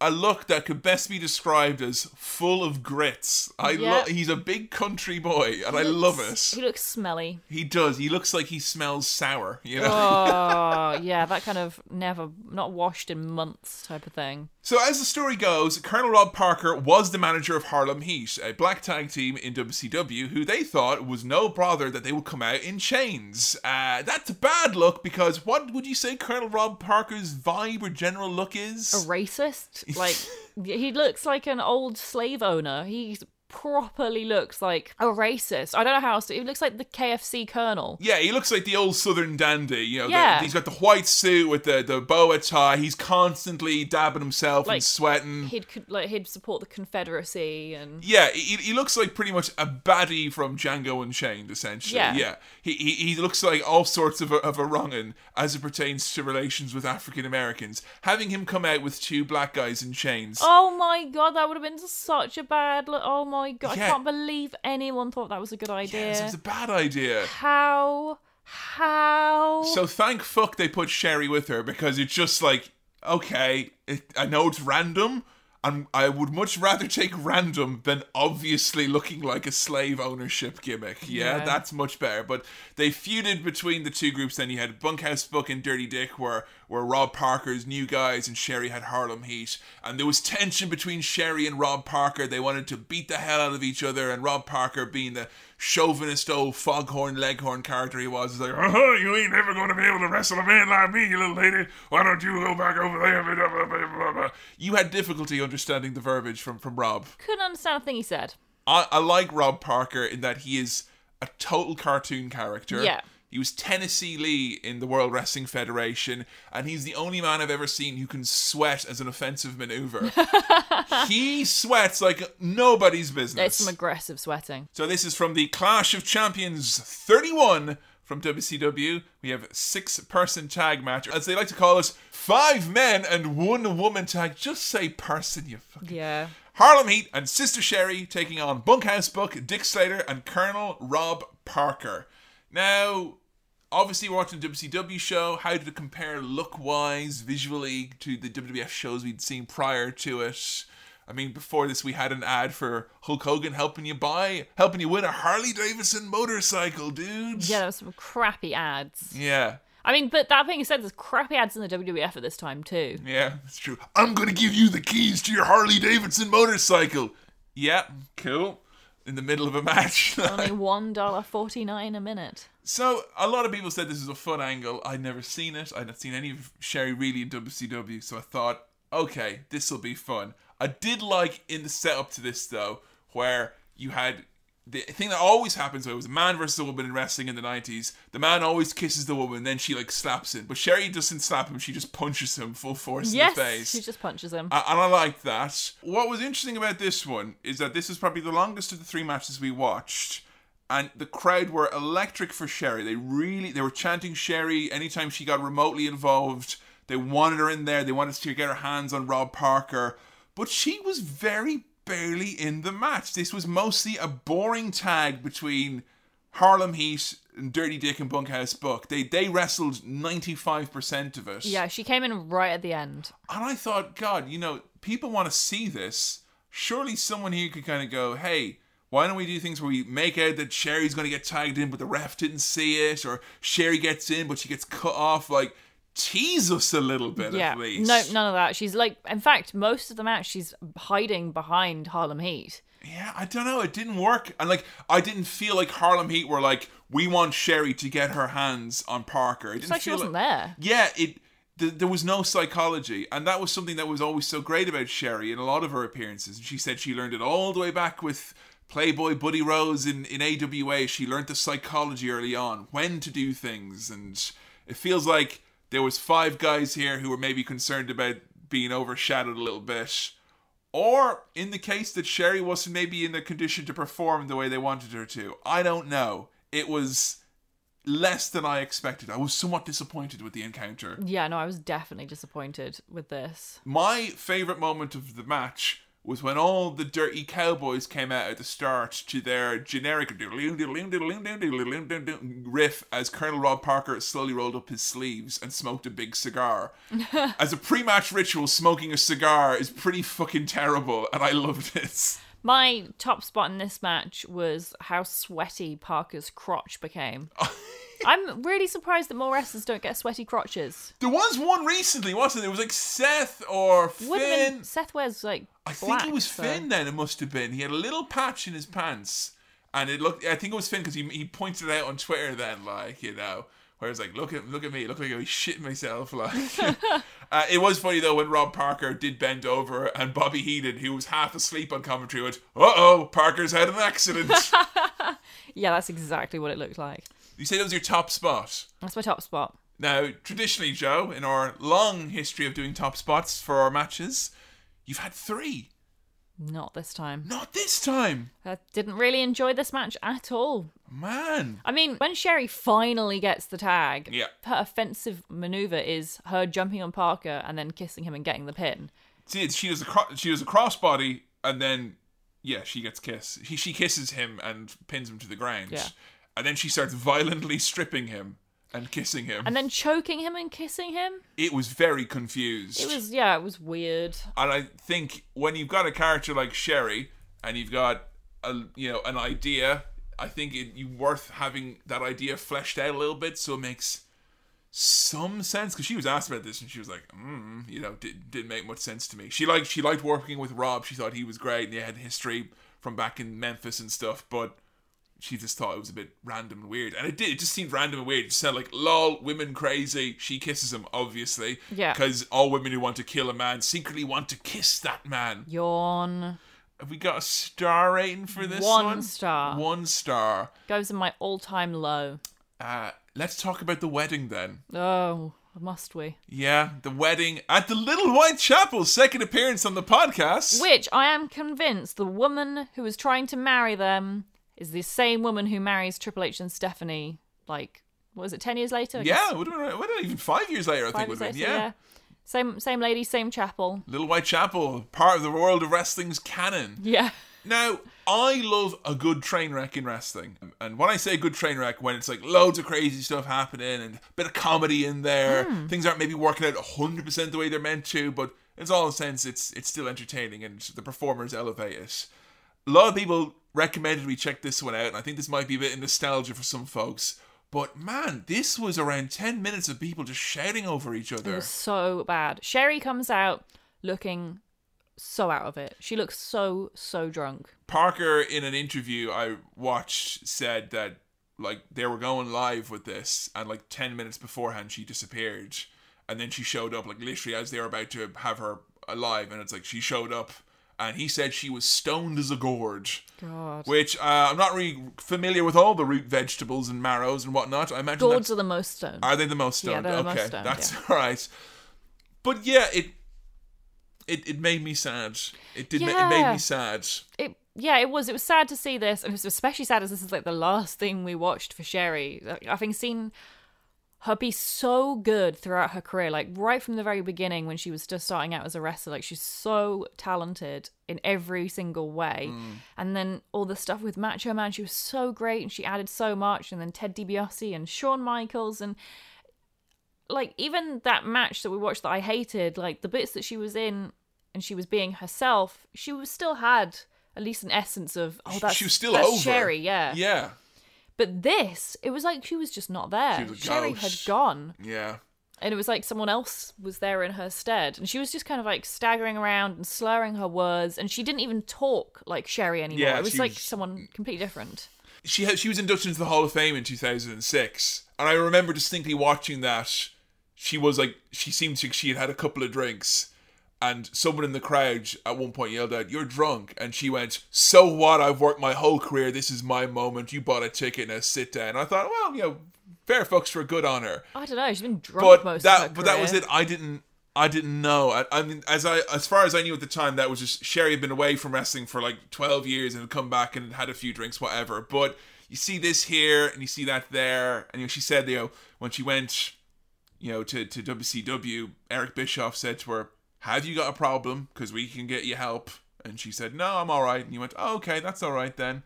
a look that could best be described as full of grits. I
Yeah.
love. He's a big country boy, and I love it.
He looks smelly.
He does. He looks like he smells sour. You know.
Oh, [laughs] yeah, that kind of never, not washed in months type of thing.
So as the story goes, Colonel Rob Parker was the manager of Harlem Heat, a black tag team in WCW, who they thought was no bother that they would come out in chains. Uh, that's a bad look because what would you say Colonel Rob Parker's vibe or general look is?
A racist? [laughs] Like, he looks like an old slave owner. He properly looks like a racist. I don't know how else to. He looks like the KFC colonel.
Yeah, he looks like the old Southern dandy. You know, the- he's got the white suit with the, the boa tie. He's constantly dabbing himself
Like,
and sweating.
He'd like he'd support the Confederacy and
Yeah, he, he looks like pretty much a baddie from Django Unchained, essentially.
Yeah.
yeah. He, he, he looks like all sorts of a, of a wrongin as it pertains to relations with African Americans. Having him come out with two black guys in chains.
Oh my god, that would have been such a bad look. Oh my god,
Yeah.
I can't believe anyone thought that was a good idea.
Yes, it was a bad idea.
How? How?
So thank fuck they put Sherry with her because it's just like, okay, it, I know it's random, and I would much rather take random than obviously looking like a slave ownership gimmick. Yeah,
Yeah.
that's much better. But they feuded between the two groups. Then you had Bunkhouse Buck and Dirty Dick, where where Rob Parker's new guys and Sherry had Harlem Heat, and there was tension between Sherry and Rob Parker. They wanted to beat the hell out of each other, and Rob Parker, being the chauvinist old foghorn leghorn character he was, was like, "Oh, you ain't never going to be able to wrestle a man like me, you little lady. Why don't you go back over there?" Blah, blah, blah, blah, blah." You had difficulty understanding the verbiage from from Rob.
Couldn't understand a thing he said.
I, I like Rob Parker in that he is a total cartoon character.
Yeah.
He was Tennessee Lee in the World Wrestling Federation, and he's the only man I've ever seen who can sweat as an offensive maneuver. [laughs] he sweats like nobody's business.
It's some aggressive sweating.
So this is from the Clash of Champions 31 from WCW. We have six-person tag match, as they like to call us, five men and one woman tag. Just say person, you fucking
Yeah.
Harlem Heat and Sister Sherry taking on Bunkhouse Buck, Dick Slater, and Colonel Rob Parker. Now, obviously, we're watching the WCW show. How did it compare look wise, visually, to the WWF shows we'd seen prior to it? I mean, before this, we had an ad for Hulk Hogan helping you buy, helping you win a Harley Davidson motorcycle, dude.
Yeah, there was some crappy ads.
Yeah.
I mean, but that being said, there's crappy ads in the WWF at this time too.
Yeah, that's true. I'm gonna give you the keys to your Harley Davidson motorcycle. Yeah, cool. In the middle of a match. [laughs]
Only one dollar forty nine a minute.
so a lot of people said this is a fun angle. I'd never seen it. I'd not seen any of Sherry really in WCW. So I thought, okay, this will be fun. I did like in the setup to this though, where you had the thing that always happens. Where it was a man versus a woman in wrestling in the nineties. The man always kisses the woman, then she like slaps him. But Sherry doesn't slap him. She just punches him full force in the face.
she just punches him.
Uh, and I like that. What was interesting about this one is that this is probably the longest of the three matches we watched. And the crowd were electric for Sherry. They really they were chanting Sherry anytime she got remotely involved. They wanted her in there. They wanted to get her hands on Rob Parker. But she was very barely in the match. This was mostly a boring tag between Harlem Heat and Dirty Dick and Bunkhouse Buck. They they wrestled 95% of it.
yeah, she came in right at the end.
And I thought, God, you know, people want to see this. Surely someone here could kind of go, hey, why don't we do things where we make out that Sherry's going to get tagged in, but the ref didn't see it, or Sherry gets in, but she gets cut off? Like, tease us a little bit
Yeah,
at least.
no, none of that. She's like, in fact, most of the match she's hiding behind Harlem Heat.
Yeah, I don't know. It didn't work. And, like, I didn't feel like Harlem Heat were like, we want Sherry to get her hands on Parker. It didn't
It's like she wasn't
like,
there.
Yeah, it. Th- there was no psychology, and that was something that was always so great about Sherry in a lot of her appearances. And she said she learned it all the way back with Playboy Buddy Rose in, in AWA. She learned the psychology early on, when to do things, and it feels like there was five guys here who were maybe concerned about being overshadowed a little bit. Or in the case that Sherry wasn't maybe in the condition to perform the way they wanted her to. I don't know. It was less than I expected. I was somewhat disappointed with the encounter.
Yeah, no, I was definitely disappointed with this.
My favorite moment of the match was when all the dirty cowboys came out at the start to their generic riff as Colonel Rob Parker slowly rolled up his sleeves and smoked a big cigar. [laughs] as a pre-match ritual, smoking a cigar is pretty fucking terrible, and I loved it.
My top spot in this match was how sweaty Parker's crotch became. [laughs] I'm really surprised that more wrestlers don't get sweaty crotches.
There was one recently, wasn't there? It was like Seth or
Would have
Finn.
been Seth wears like
I think it was
so-
Finn then, it must have been. He had a little patch in his pants. And it looked, I think it was Finn because he, he pointed it out on Twitter then, like, you know, where it's like, look at look at me, look like I was shitting myself. [laughs] Like, uh, it was funny though when Rob Parker did bend over and Bobby Heenan, who was half asleep on commentary, went, uh oh, Parker's had an accident. [laughs]
Yeah, that's exactly what it looked like.
You say that was your top spot.
That's my top spot.
Now, traditionally, Joe, in our long history of doing top spots for our matches, you've had three.
Not this time.
Not this time.
I didn't really enjoy this match at all.
Man.
I mean, when Sherry finally gets the tag,
Yeah.
her offensive maneuver is her jumping on Parker and then kissing him and getting the pin.
See, she does a cro- she does a crossbody, and then yeah, she gets kiss. He she kisses him and pins him to the ground.
Yeah.
And then she starts violently stripping him and kissing him.
And then choking him and kissing him.
it was very confused.
It was, yeah, it was weird.
and I think when you've got a character like Sherry and you've got a you know an idea, I think it you worth having that idea fleshed out a little bit so it makes some sense because she was asked about this and she was like, mm, you know, did, didn't make much sense to me. She liked she liked working with Rob. She thought he was great and they had history from back in Memphis and stuff, but she just thought it was a bit random and weird. And it did. It just seemed random and weird. It sounded like, lol, women crazy. She kisses him, obviously.
Yeah.
Because all women who want to kill a man secretly want to kiss that man.
Yawn.
Have we got a star rating for this
One
one?
star.
One star.
Goes in my all time low.
Uh, let's talk about the wedding then.
Oh, must we?
Yeah, the wedding at the Little White Chapel, second appearance on the podcast.
Which I am convinced the woman who was trying to marry them is the same woman who marries Triple H and Stephanie, like, what was it, 10 years later? I
yeah, would have been, would have even five years later, I
Five
think would have been.
later,
Yeah.
yeah. Same, same lady, same chapel.
Little White Chapel, part of the world of wrestling's canon.
Yeah.
Now, I love a good train wreck in wrestling. And when I say good train wreck, when it's like loads of crazy stuff happening and a bit of comedy in there, hmm. things aren't maybe working out 100% the way they're meant to, but in all sense, it's it's still entertaining and the performers elevate it. A lot of people recommended we check this one out, and I think this might be a bit of nostalgia for some folks. But man, this was around 10 minutes of people just shouting over each
It
other.
was so bad. Sherry comes out looking so out of it. She looks so so drunk.
Parker, in an interview I watched, said that like they were going live with this, and like 10 minutes beforehand, she disappeared. And then she showed up, like literally as they were about to have her alive, and it's like she showed up, and he said she was stoned as a gourd.
God.
Which uh, I'm not really familiar with all the root vegetables and marrows and whatnot. I imagine
Gourds are the most stoned.
are they the most stoned?
Yeah, they're the most stoned,
that's
yeah.
all [laughs] right. But yeah, it it it made me sad. It did. ma- it made me sad.
it yeah, it was. It was sad to see this, and it was especially sad as this is like the last thing we watched for Sherry. Like, Having seen her be so good throughout her career, like right from the very beginning when she was just starting out as a wrestler, like she's so talented in every single way. Mm. And then all the stuff with Macho Man, she was so great, and she added so much. And then Ted DiBiase and Shawn Michaels, and like even that match that we watched that I hated, like the bits that she was in and she was being herself, she was still had at least an essence of oh that's
she was still
that's
over.
Sherry, yeah.
Yeah.
But this, it was like she was just not there.
She was a
Sherry had gone,
Yeah.
and it was like someone else was there in her stead, and she was just kind of like staggering around and slurring her words, and she didn't even talk like Sherry anymore.
Yeah,
it was like
was-
someone completely different.
She had, she was inducted into the Hall of Fame in 2006, and I remember distinctly watching that. She was like she seemed like she had had a couple of drinks, and someone in the crowd at one point yelled out, "You're drunk," and she went, "So what? I've worked my whole career. This is my moment. You bought a ticket, now sit down." I thought, well, you know, fair fucks for good on her.
I don't know. She's been drunk
but
most
that
of her
but that was it i didn't i didn't know I, I mean as i as far as i knew at the time that was just sherry had been away from wrestling for like 12 years and had come back and had a few drinks whatever but you see this here and you see that there and you know she said you know when she went you know to, to wcw eric bischoff said to her have you got a problem? Because we can get you help. And she said no i'm all right. And you went oh, okay that's all right then.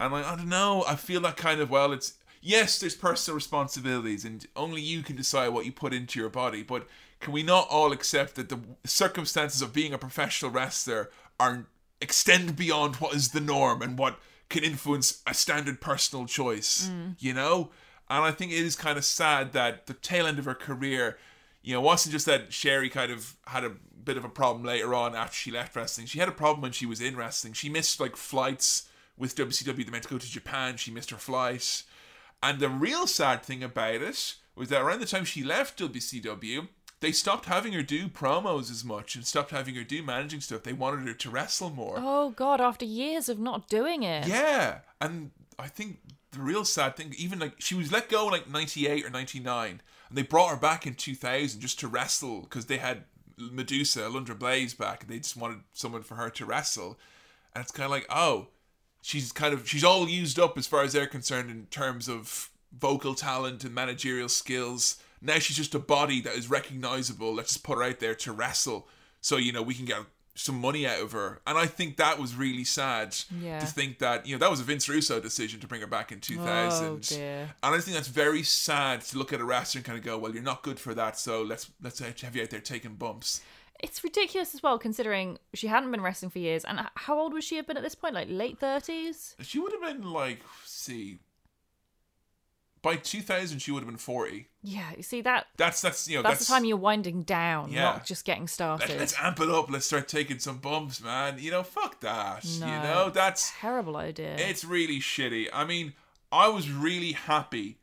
And like, I don't know, I feel that kind of well, it's yes, there's personal responsibilities and only you can decide what you put into your body, but can we not all accept that the circumstances of being a professional wrestler are extend beyond what is the norm and what can influence a standard personal choice, mm. you know? And I think it is kind of sad that the tail end of her career, you know, wasn't just that Sherry kind of had a bit of a problem later on after she left wrestling. She had a problem when she was in wrestling. She missed like flights with WCW. They meant to go to Japan. She missed her flight. And the real sad thing about it was that around the time she left WCW, they stopped having her do promos as much and stopped having her do managing stuff. They wanted her to wrestle more.
Oh God! After years of not doing it,
Yeah, and I think the real sad thing, even like she was let go in like '98 or '99, and they brought her back in 2000 just to wrestle because they had Medusa, Alundra Blaze back, and they just wanted someone for her to wrestle, and it's kind of like, oh, she's kind of she's all used up as far as they're concerned in terms of vocal talent and managerial skills. Now she's just a body that is recognizable. Let's just put her out there to wrestle, so you know we can get some money out of her. And I think that was really sad
Yeah.
to think that you know that was a Vince Russo decision to bring her back in 2000.
Oh, dear.
And I think that's very sad to look at a wrestler and kind of go, well, you're not good for that, so let's let's have you out there taking bumps.
It's ridiculous as well, considering she hadn't been wrestling for years. And how old would she have been at this point? Like late thirties?
She would have been like, see, by 2000 she would have been 40.
Yeah, you see that.
That's that's you know
That's,
that's,
the time you're winding down,
Yeah.
not just getting started
let,
started.
us amp it up. Let's start taking some bumps, man. You know, fuck that.
No,
you know, that's
terrible idea.
It's really shitty. I mean, I was really happy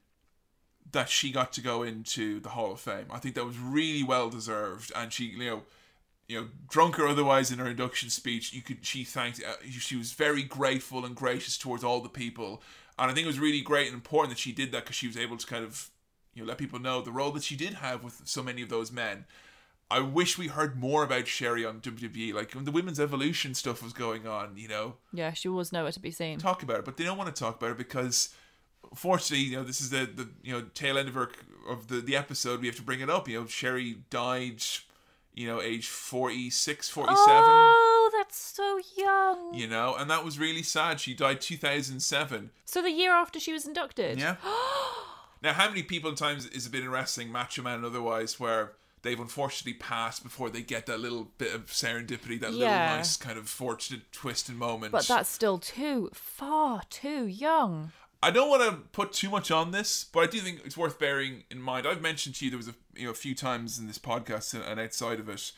that she got to go into the Hall of Fame. I think that was really well deserved, and she, you know, you know, drunk or otherwise, in her induction speech, you could she thanked uh, she was very grateful and gracious towards all the people, and I think it was really great and important that she did that because she was able to kind of you know let people know the role that she did have with so many of those men. I wish we heard more about Sherry on WWE, like when the women's evolution stuff was going on, you know
yeah, she was nowhere to be seen.
talk about it, but they don't want to talk about it because, fortunately, you know, this is the the you know tail end of her of the the episode. We have to bring it up. You know, Sherry died, you know, age 46, 47.
Oh, that's so young.
You know, and that was really sad. She died 2007.
So the year after she was inducted.
Yeah. [gasps] now, how many people times is it been in wrestling, Macho Man and otherwise, where they've unfortunately passed before they get that little bit of serendipity, that
Yeah.
little nice kind of fortunate twist and moment.
But that's still too far too young.
I don't want to put too much on this, but I do think it's worth bearing in mind. I've mentioned to you there was a you know a few times in this podcast and, and outside of it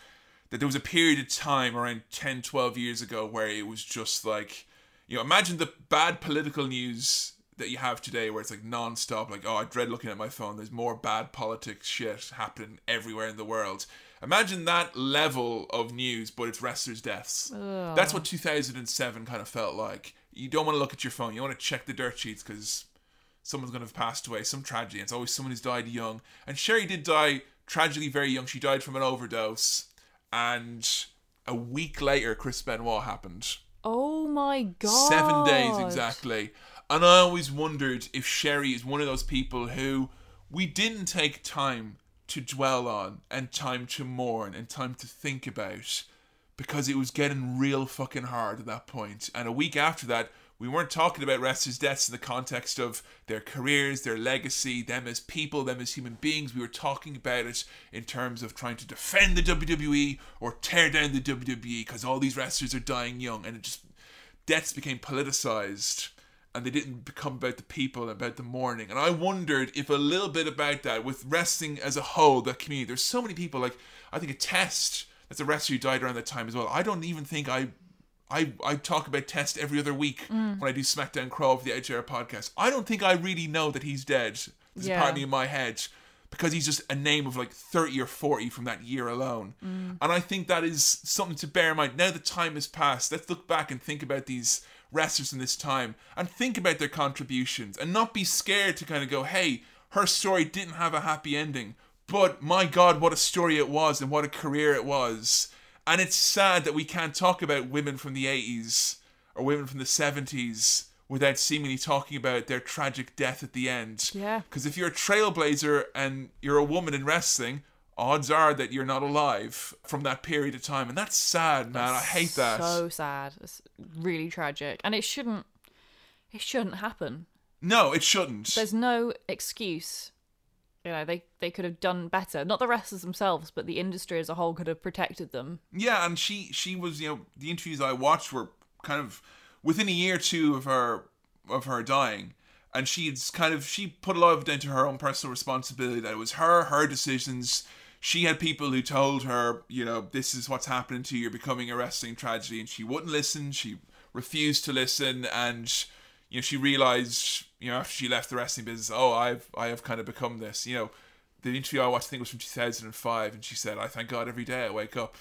that there was a period of time around 10, 12 years ago where it was just like you know imagine the bad political news that you have today where it's like non-stop like oh I dread looking at my phone there's more bad politics shit happening everywhere in the world imagine that level of news but it's wrestlers deaths that's what 2007 kind of felt like you don't want to look at your phone you want to check the dirt sheets because someone's going to have passed away, some tragedy. It's always someone who's died young. And Sherry did die tragically very young. She died from an overdose. And a week later, Chris Benoit happened.
Oh my god.
Seven days exactly. And I always wondered if Sherry is one of those people who we didn't take time to dwell on and time to mourn and time to think about because it was getting real fucking hard at that point. And a week after that, we weren't talking about wrestlers' deaths in the context of their careers, their legacy, them as people, them as human beings. We were talking about it in terms of trying to defend the WWE or tear down the WWE because all these wrestlers are dying young, and it just deaths became politicized and they didn't become about the people about the mourning. And i wondered if a little bit about that with wrestling as a whole the community. There's so many people like i think a test that's a wrestler who died around that time as well. I don't even think i I, I talk about Test every other week mm. when I do SmackDown Crawl for the HR podcast. I don't think I really know that he's dead. There's
Yeah.
partly in my head because he's just a name of like 30 or 40 from that year alone. Mm. And I think that is something to bear in mind. Now the time has passed, let's look back and think about these wrestlers in this time and think about their contributions and not be scared to kind of go, hey, her story didn't have a happy ending. But my God, what a story it was and what a career it was. And it's sad that we can't talk about women from the 80s or women from the 70s without seemingly talking about their tragic death at the end.
Yeah.
Because if you're a trailblazer and you're a woman in wrestling, odds are that you're not alive from that period of time. And that's sad, man. I hate that.
So sad. It's really tragic. And it shouldn't it shouldn't happen.
no, it shouldn't.
There's no excuse. You know, they they could have done better. Not the wrestlers themselves, but the industry as a whole could have protected them.
Yeah, and she she was you know the interviews I watched were kind of within a year or two of her of her dying, and she's kind of she put a lot of it down to her own personal responsibility that it was her her decisions. She had people who told her, you know, this is what's happening to you. You're becoming a wrestling tragedy, and she wouldn't listen. She refused to listen, and you know she realized, you know, after she left the wrestling business, oh, I've I have kind of become this. You know, the interview I watched, I think, was from 2005, and she said, I thank God every day I wake up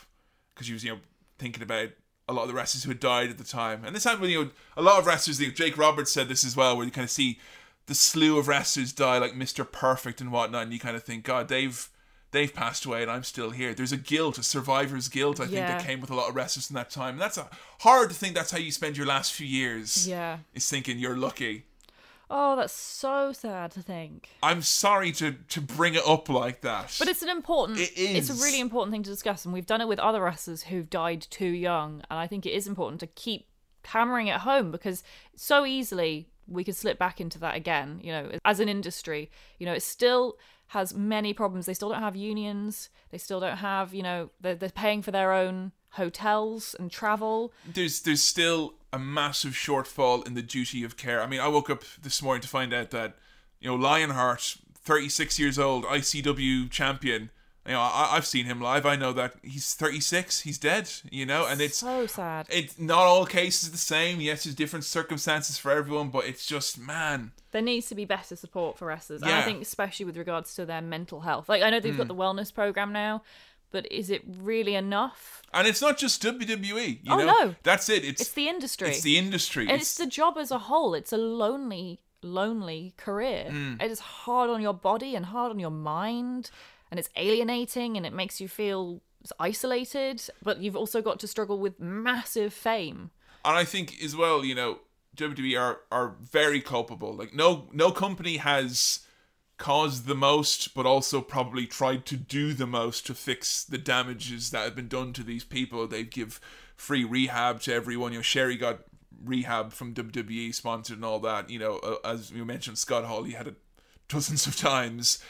because she was, you know, thinking about a lot of the wrestlers who had died at the time. And this happened you know, a lot of wrestlers, you know, Jake Roberts said this as well, where you kind of see the slew of wrestlers die like Mr. Perfect and whatnot, and you kind of think, God, they've they've passed away and I'm still here. There's a guilt, a survivor's guilt, I think,
Yeah.
that came with a lot of wrestlers in that time. And that's a, hard to think that's how you spend your last few years.
Yeah.
Is thinking you're lucky.
Oh, that's so sad to think.
I'm sorry to to bring it up like that.
But it's an important
It
it's a really important thing to discuss and we've done it with other wrestlers who've died too young and I think it is important to keep hammering it home because so easily we could slip back into that again, you know, as an industry. You know, it's still has many problems. They still don't have unions. They still don't have, you know, they're, they're paying for their own hotels and travel.
there's there's still a massive shortfall in the duty of care. I mean, I woke up this morning to find out that you know Lionheart, 36 years old, ICW champion. You know, I, I've seen him live. I know that he's 36. He's dead. You know, and it's
so sad.
it's not all cases the same. Yes, there's different circumstances for everyone, but it's just man.
there needs to be better support for wrestlers and i think especially with regards to their mental health like i know they've
Hmm.
got the wellness program now but is it really enough
And it's not just WWE. You
Oh,
know,
no.
that's it. It's
it's the industry
it's the industry.
and it's the job as a whole it's a lonely lonely career
Hmm.
it is hard on your body and hard on your mind and it's alienating and it makes you feel isolated but you've also got to struggle with massive fame
and I think as well, you know, WWE are are very culpable. Like no no company has caused the most, but also probably tried to do the most to fix the damages that have been done to these people. They give free rehab to everyone. You know, Sherry got rehab from WWE sponsored and all that. You know, uh, as you mentioned, Scott Hall he had it dozens of times.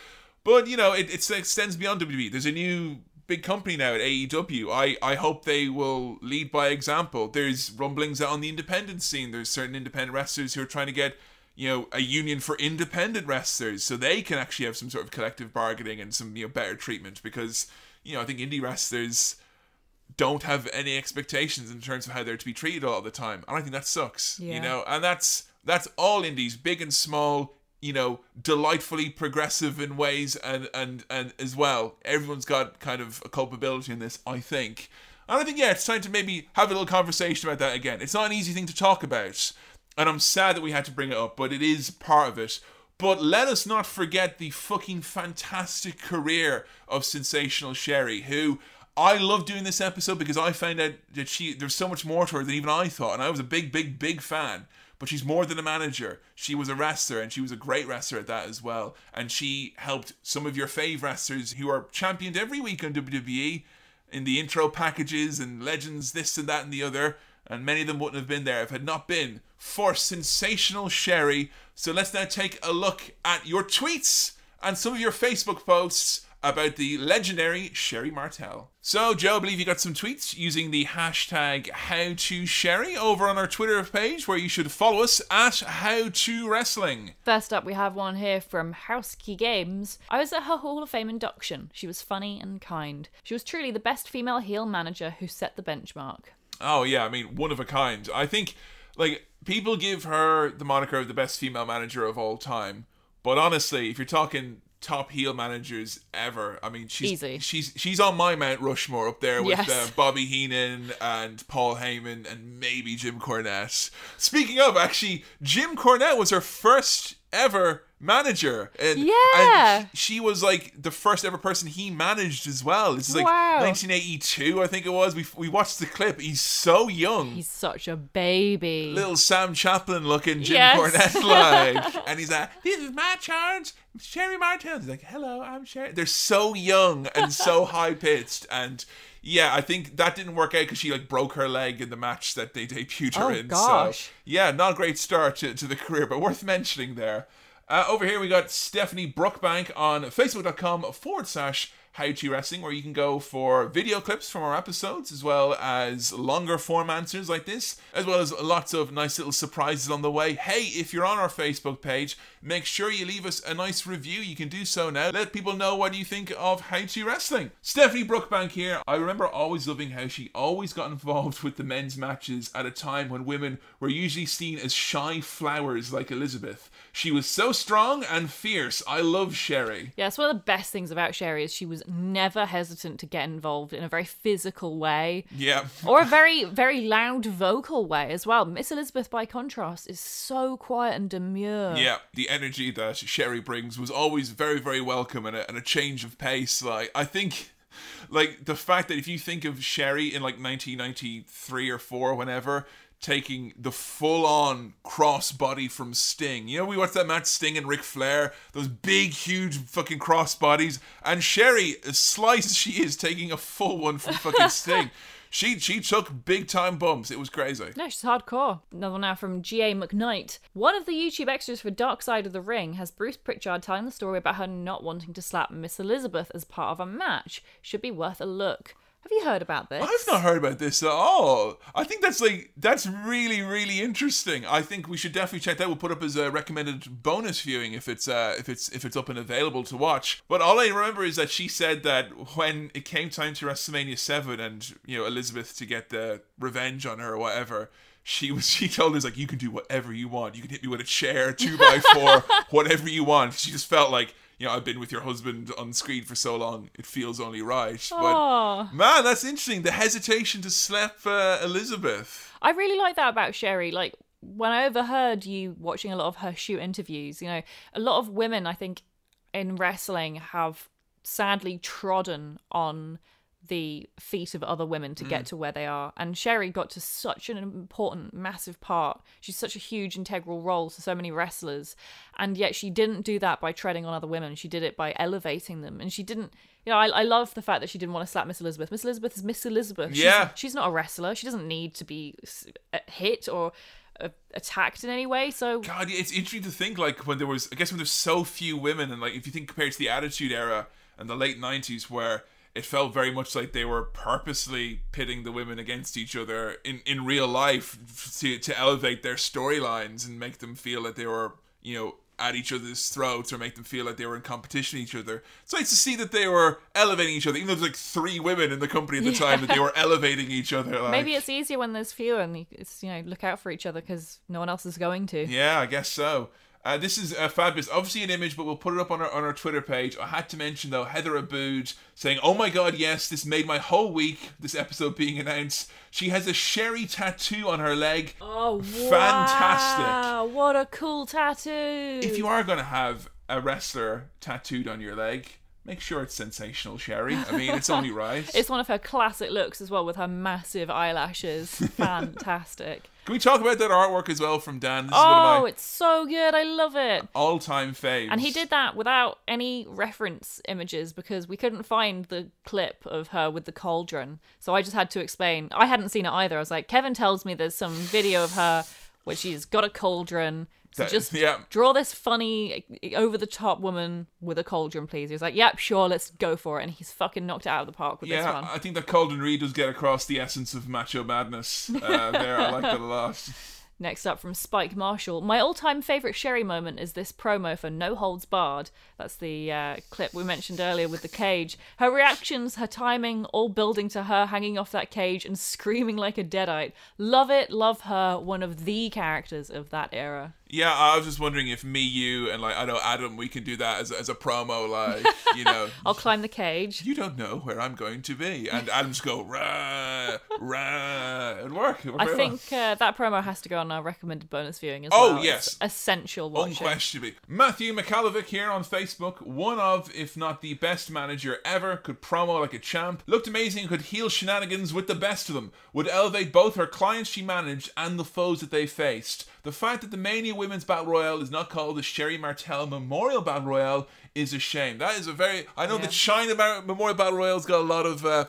But you know, it, it extends beyond WWE. There's a new big company now at AEW. I, I hope they will lead by example. There's rumblings out on the independent scene. There's certain independent wrestlers who are trying to get, you know, a union for independent wrestlers so they can actually have some sort of collective bargaining and some, you know, better treatment because, you know, I think indie wrestlers don't have any expectations in terms of how they're to be treated all the time. And I think that sucks.
Yeah.
You know, and that's that's all indies, big and small, you know, delightfully progressive in ways and and and as well. Everyone's got kind of a culpability in this, I think. And I think yeah, it's time to maybe have a little conversation about that again. It's not an easy thing to talk about. And I'm sad that we had to bring it up, but it is part of it. But let us not forget the fucking fantastic career of Sensational Sherry, who I love doing this episode because I found out that she there's so much more to her than even I thought, and I was a big, big, big fan. But she's more than a manager. She was a wrestler, and she was a great wrestler at that as well. And she helped some of your fave wrestlers who are championed every week on WWE in the intro packages and legends, this and that and the other. And many of them wouldn't have been there if it had not been for sensational Sherry. So let's now take a look at your tweets and some of your Facebook posts about the legendary Sherry Martel. So, Joe, I believe you got some tweets using the hashtag HowToSherry over on our Twitter page, where you should follow us at HowToWrestling.
First up, we have one here from Housekey Games. I was at her Hall of Fame induction. She was funny and kind. She was truly the best female heel manager who set the benchmark.
Oh yeah, I mean one of a kind. I think like people give her the moniker of the best female manager of all time, but honestly, if you're talking top heel managers ever, I mean she's
Easy.
she's she's on my Mount Rushmore up there with
Yes.
uh, Bobby Heenan and Paul Heyman and maybe Jim Cornette. Speaking of, actually, Jim Cornette was her first ever manager. And,
Yeah.
and she was like the first ever person he managed as well. It's like
Wow.
1982, I think it was. We we watched the clip. He's so young
He's such a baby.
little Sam Chaplin looking Jim
Yes.
Cornette [laughs] like. and he's like, This is my charge, Sherry Martel. He's like, Hello, I'm Sherry. They're so young and so [laughs] high pitched. And yeah, I think that didn't work out because she like broke her leg in the match that they debuted her
Oh,
in.
gosh.
So yeah, not a great start to, to the career, but worth mentioning there. Uh, over here we got Stephanie Brookbank on facebook.com forward slash how to wrestling where you can go for video clips from our episodes as well as longer form answers like this as well as lots of nice little surprises on the way. Hey if you're on our facebook page make sure you leave us a nice review. You can do so now. Let people know what you think of how to wrestling. Stephanie brookbank here. I remember always loving how she always got involved [laughs] with the men's matches at a time when women were usually seen as shy flowers like elizabeth. She was so strong and fierce. I love Sherri.
Yeah, it's one of the best things about Sherri is she was never hesitant to get involved in a very physical way.
Yeah.
Or a very, very loud vocal way as well. Miss Elizabeth, by contrast, is so quiet and demure.
Yeah, the energy that Sherri brings was always very, very welcome and a, and a change of pace. Like, I think, like, the fact that if you think of Sherri in like 1993 or 4, whenever, taking the full on crossbody from Sting. You know, we watched that match Sting and Ric Flair, those big, huge fucking cross bodies, and Sherri, as slight as she is, taking a full one from fucking [laughs] Sting. She she took big time bumps. It was crazy.
No, she's hardcore. Another one now from G.A. McKnight. One of the YouTube extras for Dark Side of the Ring has Bruce Pritchard telling the story about her not wanting to slap Miss Elizabeth as part of a match. Should be worth a look. Have you heard about this?
I've not heard about this at all. I think that's like that's really really interesting. I think we should definitely check that. We'll put up as a recommended bonus viewing if it's uh if it's if it's up and available to watch. But all I remember is that she said that when it came time to WrestleMania Seven and you know Elizabeth to get the revenge on her or whatever. She was. [laughs] She told us like, "You can do whatever you want. You can hit me with a chair, two by four, [laughs] whatever you want." She just felt like, you know, I've been with your husband on screen for so long. It feels only right. But
Aw.
Man, that's interesting. The hesitation to slap uh, Elizabeth.
I really like that about Sherri. Like when I overheard you watching a lot of her shoot interviews, you know, a lot of women I think in wrestling have sadly trodden on the feet of other women to get to where they are. And Sherri got to such an important, massive part. She's such a huge integral role to so many wrestlers. And yet she didn't do that by treading on other women. She did it by elevating them. And she didn't, you know, I, I love the fact that she didn't want to slap Miss Elizabeth. Miss Elizabeth is Miss Elizabeth. She's-
Yeah.
she's not a wrestler. She doesn't need to be hit or uh, attacked in any way. So
God, it's interesting to think like when there was, I guess when there's so few women, and like if you think compared to the Attitude Era and the late '90s, where it felt very much like they were purposely pitting the women against each other in in real life to to elevate their storylines and make them feel that they were, you know. At each other's throats, or make them feel like they were in competition with each other. It's nice to see that they were elevating each other, even though there's like three women in the company at the time that they were [laughs] elevating each other. Like,
maybe it's easier when there's fewer and it's you know look out for each other because no one else is going to.
Yeah, I guess so. Uh, this is uh, fabulous. Obviously an image, but we'll put it up on our on our Twitter page. I had to mention though Heather Abood saying, "Oh my God, yes, this made my whole week." This episode being announced, she has a Sherri tattoo on her leg.
Oh,
Fantastic.
wow, What a cool tattoo!
If you are going to have a wrestler tattooed on your leg, make sure it's sensational, Sherri. I mean, it's only [laughs] right.
It's one of her classic looks as well with her massive eyelashes. [laughs] Fantastic.
Can we talk about that artwork as well from Dan? This is
oh,
one of oh, my
it's so good. I love it.
all-time faves.
And he did that without any reference images because we couldn't find the clip of her with the cauldron. So I just had to explain. I hadn't seen it either. I was like, Kevin tells me there's some video of her where she's got a cauldron. So
That-
just
yeah.
draw this funny, over the top woman with a cauldron, please. He was like, yep, sure, let's go for it. And he's fucking knocked it out of the park with this
Yeah,
one.
I think that cauldron Reed does get across the essence of macho madness uh, there. I like that a lot.
Next up from Spike Marshall. My all time favourite Sherri moment is this promo for No Holds Barred. That's the uh, clip we mentioned earlier with the cage. Her reactions, her timing, all building to her hanging off that cage and [laughs] screaming like a deadite. Love it, love her. One of the characters of that era.
Yeah, I was just wondering if me, you, and like I know Adam, we can do that as, as a promo, like you know. [laughs]
I'll climb the cage.
You don't know where I'm going to be, and Adam's go rah rah. It'd work.
I
very well.
think uh, that promo has to go on our recommended bonus viewing as
Oh,
well.
yes.
It's essential watching.
Unquestionably. Matthew McCallivick here on Facebook, one of, if not the best manager ever, could promo like a champ, looked amazing could heal shenanigans with the best of them, would elevate both her clients she managed and the foes that they faced. The fact that the Mania Women's Battle Royale is not called the Sherri Martel Memorial Battle Royale is a shame. That is a very. I know
Yeah.
the Chyna Memorial Battle Royale's got a lot of. Uh,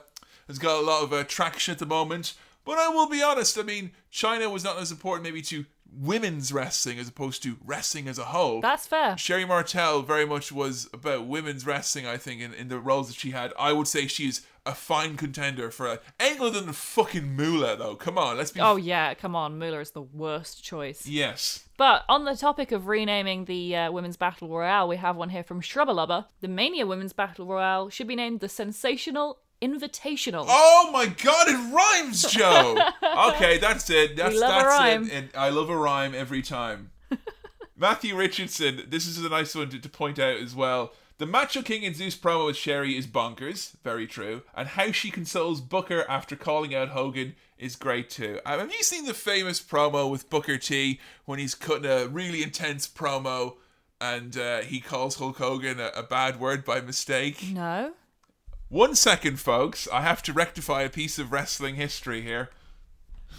has got a lot of uh, traction at the moment. But I will be honest, I mean, Chyna was not as important maybe to women's wrestling as opposed to wrestling as a whole.
That's fair.
Sherri Martel very much was about women's wrestling, I think, in, in the roles that she had. I would say she's a fine contender for a, other than fucking Moolah, though. Come on, let's be.
Oh, yeah, come on. Moolah is the worst choice.
Yes.
But on the topic of renaming the uh, Women's Battle Royale, we have one here from Shrubbalubber. The Mania Women's Battle Royale should be named the Sensational Invitational.
Oh my god, it rhymes, Joe. [laughs] okay, that's it. That's
love a
that's
rhyme.
it. And I love a rhyme every time. [laughs] Matthew Richardson, this is a nice one to, to point out as well. The Macho King and Zeus promo with Sherri is bonkers, very true. And how she consoles Booker after calling out Hogan is great too. Um, have you seen the famous promo with Booker T when he's cutting a really intense promo and uh, he calls Hulk Hogan a, a bad word by mistake?
No?
One second, folks. I have to rectify a piece of wrestling history here.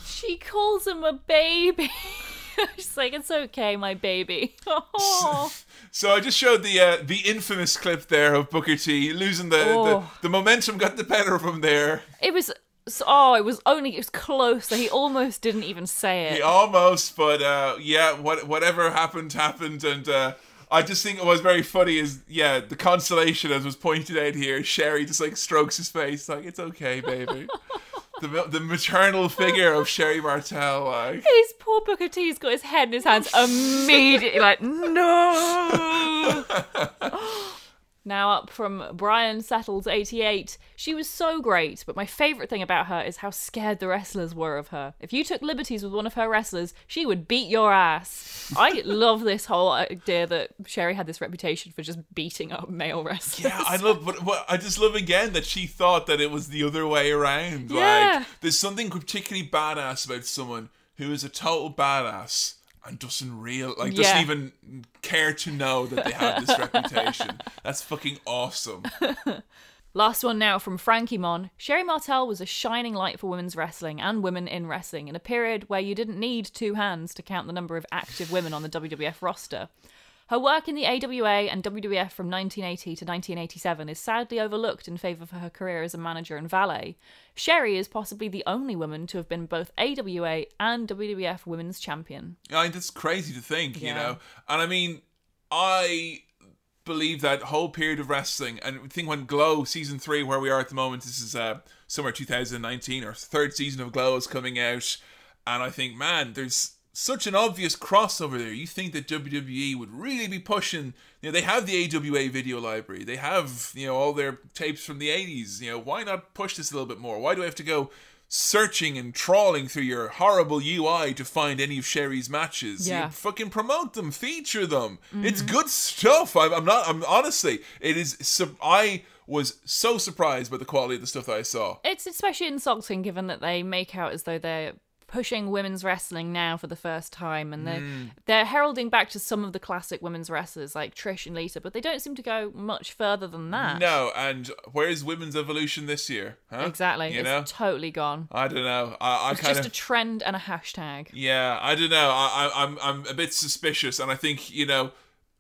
She calls him a baby. [laughs] [laughs] She's like, it's okay, my baby. [laughs] Oh.
So I just showed the uh, the infamous clip there of Booker T losing the, the
Oh.
the momentum got the better of him there.
It was. Oh, it was only. It was close. That he almost didn't even say it.
He almost, but uh, yeah, what whatever happened happened, and uh, I just think it was very funny. Is yeah, the consolation as was pointed out here. Sherri just like strokes his face, like it's okay, baby. [laughs] the the maternal figure of Sherri Martel, like.
His poor Booker T's got his head in his hands oh, immediately, like, no. [laughs] now up from Brian Settles 88. She was so great, but my favourite thing about her is how scared the wrestlers were of her. If you took liberties with one of her wrestlers, she would beat your ass. I [laughs] love this whole idea that Sherri had this reputation for just beating up male wrestlers.
Yeah, I love, but, but I just love again that she thought that it was the other way around.
Yeah.
Like, there's something particularly badass about someone who is a total badass and doesn't real like doesn't even care to know that they have this [laughs] reputation. That's fucking awesome. [laughs]
Last one now from Frankie Mon. Sherri Martel was a shining light for women's wrestling and women in wrestling in a period where you didn't need two hands to count the number of active women on the WWF roster. Her work in the AWA and WWF from 1980 to 1987 is sadly overlooked in favour of her career as a manager and valet. Sherri is possibly the only woman to have been both AWA and WWF Women's Champion.
I mean, that's crazy to think, you know. And I mean, I believe that whole period of wrestling, and I think when Glow season three, where we are at the moment, this is uh, summer 2019, or third season of Glow is coming out, and I think, man, there's such an obvious crossover there. You think that WWE would really be pushing? You know, they have the AWA video library, they have you know all their tapes from the 80s. You know, why not push this a little bit more? Why do I have to go? Searching and trawling through your horrible UI to find any of Sherri's matches. You
Yeah.
fucking promote them, feature them. It's mm-hmm. good stuff. I'm, I'm not. I'm honestly. It is. I was so surprised by the quality of the stuff that I saw.
It's especially insulting given that they make out as though they're pushing women's wrestling now for the first time and they're, mm. they're heralding back to some of the classic women's wrestlers like Trish and Lita, but they don't seem to go much further than that.
No, and where's women's evolution this year? Huh?
Exactly.
You
it's
know.
totally gone.
I don't know. I, I
It's just
of.
a trend and a hashtag.
Yeah, I don't know. I, I, I'm I'm a bit suspicious, and I think you know,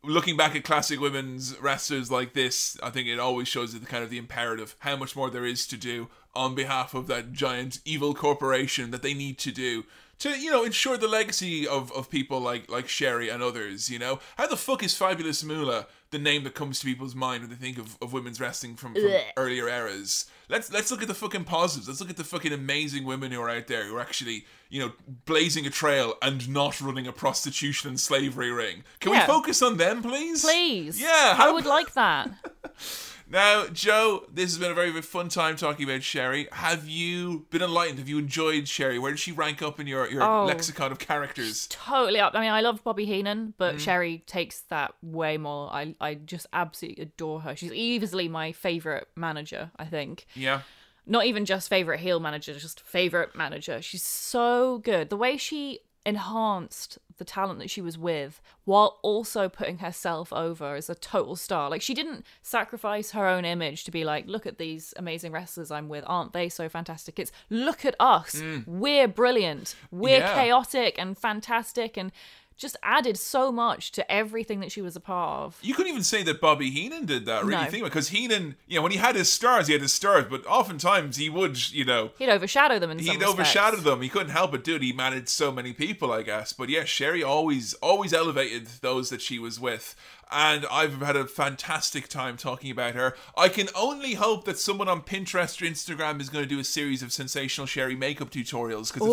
looking back at classic women's wrestlers like this, I think it always shows the kind of the imperative, how much more there is to do on behalf of that giant evil corporation that they need to do to you know ensure the legacy of, of people like like Sherri and others. You know, how the fuck is Fabulous Moolah the name that comes to people's mind when they think of, of women's wrestling from, from earlier eras. Let's let's look at the fucking positives. Let's look at the fucking amazing women who are out there who are actually, you know, blazing a trail and not running a prostitution and slavery ring. Can
Yeah.
we focus on them, please?
Please.
Yeah,
I would like that. [laughs]
Now, Joe, this has been a very, very fun time talking about Sherri. Have you been enlightened? Have you enjoyed Sherri? Where does she rank up in your, your
Oh.
lexicon of characters?
totally up. I mean, I love Bobby Heenan, but
Mm.
Sherri takes that way more. I I just absolutely adore her. She's easily my favorite manager. I think.
Yeah.
Not even just favorite heel manager, just favorite manager. She's so good. The way she enhanced the talent that she was with while also putting herself over as a total star. Like she didn't sacrifice her own image to be like, look at these amazing wrestlers I'm with. Aren't they so fantastic? It's look at us. We're brilliant. We're
Mm. Yeah.
chaotic and fantastic and just added so much to everything that she was a part of.
You couldn't even say that Bobby Heenan did that, really.
No.
Think about because Heenan, you know, when he had his stars, he had his stars, but oftentimes he would, you know,
He'd overshadow them in
he'd
respects.
overshadow them. He couldn't help it, dude. He managed so many people, I guess. But yeah, Sherri always, always elevated those that she was with. And I've had a fantastic time talking about her. I can only hope that someone on Pinterest or Instagram is going to do a series of sensational Sherri makeup tutorials because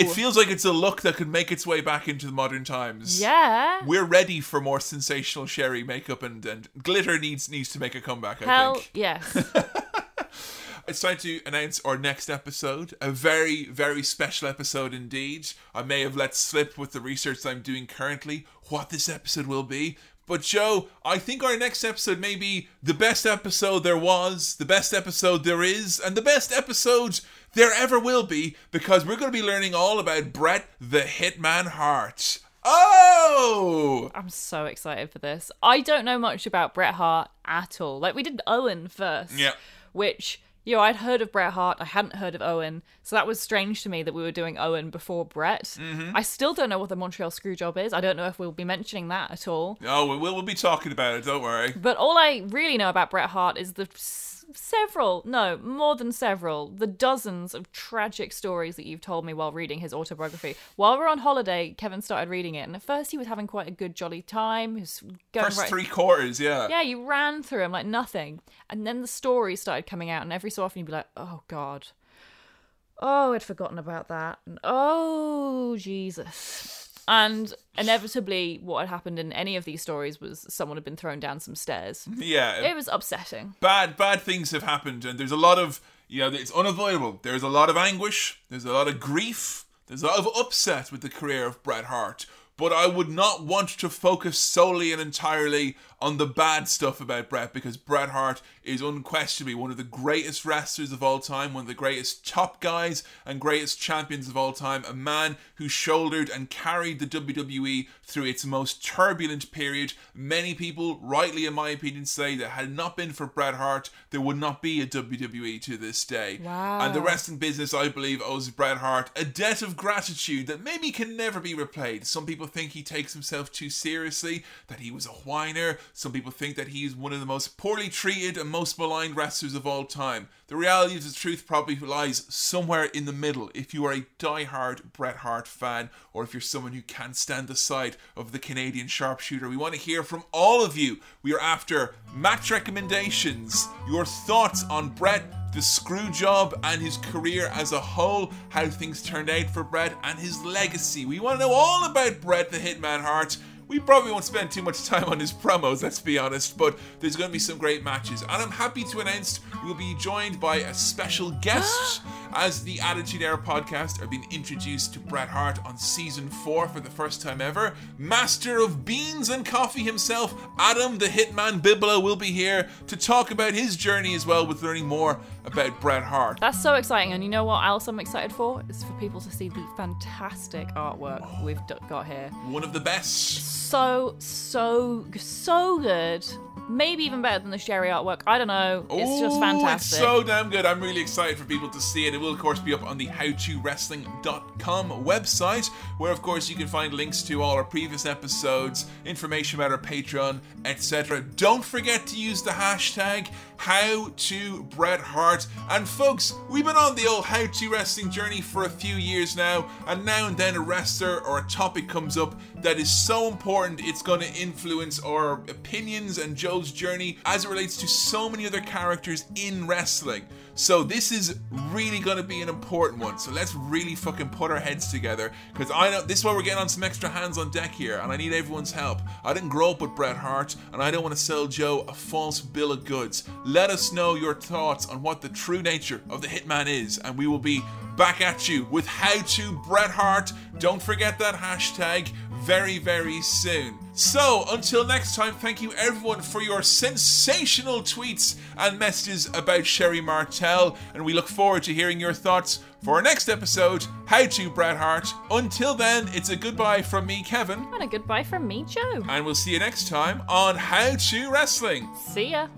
it, it feels like it's a look that could make its way back into the modern times.
Yeah.
We're ready for more sensational Sherri makeup and, and glitter needs needs to make a comeback, I
Hell
think.
yes. [laughs]
It's time to announce our next episode. A very, very special episode indeed. I may have let slip with the research that I'm doing currently what this episode will be. But Joe, I think our next episode may be the best episode there was, the best episode there is, and the best episode there ever will be because we're going to be learning all about Bret the Hitman Hart. Oh!
I'm so excited for this. I don't know much about Bret Hart at all. Like we did Owen first.
Yeah.
Which, you know, I'd heard of Bret Hart, I hadn't heard of Owen. So that was strange to me that we were doing Owen before Bret.
Mm-hmm.
I still don't know what the Montreal Screwjob is. I don't know if we'll be mentioning that at all.
Oh, we will we'll be talking about it, don't worry.
But all I really know about Bret Hart is the several, no, more than several, the dozens of tragic stories that you've told me while reading his autobiography. While we are on holiday, Kevin started reading it, and at first he was having quite a good jolly time. He was going
First
right.
three quarters, yeah.
yeah, you ran through him like nothing, and then the stories started coming out, and every so often you'd be like, "Oh God, oh, I'd forgotten about that," and oh Jesus. And inevitably, what had happened in any of these stories was someone had been thrown down some stairs.
Yeah.
It was upsetting.
bad bad things have happened and there's a lot of you know it's unavoidable there's a lot of anguish there's a lot of grief there's a lot of upset with the career of Bret Hart but I would not want to focus solely and entirely on the bad stuff about Bret because Bret Hart is unquestionably one of the greatest wrestlers of all time, one of the greatest top guys and greatest champions of all time, a man who shouldered and carried the WWE through its most turbulent period. Many people, rightly in my opinion, say that had it not been for Bret Hart, there would not be a WWE to this day.
Wow.
And the wrestling business, I believe, owes Bret Hart a debt of gratitude that maybe can never be repaid. Some people think he takes himself too seriously, that he was a whiner. Some people think that he's one of the most poorly treated and most maligned wrestlers of all time. The reality of the truth probably lies somewhere in the middle. If you are a die-hard Bret Hart fan, or if you're someone who can't stand the sight of the Canadian sharpshooter, we want to hear from all of you. We are after match recommendations, your thoughts on Bret the screw job and his career as a whole, how things turned out for Bret, and his legacy. We want to know all about Bret the Hitman Hart. We probably won't spend too much time on his promos, let's be honest, but there's going to be some great matches. And I'm happy to announce we'll be joined by a special guest [gasps] as the Attitude Era podcast are being introduced to Bret Hart on season 4 for the first time ever. Master of beans and coffee himself, Adam the Hitman Bibolo, will be here to talk about his journey as well with learning more about Bret Hart.
That's so exciting. And you know what else I'm excited for? Is for people to see the fantastic artwork oh. we've d- got here.
One of the best.
So, so, so good. Maybe even better than the Sherri artwork. I don't know. It's just fantastic.
It's so damn good. I'm really excited for people to see it. It will, of course, be up on the howtowrestling.com website, where, of course, you can find links to all our previous episodes, information about our Patreon, etc. Don't forget to use the hashtag And, folks, we've been on the old How to Wrestling journey for a few years now, and now and then a wrestler or a topic comes up that is so important it's going to influence our opinions and Joe's journey as it relates to so many other characters in wrestling. So this is really to be an important one. So let's really fucking put our heads together because I know this is why we're getting on some extra hands on deck here, and I need everyone's help. I didn't grow up with Bret Hart, and I don't want to sell Joe a false bill of goods. Let us know your thoughts on what the true nature of the Hitman is, and we will be back at you with how to Bret Hart. Don't forget that hashtag very, very soon. So, until next time, thank you everyone for your sensational tweets and messages about Sherri Martel, and we look forward to hearing your thoughts for our next episode, How to Bret Hart. Until then, it's a goodbye from me, Kevin,
And a goodbye from me, Joe.
and we'll see you next time on How to Wrestling.
See ya.